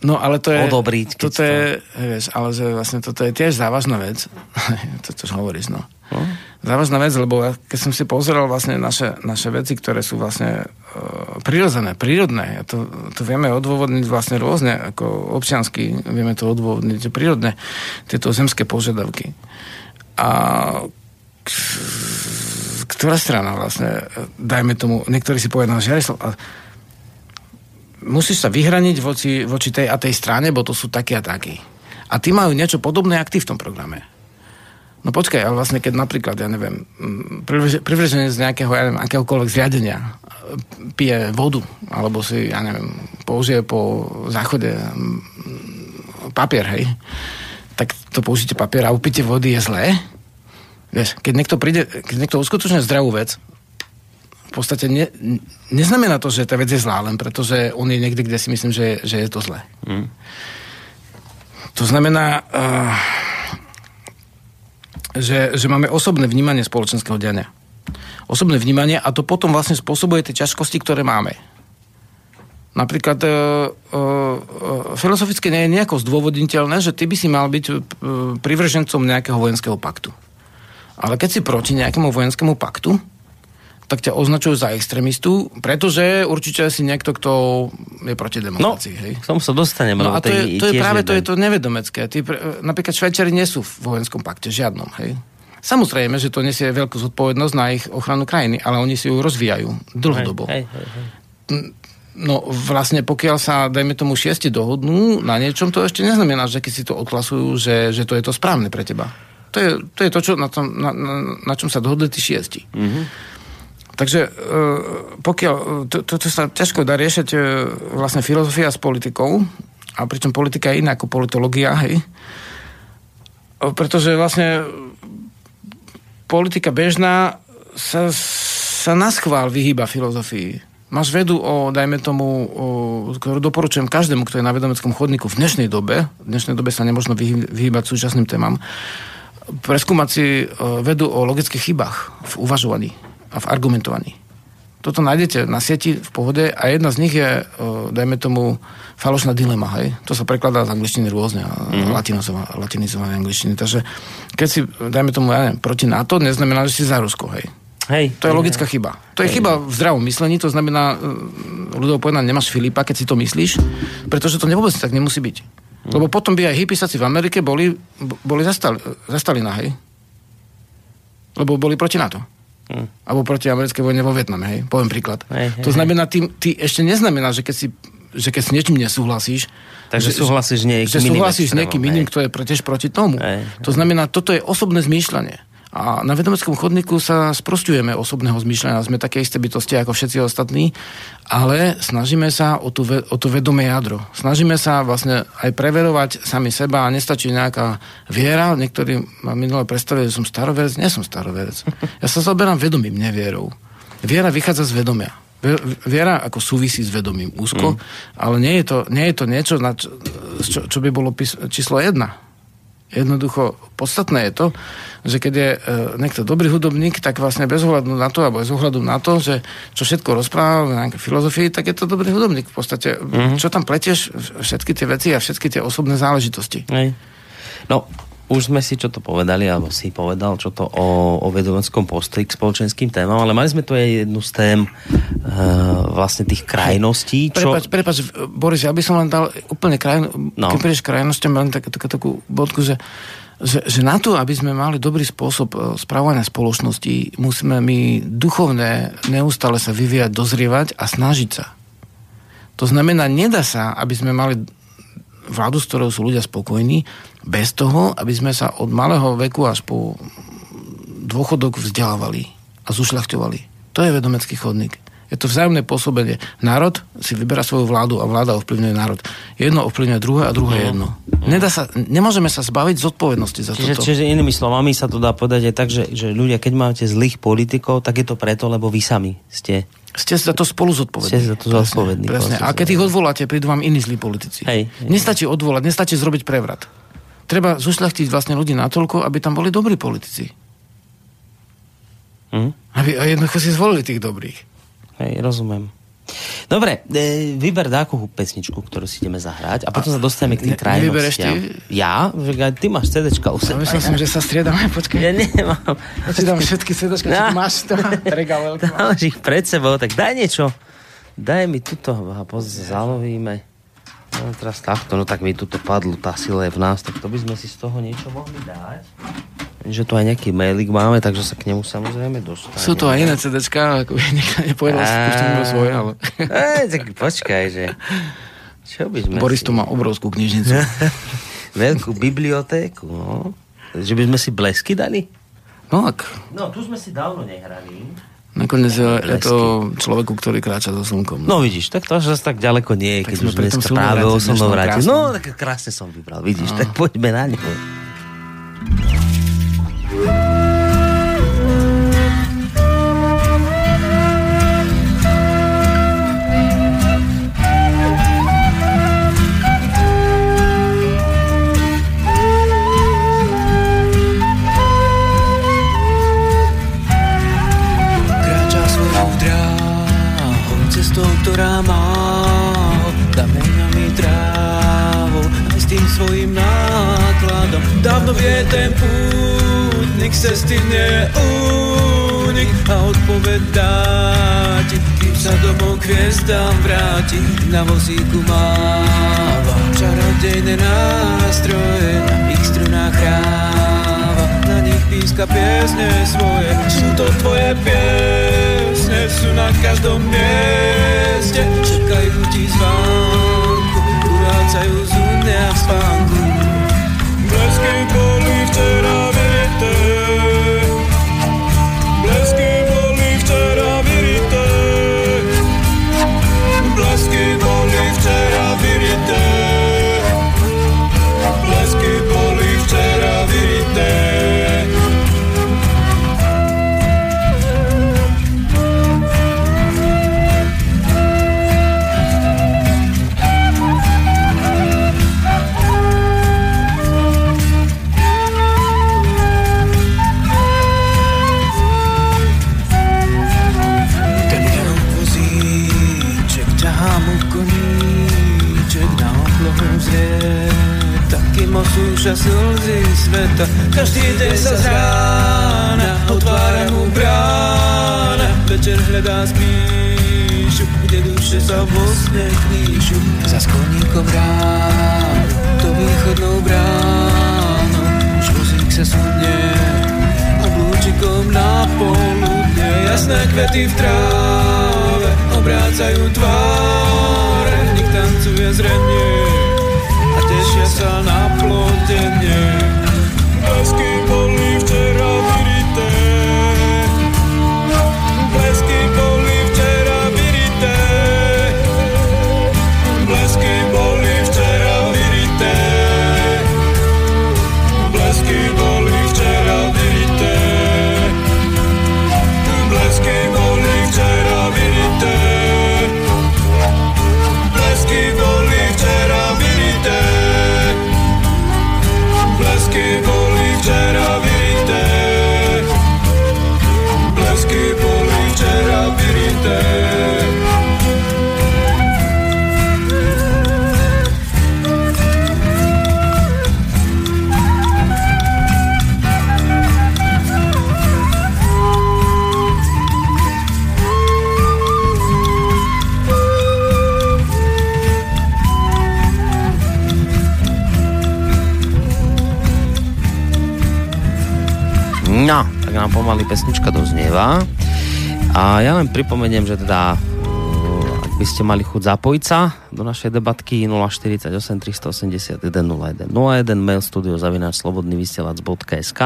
no, ale to je, odobriť. Toto to... je, vieš, ale že vlastne toto je tiež závažná vec. to, čo hovoríš, no. No závažná vec, lebo keď som si pozeral vlastne naše, naše veci, ktoré sú vlastne uh, prirodzené, prírodné, to, to vieme odôvodniť vlastne rôzne, ako občiansky vieme to odôvodniť, prírodné, tieto zemské požiadavky. A ktorá strana vlastne, dajme tomu, niektorí si povedal, že a musíš sa vyhraniť voči, voči tej a tej strane, bo to sú takí a takí. A tí majú niečo podobné, ako ty v tom programe. No počkaj, ale vlastne keď napríklad, ja neviem, mm, privrženec z nejakého, ja neviem, akéhokoľvek zriadenia e, pije vodu, alebo si, ja neviem, použije po záchode mm, papier, hej, tak to použite papiera a upite vody je zlé. Vieš, keď niekto príde, keď niekto uskutočne zdravú vec, v podstate ne, neznamená to, že tá vec je zlá, len pretože on je niekde, kde si myslím, že, že je to zlé. Mm. To znamená, uh, že, že máme osobné vnímanie spoločenského diania. Osobné vnímanie a to potom vlastne spôsobuje tie ťažkosti, ktoré máme. Napríklad e, e, e, filozoficky nie je nejako zdôvodniteľné, že ty by si mal byť e, privržencom nejakého vojenského paktu. Ale keď si proti nejakému vojenskému paktu, tak ťa označujú za extrémistu, pretože určite si niekto, kto je proti demokracii. No, hej? k tomu sa dostaneme. No a to je, to je práve to, je to nevedomecké. Tí, napríklad Švajčari nie sú v vojenskom pakte, žiadnom. Hej? Samozrejme, že to nesie veľkú zodpovednosť na ich ochranu krajiny, ale oni si ju rozvíjajú dlhodobo. Hej, hej, hej. No vlastne pokiaľ sa, dajme tomu, šiesti dohodnú na niečom, to ešte neznamená, že keď si to odklasujú, že, že to je to správne pre teba. To je to, je to čo, na, tom, na, na, na čom sa dohodli tí šiesti. Mm-hmm. Takže e, pokiaľ, to, to, to sa ťažko dá riešiť e, vlastne filozofia s politikou, a pričom politika je iná ako politológia, hej. Pretože vlastne politika bežná sa, sa naschvál vyhýba filozofii. Máš vedu o, dajme tomu, o, ktorú doporučujem každému, kto je na vedomeckom chodníku v dnešnej dobe, v dnešnej dobe sa nemôžno vyhýbať súčasným témam, preskúmať si vedu o logických chybách v uvažovaní a v argumentovaní. Toto nájdete na sieti v pohode a jedna z nich je, o, dajme tomu, falošná dilema, hej. To sa prekladá z angličtiny rôzne, mm-hmm. latinizované angličtiny. Takže keď si, dajme tomu, ja neviem, proti NATO, neznamená, že si za Rusko, hej. Hej. To je logická chyba. To je hej. chyba v zdravom myslení, to znamená, e, ľudovo povedané, nemáš Filipa, keď si to myslíš, pretože to vôbec tak nemusí byť. Mm. Lebo potom by aj hypisaci v Amerike boli, boli zastali, zastali na hej. Lebo boli proti NATO. Hmm. Alebo proti americkej vojne vo Vietname, hej? Poviem príklad. Hej, hej, to znamená, ty, ty ešte neznamená, že keď si že keď s niečím nesúhlasíš, Takže že, súhlasíš niekým že súhlasíš s niekým iným, kto je tiež proti tomu. Hej, hej. To znamená, toto je osobné zmýšľanie. A na vedomeckom chodníku sa sprostujeme osobného zmýšľania. Sme také isté bytosti ako všetci ostatní, ale snažíme sa o, tú, o to vedomé jadro. Snažíme sa vlastne aj preverovať sami seba a nestačí nejaká viera. Niektorí ma minule predstavili, že som staroverec. Nie som staroverec. Ja sa zaoberám vedomím, nevierou. Viera vychádza z vedomia. Viera ako súvisí s vedomím úzko, mm. ale nie je to, nie je to niečo, čo, čo, čo by bolo pís, číslo jedna. Jednoducho, podstatné je to, že keď je e, niekto dobrý hudobník, tak vlastne bez ohľadu na to, alebo bez ohľadu na to, že čo všetko rozpráva v nejakej filozofii, tak je to dobrý hudobník. V podstate, mm-hmm. čo tam pletieš, všetky tie veci a všetky tie osobné záležitosti. Hej. No, už sme si čo to povedali, alebo si povedal, čo to o, o vedomeckom postoji k spoločenským témam, ale mali sme tu aj jednu z tém uh, vlastne tých krajností. Čo... Prepač, prepač, Boris, ja by som len dal úplne krajno, no. keď prídeš krajnosťam, len tak, tak, takú bodku, že, že, že na to, aby sme mali dobrý spôsob e, správania spoločnosti, musíme my duchovné neustále sa vyvíjať, dozrievať a snažiť sa. To znamená, nedá sa, aby sme mali vládu, s ktorou sú ľudia spokojní, bez toho, aby sme sa od malého veku až po dôchodok vzdelávali a zušľachťovali. To je vedomecký chodník. Je to vzájomné pôsobenie. Národ si vyberá svoju vládu a vláda ovplyvňuje národ. Jedno ovplyvňuje druhé a druhé no. jedno. Nedá sa, nemôžeme sa zbaviť zodpovednosti za čiže, toto. Čiže inými slovami sa to dá povedať aj tak, že, že ľudia, keď máte zlých politikov, tak je to preto, lebo vy sami ste ste za to spolu zodpovední. Ste za to zodpovední. Presne, presne. A keď ich odvoláte, prídu vám iní zlí politici. Hej. Nestačí odvolať, nestačí zrobiť prevrat treba zušľachtiť vlastne ľudí natoľko, aby tam boli dobrí politici. Hm? Aby jednoducho si zvolili tých dobrých. Hej, rozumiem. Dobre, e, vyber dáku pesničku, ktorú si ideme zahrať a potom a, sa dostaneme k tým ne, krajnostiam. ty? Ja? Ty máš CDčka u seba. Ja myslím, že sa striedame, počkaj. Ja nemám. Ja ti dám všetky CDčka, no. čo máš to. Dáš ich pred sebou, tak daj niečo. Daj mi tuto, pozor, zalovíme. No teraz takto, no tak mi tu padlo, tá sila je v nás, tak to by sme si z toho niečo mohli dať. Že tu aj nejaký mailik máme, takže sa k nemu samozrejme dostaneme. Sú to aj iné CDčka, ako by niekto nepovedal, púšťam mimo svoje, ale... Ej, tak počkaj, že... Čo by sme Boris tu má obrovskú knižnicu. Veľkú bibliotéku, no. Že by sme si blesky dali? No ak... No, tu sme si dávno nehrali. Nakoniec je, to človeku, ktorý kráča so slnkom. No vidíš, tak to až tak ďaleko nie je, keď už dneska práve o slnovráte. No, tak krásne som vybral, vidíš, no. tak poďme na ňo. Dávno vie ten pútnik cesty neunik a odpovedá ti, kým sa domov k hviezdám vráti. Na vozíku máva čarodejné nástroje, na ich strunách hráva, na nich píska piesne svoje. Sú to tvoje piesne, sú na každom mieste Čakajú ti zvánku Urácajú z a v spánku skúša slzy sveta. Každý deň sa z rána otvára mu brána. Večer hľadá spíšu, kde duše sa vo sne kníšu Za skleníkom ráno, to východnou bránou. Už vozík sa sudne, oblúčikom na poludne. Jasné kvety v tráve obrácajú tváre. Nik tancuje zrenie sa na plodenie. Blesky boli tak nám pomaly pesnička doznieva. A ja len pripomeniem, že teda uh, ak by ste mali chuť zapojiť sa do našej debatky 048 381 01 01 mail studio zavináč slobodnyvysielac.sk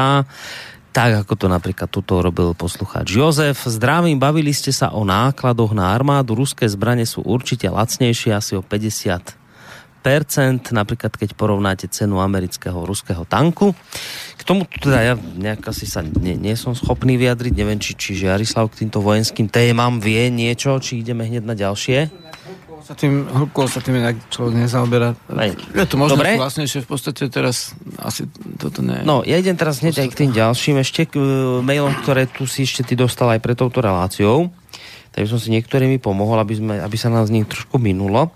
tak ako to napríklad tuto robil poslucháč Jozef. Zdravím, bavili ste sa o nákladoch na armádu. Ruské zbranie sú určite lacnejšie, asi o 50% napríklad keď porovnáte cenu amerického ruského tanku. Tomu teda ja nejak asi sa nie, nie som schopný vyjadriť, neviem, či, či Jarislav k týmto vojenským témam vie niečo, či ideme hneď na ďalšie. Sa tým, hĺbkovo sa tým inak človek nezaoberá. Je to možno Dobre. vlastnejšie v podstate teraz asi toto ne. No, ja idem teraz hneď aj k tým ďalším ešte k e, mailom, ktoré tu si ešte ty dostal aj pre touto reláciou. Takže som si niektorými pomohol, aby, sme, aby sa nám z nich trošku minulo.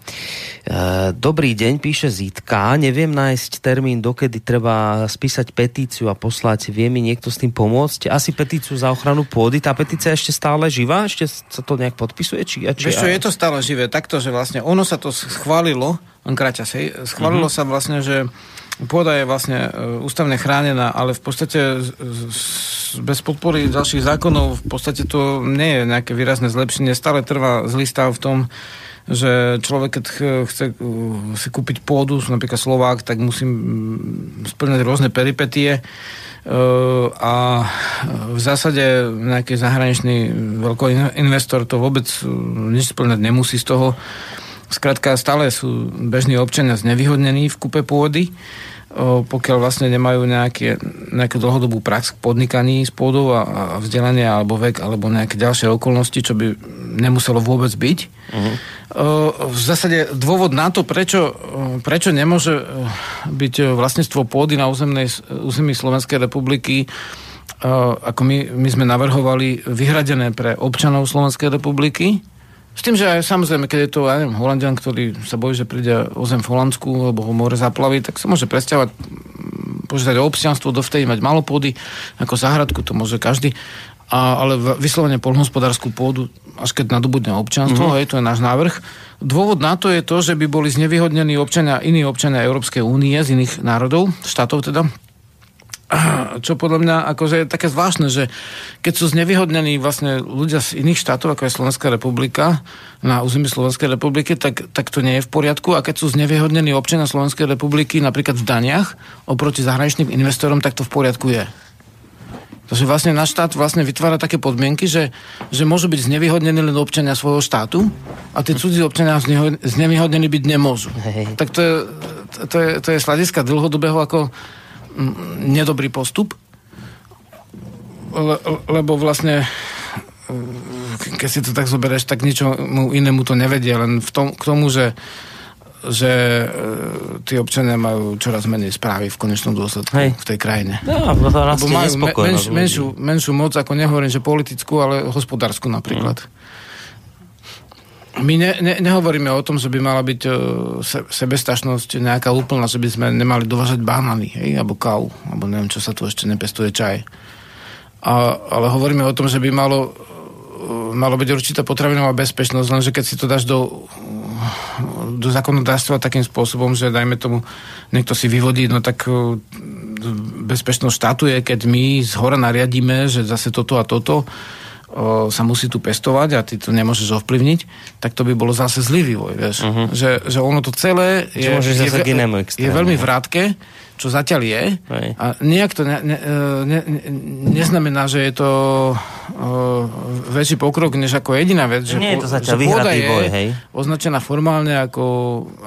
E, dobrý deň, píše Zitka. Neviem nájsť termín, dokedy treba spísať petíciu a poslať. Vie mi niekto s tým pomôcť? Asi petíciu za ochranu pôdy. Tá petícia je ešte stále živá? Ešte sa to nejak podpisuje? Či, či, Vieš čo, je to stále živé. Takto, že vlastne ono sa to schválilo, len kráťas, hej, schválilo Mhm. sa vlastne, že pôda je vlastne e, ústavne chránená, ale v podstate bez podpory ďalších zákonov v podstate to nie je nejaké výrazné zlepšenie. Stále trvá zlý stav v tom, že človek, keď ch- chce uh, si kúpiť pôdu, napríklad Slovák, tak musí splňať rôzne peripetie uh, a v zásade nejaký zahraničný veľký investor to vôbec nič splňať nemusí z toho. Skrátka, stále sú bežní občania znevýhodnení v kúpe pôdy, pokiaľ vlastne nemajú nejaké, nejakú dlhodobú prax k podnikaní s pôdou a, a vzdelanie alebo vek alebo nejaké ďalšie okolnosti, čo by nemuselo vôbec byť. Uh-huh. V zásade dôvod na to, prečo, prečo nemôže o, byť vlastníctvo pôdy na územnej, území Slovenskej republiky o, ako my, my sme navrhovali vyhradené pre občanov Slovenskej republiky, s tým, že aj samozrejme, keď je to, ja neviem, Holandian, ktorý sa bojí, že príde o zem v Holandsku, alebo ho more zaplaví, tak sa môže presťahovať, mm, požiadať o občianstvo, dovtedy mať malo pôdy, ako záhradku, to môže každý, a, ale vyslovene polnohospodárskú pôdu, až keď nadobudne občianstvo, mm-hmm. hej, to je náš návrh. Dôvod na to je to, že by boli znevýhodnení občania, iní občania Európskej únie z iných národov, štátov teda, čo podľa mňa akože je také zvláštne, že keď sú znevýhodnení vlastne ľudia z iných štátov, ako je Slovenská republika, na území Slovenskej republiky, tak, tak to nie je v poriadku. A keď sú znevýhodnení občania Slovenskej republiky napríklad v daniach oproti zahraničným investorom, tak to v poriadku je. Takže vlastne náš štát vlastne vytvára také podmienky, že, že môžu byť znevýhodnení len občania svojho štátu a tí cudzí občania znevýhodnení byť nemôžu. Hej. Tak to je, to je, to je z hľadiska dlhodobého ako nedobrý postup, le, lebo vlastne mm, keď si to tak zoberieš, tak ničomu inému to nevedie, len v tom, k tomu, že že e, tí občania majú čoraz menej správy v konečnom dôsledku Hej. v tej krajine. No, to Lebo rastie majú menš, menšiu, menšiu moc, ako nehovorím, že politickú, ale hospodárskú napríklad. My ne, ne, nehovoríme o tom, že by mala byť uh, se, sebestačnosť nejaká úplná, že by sme nemali dovážať banány, hej, alebo kávu, alebo neviem, čo sa tu ešte nepestuje, čaj. A, ale hovoríme o tom, že by malo, uh, malo byť určitá potravinová bezpečnosť, lenže keď si to dáš do, do zákonodárstva takým spôsobom, že dajme tomu, niekto si vyvodí, no tak uh, bezpečnosť štátu je, keď my z hora nariadíme, že zase toto a toto, sa musí tu pestovať a ty to nemôžeš ovplyvniť, tak to by bolo zase zlý vývoj, vieš. Uh-huh. Že, že ono to celé je, je, je, je veľmi vrátke čo zatiaľ je. Hej. A nejak to ne, ne, ne, neznamená, že je to uh, väčší pokrok, než ako jediná vec. Že Nie je to zatiaľ vyhratý boj, hej. označená formálne ako,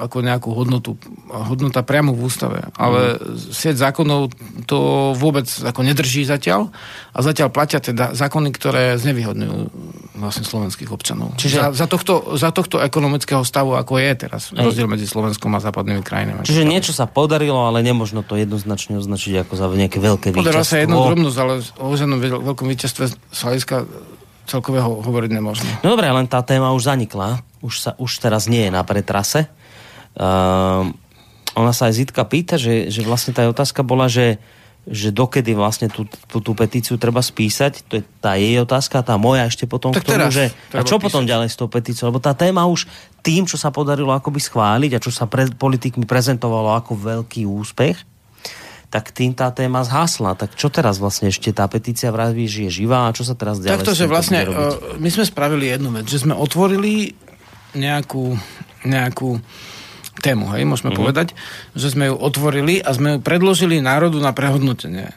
ako nejakú hodnotu. Hodnota priamo v ústave. Ale mm. sieť zákonov to vôbec ako nedrží zatiaľ. A zatiaľ platia teda zákony, ktoré znevýhodňujú vlastne slovenských občanov. Čiže... Za, za, tohto, za tohto ekonomického stavu, ako je teraz. Hej. Rozdiel medzi Slovenskom a západnými krajinami. Čiže niečo sa podarilo, ale nemožno to jednoznačne označiť ako za nejaké veľké víťazstvo. Podarilo sa jednu drobnosť, ale o žiadnom veľkom víťazstve z hľadiska celkového hovoriť nemôžeme. No dobré, len tá téma už zanikla. Už, sa, už teraz nie je na pretrase. Uh, ona sa aj Zitka pýta, že, že vlastne tá otázka bola, že že dokedy vlastne tú, tú, tú petíciu treba spísať, to je tá jej otázka, tá moja ešte potom tak k tomu, že a čo písať. potom ďalej s tou petíciou, lebo tá téma už tým, čo sa podarilo akoby schváliť a čo sa pre, politikmi prezentovalo ako veľký úspech, tak tým tá téma zhasla. Tak čo teraz vlastne ešte tá petícia vraví, že je živá a čo sa teraz ďalej Takto, že vlastne uh, my sme spravili jednu vec, že sme otvorili nejakú, nejakú tému, hej, môžeme mm-hmm. povedať, že sme ju otvorili a sme ju predložili národu na prehodnotenie.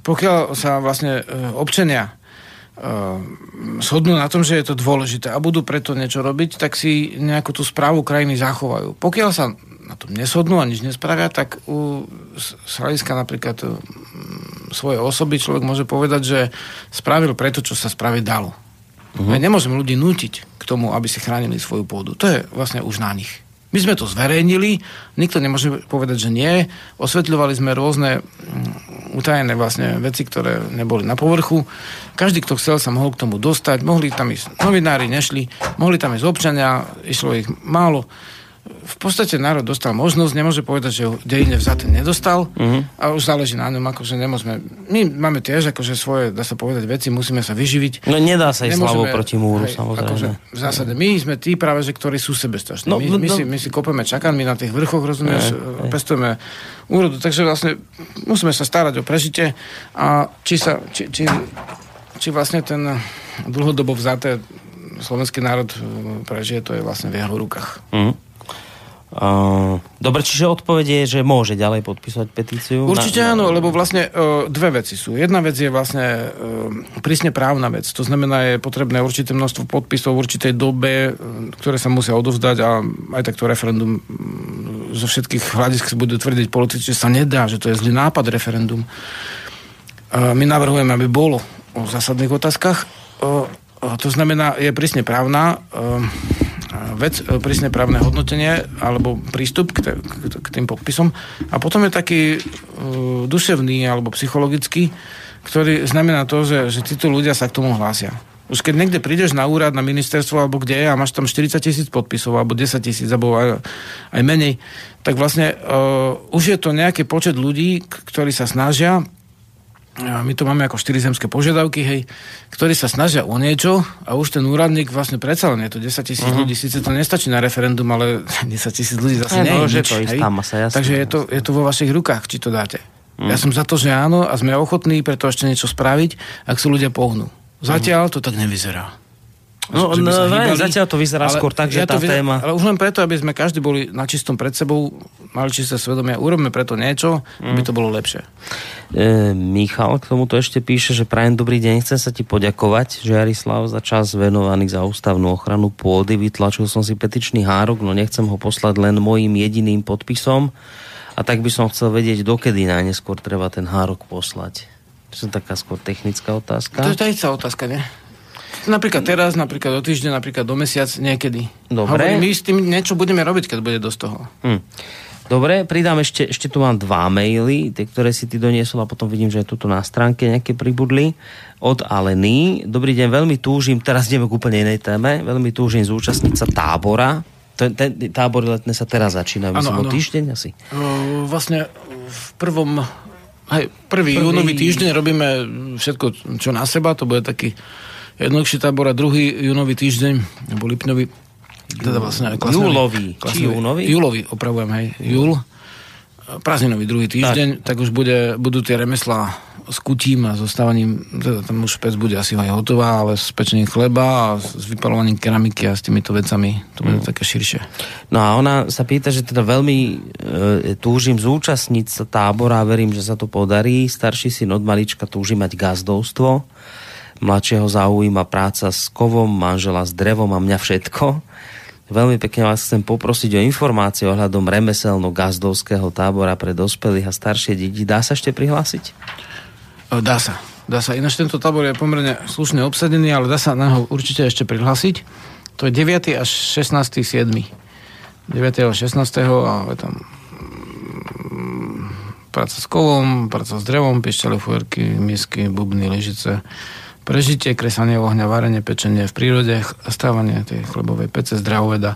Pokiaľ sa vlastne uh, občania uh, shodnú na tom, že je to dôležité a budú preto niečo robiť, tak si nejakú tú správu krajiny zachovajú. Pokiaľ sa na tom neshodnú a nič nespravia, tak u, z hľadiska napríklad svojej osoby človek môže povedať, že spravil preto, čo sa spraviť dalo. Uh-huh. Ja nemôžem ľudí nútiť k tomu, aby si chránili svoju pôdu. To je vlastne už na nich. My sme to zverejnili, nikto nemôže povedať, že nie. Osvetľovali sme rôzne utajené vlastne veci, ktoré neboli na povrchu. Každý, kto chcel, sa mohol k tomu dostať. Mohli tam ísť novinári, nešli. Mohli tam ísť občania, išlo ich málo v podstate národ dostal možnosť, nemôže povedať, že dejine vzaté nedostal uh-huh. a už záleží na ňom, akože nemôžeme, my máme tiež akože svoje, dá sa povedať, veci, musíme sa vyživiť. No nedá sa ísť slavou proti múru, hej, samozrejme. Akože, v zásade, my sme tí práve, že ktorí sú sebestační. No, my, my, no, si, my si kopeme čakanmi na tých vrchoch, rozumieš, hej, pestujeme úrodu, takže vlastne musíme sa starať o prežitie a či sa, či, či, či vlastne ten dlhodobo vzaté slovenský národ prežije, to je vlastne v jeho rukách. Uh-huh. Dobre, čiže odpovedie je, že môže ďalej podpísať petíciu? Určite na, áno, lebo vlastne uh, dve veci sú. Jedna vec je vlastne uh, prísne právna vec. To znamená, je potrebné určité množstvo podpisov v určitej dobe, uh, ktoré sa musia odovzdať a aj takto referendum zo všetkých hľadisk budú tvrdiť politici, že sa nedá, že to je zlý nápad referendum. Uh, my navrhujeme, aby bolo o zásadných otázkach. Uh, uh, to znamená, je prísne právna. Uh, vec, e, prísne právne hodnotenie alebo prístup k, te, k tým podpisom. A potom je taký uh, duševný alebo psychologický, ktorý znamená to, že, že títo ľudia sa k tomu hlásia. Už keď niekde prídeš na úrad, na ministerstvo alebo kde a máš tam 40 tisíc podpisov alebo 10 tisíc alebo aj, aj menej, tak vlastne uh, už je to nejaký počet ľudí, ktorí sa snažia my to máme ako štyri zemské požiadavky, hej, ktorí sa snažia o niečo a už ten úradník vlastne predsa len je to 10 tisíc uh-huh. ľudí, síce to nestačí na referendum, ale 10 tisíc ľudí zase nie je nič, to hej. Masa, jasne, Takže je to, je to vo vašich rukách, či to dáte. Uh-huh. Ja som za to, že áno a sme ochotní preto ešte niečo spraviť, ak sú ľudia pohnú. Zatiaľ to tak nevyzerá. No, no hýbali, zatiaľ to vyzerá skôr tak, že ja tá vyzerá, téma... Ale už len preto, aby sme každý boli na čistom pred sebou, mali čisté svedomie, urobme preto niečo, mm. aby to bolo lepšie. E, Michal k tomuto ešte píše, že prajem dobrý deň, chcem sa ti poďakovať, že Jarislav za čas venovaný za ústavnú ochranu pôdy, vytlačil som si petičný hárok, no nechcem ho poslať len mojim jediným podpisom a tak by som chcel vedieť, dokedy najneskôr treba ten hárok poslať. To je taká skôr technická otázka. To je tá otázka, nie? Napríklad teraz, napríklad do týždňa, napríklad do mesiac, niekedy. Dobre. Hovorím, my s tým niečo budeme robiť, keď bude dosť toho. Hm. Dobre, pridám ešte, ešte tu mám dva maily, tie, ktoré si ty doniesol a potom vidím, že je tu na stránke nejaké pribudli od Aleny. Dobrý deň, veľmi túžim, teraz ideme k úplne inej téme, veľmi túžim zúčastniť sa tábora. Ten, ten tábor letné sa teraz začína, myslím, o týždeň asi. Uh, vlastne v prvom, hej, prvý, prvý júnový týždeň robíme všetko, čo na seba, to bude taký jednoduchší tábor a druhý júnový týždeň, alebo lipňový, teda vlastne klasný, júlový, klasný, či júnový? Júlový, opravujem, hej, júl. Prázdninový druhý týždeň, tak, tak už bude, budú tie remeslá s kutím a zostávaním, teda tam už pec bude asi aj hotová, ale s pečením chleba a s vypalovaním keramiky a s týmito vecami, to bude mm. také širšie. No a ona sa pýta, že teda veľmi e, túžim zúčastniť sa tábora a verím, že sa to podarí. Starší syn od malička túži mať gazdovstvo, mladšieho zaujíma práca s kovom, manžela s drevom a mňa všetko Veľmi pekne vás chcem poprosiť o informácie ohľadom remeselno-gazdovského tábora pre dospelých a staršie deti. Dá sa ešte prihlásiť? E, dá sa. Dá sa. Ináč tento tábor je pomerne slušne obsadený, ale dá sa na ho určite ešte prihlásiť. To je 9. až 16. 7. 9. a 16. a je tam mm, práca s kovom, práca s drevom, piešťale, fujerky, misky, bubny, ležice, prežitie, kresanie ohňa, varenie, pečenie v prírode, stávanie tej chlebovej pece, zdravoveda,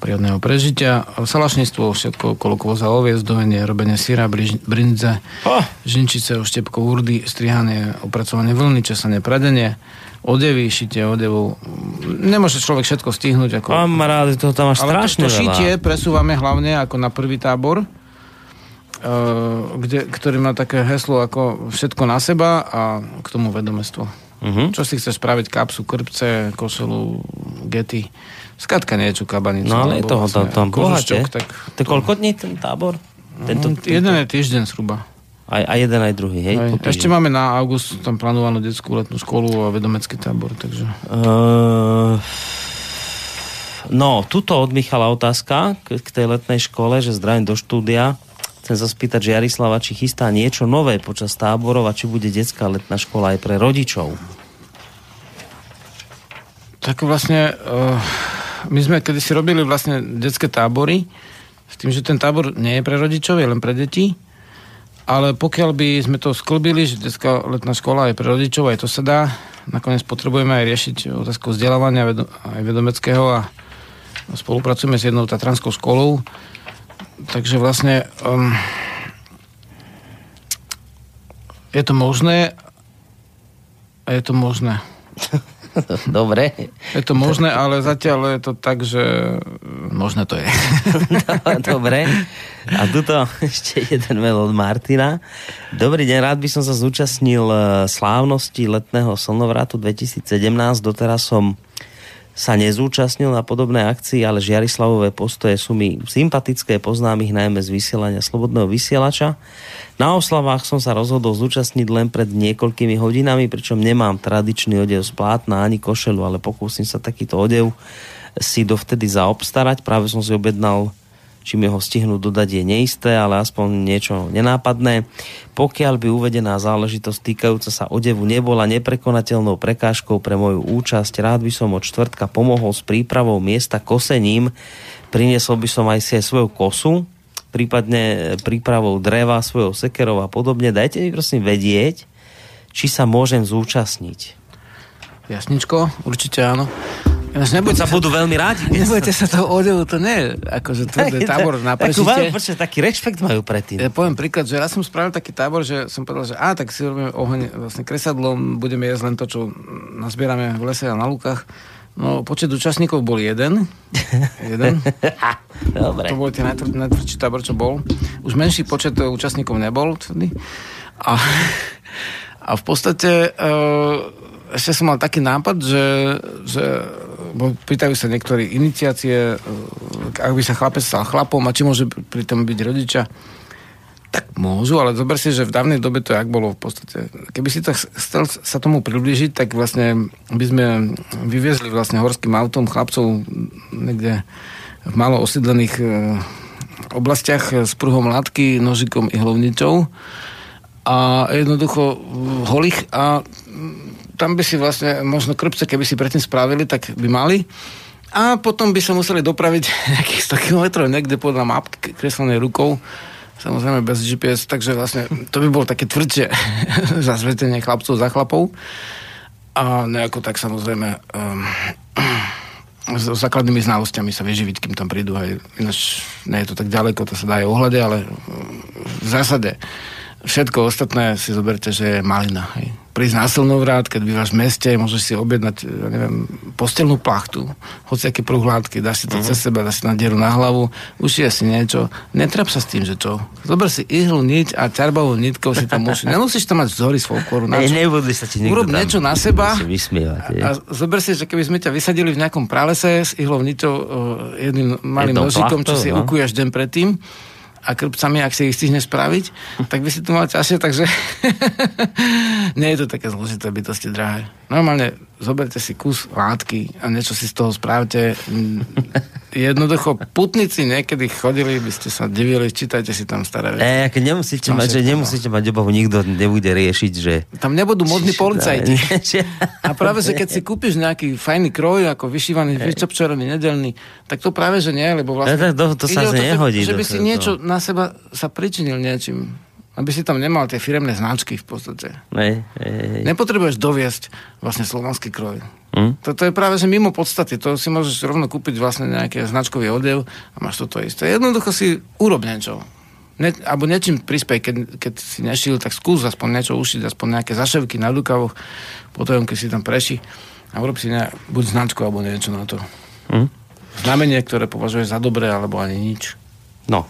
prírodného prežitia, salašníctvo, všetko okolo kôza oviec, dojenie, robenie syra, brinze, oh. žinčice, oštepkov, urdy, strihanie, opracovanie vlny, česanie, pradenie, odevy, šitie odevu. Nemôže človek všetko stihnúť. Ako... Kamaráde, to tam máš strašne to, to šitie presúvame hlavne ako na prvý tábor, eh, kde, ktorý má také heslo ako všetko na seba a k tomu vedomestvo. Uh-huh. Čo si chceš spraviť? Kapsu, krpce, košelu, gety. Skladka niečo, kabanicu. No ale je toho vlastne, tam, tam Tak to koľko dní ten tábor? Tento, mm, jeden je týždeň zhruba. Aj, a jeden aj druhý, hej? Aj, ešte máme na august tam plánovanú detskú letnú školu a vedomecký tábor, takže... Uh, no, tuto od Michala otázka k, k tej letnej škole, že zdravím do štúdia. Chcem sa spýtať, že Jarislava, či chystá niečo nové počas táborov a či bude detská letná škola aj pre rodičov? Tak vlastne uh, my sme kedysi robili vlastne detské tábory s tým, že ten tábor nie je pre rodičov, je len pre deti. Ale pokiaľ by sme to sklbili, že detská letná škola je pre rodičov, aj to sa dá. Nakoniec potrebujeme aj riešiť otázku vzdelávania aj vedomeckého a spolupracujeme s jednou tatranskou školou, takže vlastne um, je to možné a je to možné. Dobre. Je to možné, ale zatiaľ je to tak, že možné to je. Dobre. A tuto ešte jeden mail od Martina. Dobrý deň, rád by som sa zúčastnil eh, slávnosti letného slnovratu 2017. Doteraz som sa nezúčastnil na podobnej akcii, ale Žiarislavové postoje sú mi sympatické, poznám ich najmä z vysielania Slobodného vysielača. Na oslavách som sa rozhodol zúčastniť len pred niekoľkými hodinami, pričom nemám tradičný odev z plátna ani košelu, ale pokúsim sa takýto odev si dovtedy zaobstarať. Práve som si objednal čím jeho stihnú dodať je neisté, ale aspoň niečo nenápadné. Pokiaľ by uvedená záležitosť týkajúca sa odevu nebola neprekonateľnou prekážkou pre moju účasť, rád by som od čtvrtka pomohol s prípravou miesta kosením. Priniesol by som aj si aj svoju kosu, prípadne prípravou dreva, svojou sekerov a podobne. Dajte mi prosím vedieť, či sa môžem zúčastniť. Jasničko, určite áno. Ináč nebojte sa, budú veľmi rádi. Nebojte sa toho odevu, to nie je akože tvrdý tábor na prešite. Takú taký rešpekt majú predtým. Ja poviem príklad, že raz som spravil taký tábor, že som povedal, že a tak si robíme oheň vlastne kresadlom, budeme jesť len to, čo nazbierame v lese a na lukách. No, počet účastníkov bol jeden. jeden. Dobre. To bol ten najtvrdší tábor, čo bol. Už menší počet účastníkov nebol. Tvrdý. A, a v podstate uh, ešte som mal taký nápad, že, že bo pýtajú sa niektorí iniciácie, e, ak by sa chlapec stal chlapom a či môže pri tom byť rodiča, tak môžu, ale zober si, že v dávnej dobe to jak bolo v podstate. Keby si to chcel sa tomu priblížiť, tak vlastne by sme vyviezli vlastne horským autom chlapcov niekde v malo osídlených e, oblastiach s pruhom látky, nožikom i hlovnicou a jednoducho holých a tam by si vlastne, možno krpce, keby si predtým spravili, tak by mali. A potom by sa museli dopraviť nejakých 100 km niekde podľa map kreslenej rukou samozrejme bez GPS, takže vlastne to by bolo také tvrdšie zasvetenie chlapcov za chlapov. A nejako tak samozrejme um, s základnými znalosťami sa vyživiť, kým tam prídu. Aj, ináč nie je to tak ďaleko, to sa dá aj ohľade, ale v zásade všetko ostatné si zoberte, že je malina. Hej prísť na slnovrat, keď bývaš v meste, môžeš si objednať, ja neviem, postelnú plachtu, aké prúhľadky, dáš si to uh-huh. cez seba, dáš si na dieru na hlavu, ušije si niečo, netrap sa s tým, že čo. Zober si ihlu, niť a čarbovou nitkou si tam musí. Nemusíš tam mať vzory folkloru. Na čo? Nebudli sa ti Urob niečo na seba vysmievať, a, a zober si, že keby sme ťa vysadili v nejakom pralese s ihlou niťou, jedným malým nožikom, čo si no? ukuješ deň predtým, a krpcami, ak si ich stihne spraviť, tak by si to mal ťažšie, takže nie je to také zložité bytosti drahé. Normálne zoberte si kus látky a niečo si z toho správte. Jednoducho, putníci niekedy chodili, by ste sa divili, čítajte si tam staré veci. E, keď nemusíte mať, že nemusíte mať obavu, nikto nebude riešiť, že... Tam nebudú modní policajti. a práve, že keď si kúpiš nejaký fajný kroj, ako vyšívaný, vyčopčerený, nedelný, tak to práve, že nie, lebo vlastne... To, to, to sa nehodí. Že by si niečo na seba sa pričinil niečím aby si tam nemal tie firemné značky v podstate. Nej, nej. Nepotrebuješ doviesť vlastne slovanský kroj. Hm? Toto je práve, že mimo podstaty. To si môžeš rovno kúpiť vlastne nejaký značkový odev a máš toto isté. Jednoducho si urob niečo. Ne, alebo niečím prispej, keď, keď si nešil, tak skús aspoň niečo ušiť, aspoň nejaké zaševky na rukavoch, potom keď si tam preši a urob si ne, buď značku alebo niečo na to. Hm? Znamenie, ktoré považuješ za dobré, alebo ani nič. No.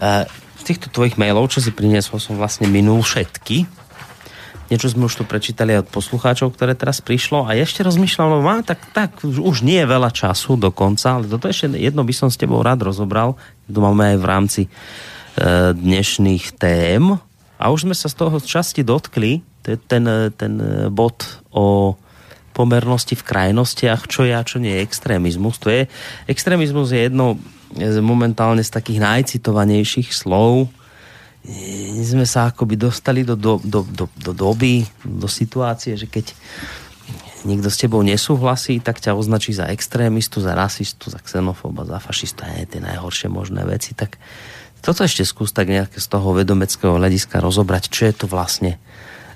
Uh, z týchto tvojich mailov, čo si priniesol, som vlastne minul všetky. Niečo sme už tu prečítali od poslucháčov, ktoré teraz prišlo a ešte rozmýšľam, má, tak, tak už nie je veľa času do konca, ale toto ešte jedno by som s tebou rád rozobral. To máme aj v rámci e, dnešných tém. A už sme sa z toho časti dotkli, ten, ten bod o pomernosti v krajnostiach, čo je a čo nie je extrémizmus. To je, extrémizmus je jedno momentálne z takých najcitovanejších slov. My sme sa akoby dostali do, do, do, do, do doby, do situácie, že keď niekto s tebou nesúhlasí, tak ťa označí za extrémistu, za rasistu, za xenofóba, za fašistu, aj tie najhoršie možné veci. Tak toto ešte skús tak nejaké z toho vedomeckého hľadiska rozobrať, čo je to vlastne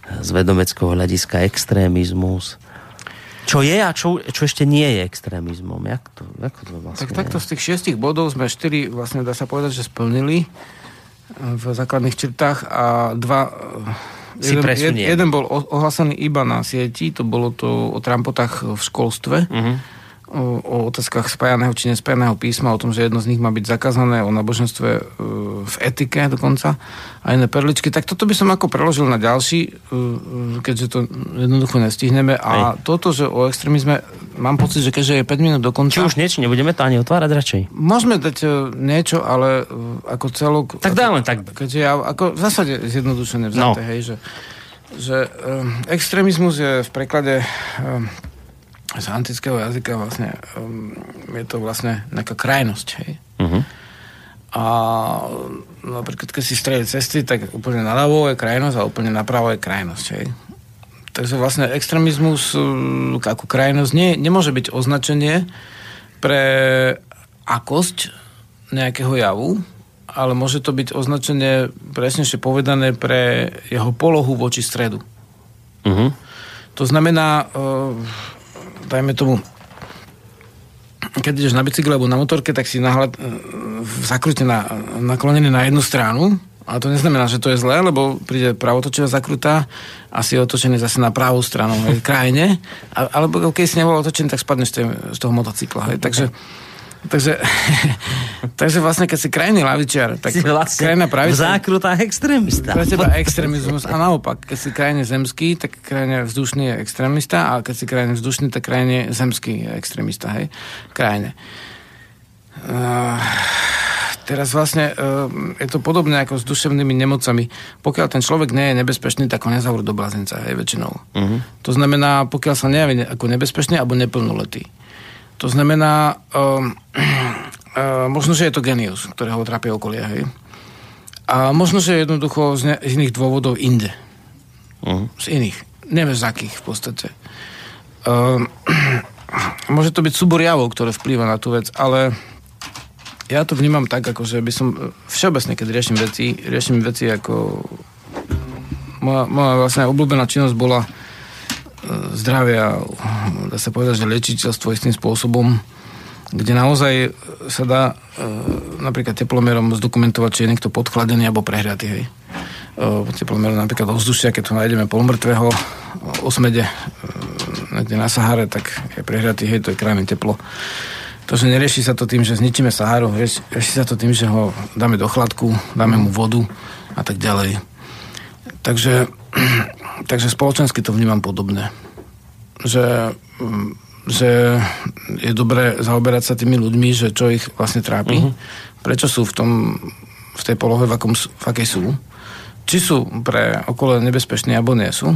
z vedomeckého hľadiska extrémizmus, čo je a čo, čo ešte nie je extrémizmom? Jak to, ako to vlastne tak takto z tých šiestich bodov sme štyri, vlastne dá sa povedať, že splnili v základných črtách a dva si jeden, jed, jeden bol ohlasený iba na sieti, to bolo to o trampotách v školstve. Uh-huh o, o otázkach spájaného či nespájaného písma, o tom, že jedno z nich má byť zakázané, o náboženstve e, v etike dokonca a iné perličky, tak toto by som ako preložil na ďalší, e, keďže to jednoducho nestihneme. A Hej. toto, že o extrémizme, mám pocit, že keďže je 5 minút do konca... Či už niečo, nebudeme ani otvárať radšej? Môžeme dať e, niečo, ale ako celok... Tak dáme, tak. Keďže ja, ako v zásade zjednodušené vzaté, no. hej, že, že um, extrémizmus je v preklade um, z antického jazyka vlastne um, je to vlastne nejaká krajnosť, hej. Uh-huh. A napríklad, keď si strede cesty, tak úplne naľavo je krajnosť a úplne napravo je krajnosť, hej. Takže vlastne extrémizmus um, ako krajnosť nie, nemôže byť označenie pre akosť nejakého javu, ale môže to byť označenie presnejšie povedané pre jeho polohu voči stredu. Uh-huh. To znamená, uh, dajme tomu, keď ideš na bicykle alebo na motorke, tak si nahľad, e, zakrute na, naklonený na jednu stranu, a to neznamená, že to je zlé, lebo príde pravotočivá zakrutá a si otočený zase na pravú stranu, hej, krajine. A, alebo keď si nebol otočený, tak spadneš z toho motocykla. Hej. Takže Takže, takže vlastne, keď si krajný lavičiar, tak si vlastne krajná pravica... V zákrutách extrémista. Pre teba extrémizmus. A naopak, keď si krajne zemský, tak krajne vzdušný je extrémista a keď si krajne vzdušný, tak krajne zemský je extrémista. Hej? Krajne. Uh, teraz vlastne uh, je to podobné ako s duševnými nemocami. Pokiaľ ten človek nie je nebezpečný, tak ho nezavrú do blázenca, hej, väčšinou. Uh-huh. To znamená, pokiaľ sa nejaví ako nebezpečný alebo neplnoletý. To znamená, um, uh, možno, že je to genius, ktorého trápi okolia, hej. A možno, že jednoducho z, ne, z iných dôvodov inde. Uh-huh. Z iných. Neviem z akých v podstate. Um, môže to byť súbor javov, ktoré vplýva na tú vec, ale ja to vnímam tak, ako že by som všeobecne, keď riešim veci, riešim veci ako moja, moja vlastne obľúbená činnosť bola e, zdravia, dá sa povedať, že liečiteľstvo istým spôsobom, kde naozaj sa dá e, napríklad teplomerom zdokumentovať, či je niekto podchladený alebo prehriatý. Hej. E, teplomerom napríklad ovzdušia, keď to nájdeme polomrtvého osmede niekde na Sahare, tak je prehriatý, hej, to je krajné teplo. To, že nerieši sa to tým, že zničíme Saharu, rieši, rieši sa to tým, že ho dáme do chladku, dáme mu vodu a tak ďalej. Takže, takže spoločensky to vnímam podobne. Že, že je dobré zaoberať sa tými ľuďmi, že čo ich vlastne trápi, uh-huh. prečo sú v, tom, v tej polohe, v, akom, v akej sú, či sú pre okolo nebezpeční, alebo nie sú,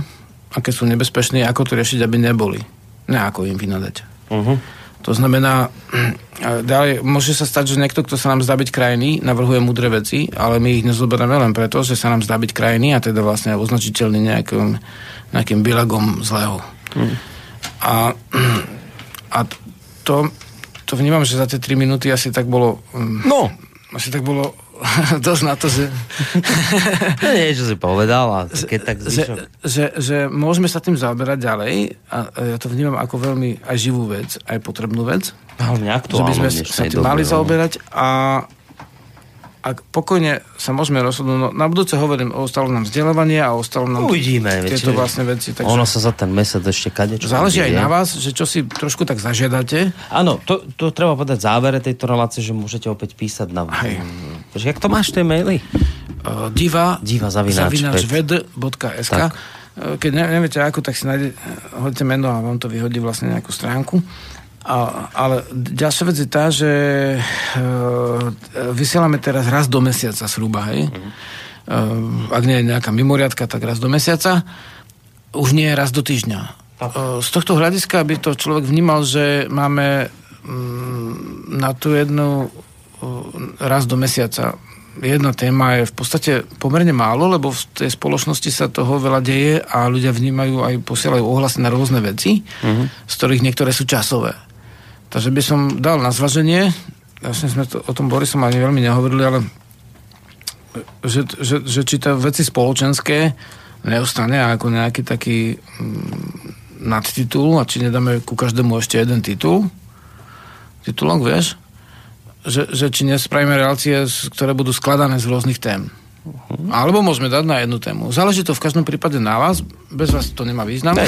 a keď sú nebezpeční, ako to riešiť, aby neboli. Ne ako im vynadať. Uh-huh. To znamená, ďalej, môže sa stať, že niekto, kto sa nám zdá byť krajný, navrhuje mudré veci, ale my ich nezoberieme len preto, že sa nám zdá byť krajný a teda vlastne označiteľný nejakým, nejakým bilagom zlého. Hmm. A, a to, to vnímam, že za tie 3 minúty asi tak bolo... No! Asi tak bolo dosť na to, že... niečo si povedal a keď tak že, že, že môžeme sa tým zaoberať ďalej a ja to vnímam ako veľmi aj živú vec, aj potrebnú vec. Hlavne aktuálne. Že by sme sa tým mali no. zaoberať a ak pokojne sa môžeme rozhodnúť, no, na budúce hovorím, ostalo nám vzdelávanie a ostalo nám Uvidíme, tieto vlastne veci. Takže ono sa za ten mesiac ešte kade čo Záleží aj na vás, že čo si trošku tak zažiadate. Áno, to, to treba povedať v závere tejto relácie, že môžete opäť písať na... Hej. Jak to máš tie maily? Uh, diva, diva zavináč, zavináč ved.sk Keď ne, neviete ako, tak si nájde, hodite meno a vám to vyhodí vlastne nejakú stránku. A, ale ďalšia vec je tá, že e, vysielame teraz raz do mesiaca zhruba, hej. Mm-hmm. E, ak nie je nejaká mimoriadka, tak raz do mesiaca. Už nie raz do týždňa. E, z tohto hľadiska by to človek vnímal, že máme mm, na tú jednu e, raz do mesiaca jedna téma je v podstate pomerne málo, lebo v tej spoločnosti sa toho veľa deje a ľudia vnímajú aj posielajú ohlasy na rôzne veci, mm-hmm. z ktorých niektoré sú časové. Takže by som dal na zvaženie, vlastne sme to, o tom Borisom ani veľmi nehovorili, ale že, že, že či to veci spoločenské neostane ako nejaký taký mm, nadtitul a či nedáme ku každému ešte jeden titul, titulok, vieš? Že, že či nespravíme relácie, ktoré budú skladané z rôznych tém. Uh-huh. Alebo môžeme dať na jednu tému. Záleží to v každom prípade na vás, bez vás to nemá význam.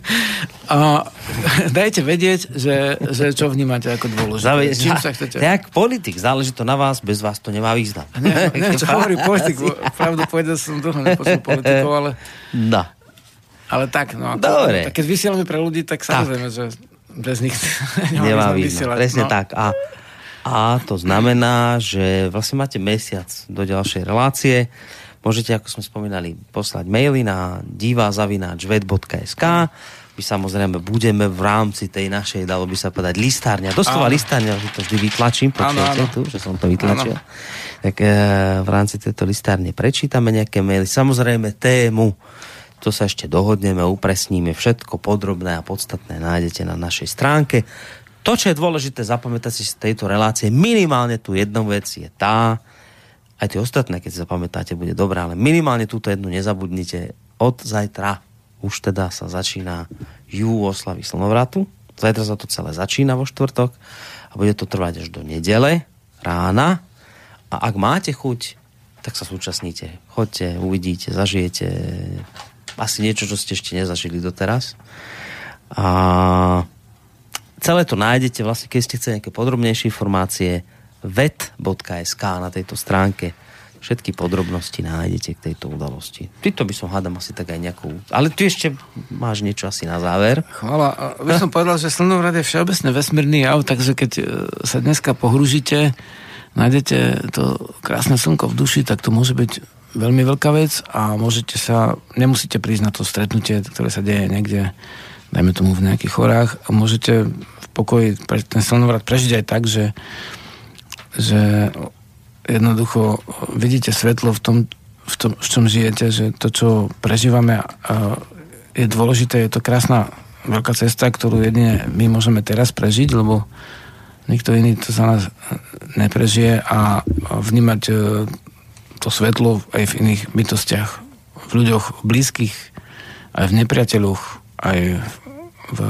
a dajte vedieť, že, že čo vnímate ako dôležité. Zále, Čím sa chcete? Tak politik, záleží to na vás, bez vás to nemá význam. Ne, ne čo hovorí politik, pravdu povedal som dlho nepočul politikov, ale... No. Ale tak, no. Dobre. Tak keď vysielame pre ľudí, tak samozrejme, tak. že bez nich nemá význam. Presne no. tak. A a to znamená, že vlastne máte mesiac do ďalšej relácie. Môžete, ako sme spomínali, poslať maily na divazavináčved.sk my samozrejme budeme v rámci tej našej, dalo by sa povedať, listárňa. Doslova listárňa, že to vždy vytlačím, počujete tu, že som to vytlačil. Áno. Tak e, v rámci tejto listárne prečítame nejaké maily. Samozrejme tému, to sa ešte dohodneme, upresníme, všetko podrobné a podstatné nájdete na našej stránke. To, čo je dôležité zapamätať si z tejto relácie, minimálne tu jednu vec je tá, aj tie ostatné, keď si zapamätáte, bude dobré, ale minimálne túto jednu nezabudnite. Od zajtra už teda sa začína jú oslavy slnovratu. Zajtra sa to celé začína vo štvrtok a bude to trvať až do nedele rána. A ak máte chuť, tak sa súčasnite. Choďte, uvidíte, zažijete asi niečo, čo ste ešte nezažili doteraz. A celé to nájdete vlastne, keď ste chceli nejaké podrobnejšie informácie vet.sk na tejto stránke všetky podrobnosti nájdete k tejto udalosti. Tyto by som hádam asi tak aj nejakú... Ale ty ešte máš niečo asi na záver. Chvala. By som povedal, že slnovrad je všeobecne vesmírny jav, takže keď e, sa dneska pohružíte, nájdete to krásne slnko v duši, tak to môže byť veľmi veľká vec a môžete sa, nemusíte prísť na to stretnutie, ktoré sa deje niekde dajme tomu v nejakých chorách a môžete v pokoji ten slnovrat prežiť aj tak, že, že jednoducho vidíte svetlo v tom, v tom, v čom žijete, že to, čo prežívame, je dôležité, je to krásna veľká cesta, ktorú jedine my môžeme teraz prežiť, lebo nikto iný to za nás neprežije a vnímať e, to svetlo aj v iných bytostiach, v ľuďoch blízkych, aj v nepriateľoch, aj v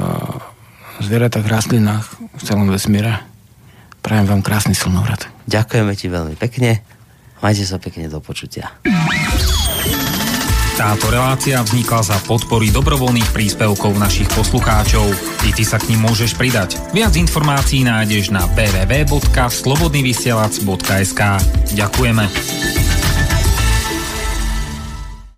zvieratách, rastlinách, v celom vesmíre. Prajem vám krásny slnovrat. Ďakujeme ti veľmi pekne. Majte sa pekne do počutia. Táto relácia vznikla za podpory dobrovoľných príspevkov našich poslucháčov. I ty sa k ním môžeš pridať. Viac informácií nájdeš na www.slobodnyvysielac.sk Ďakujeme.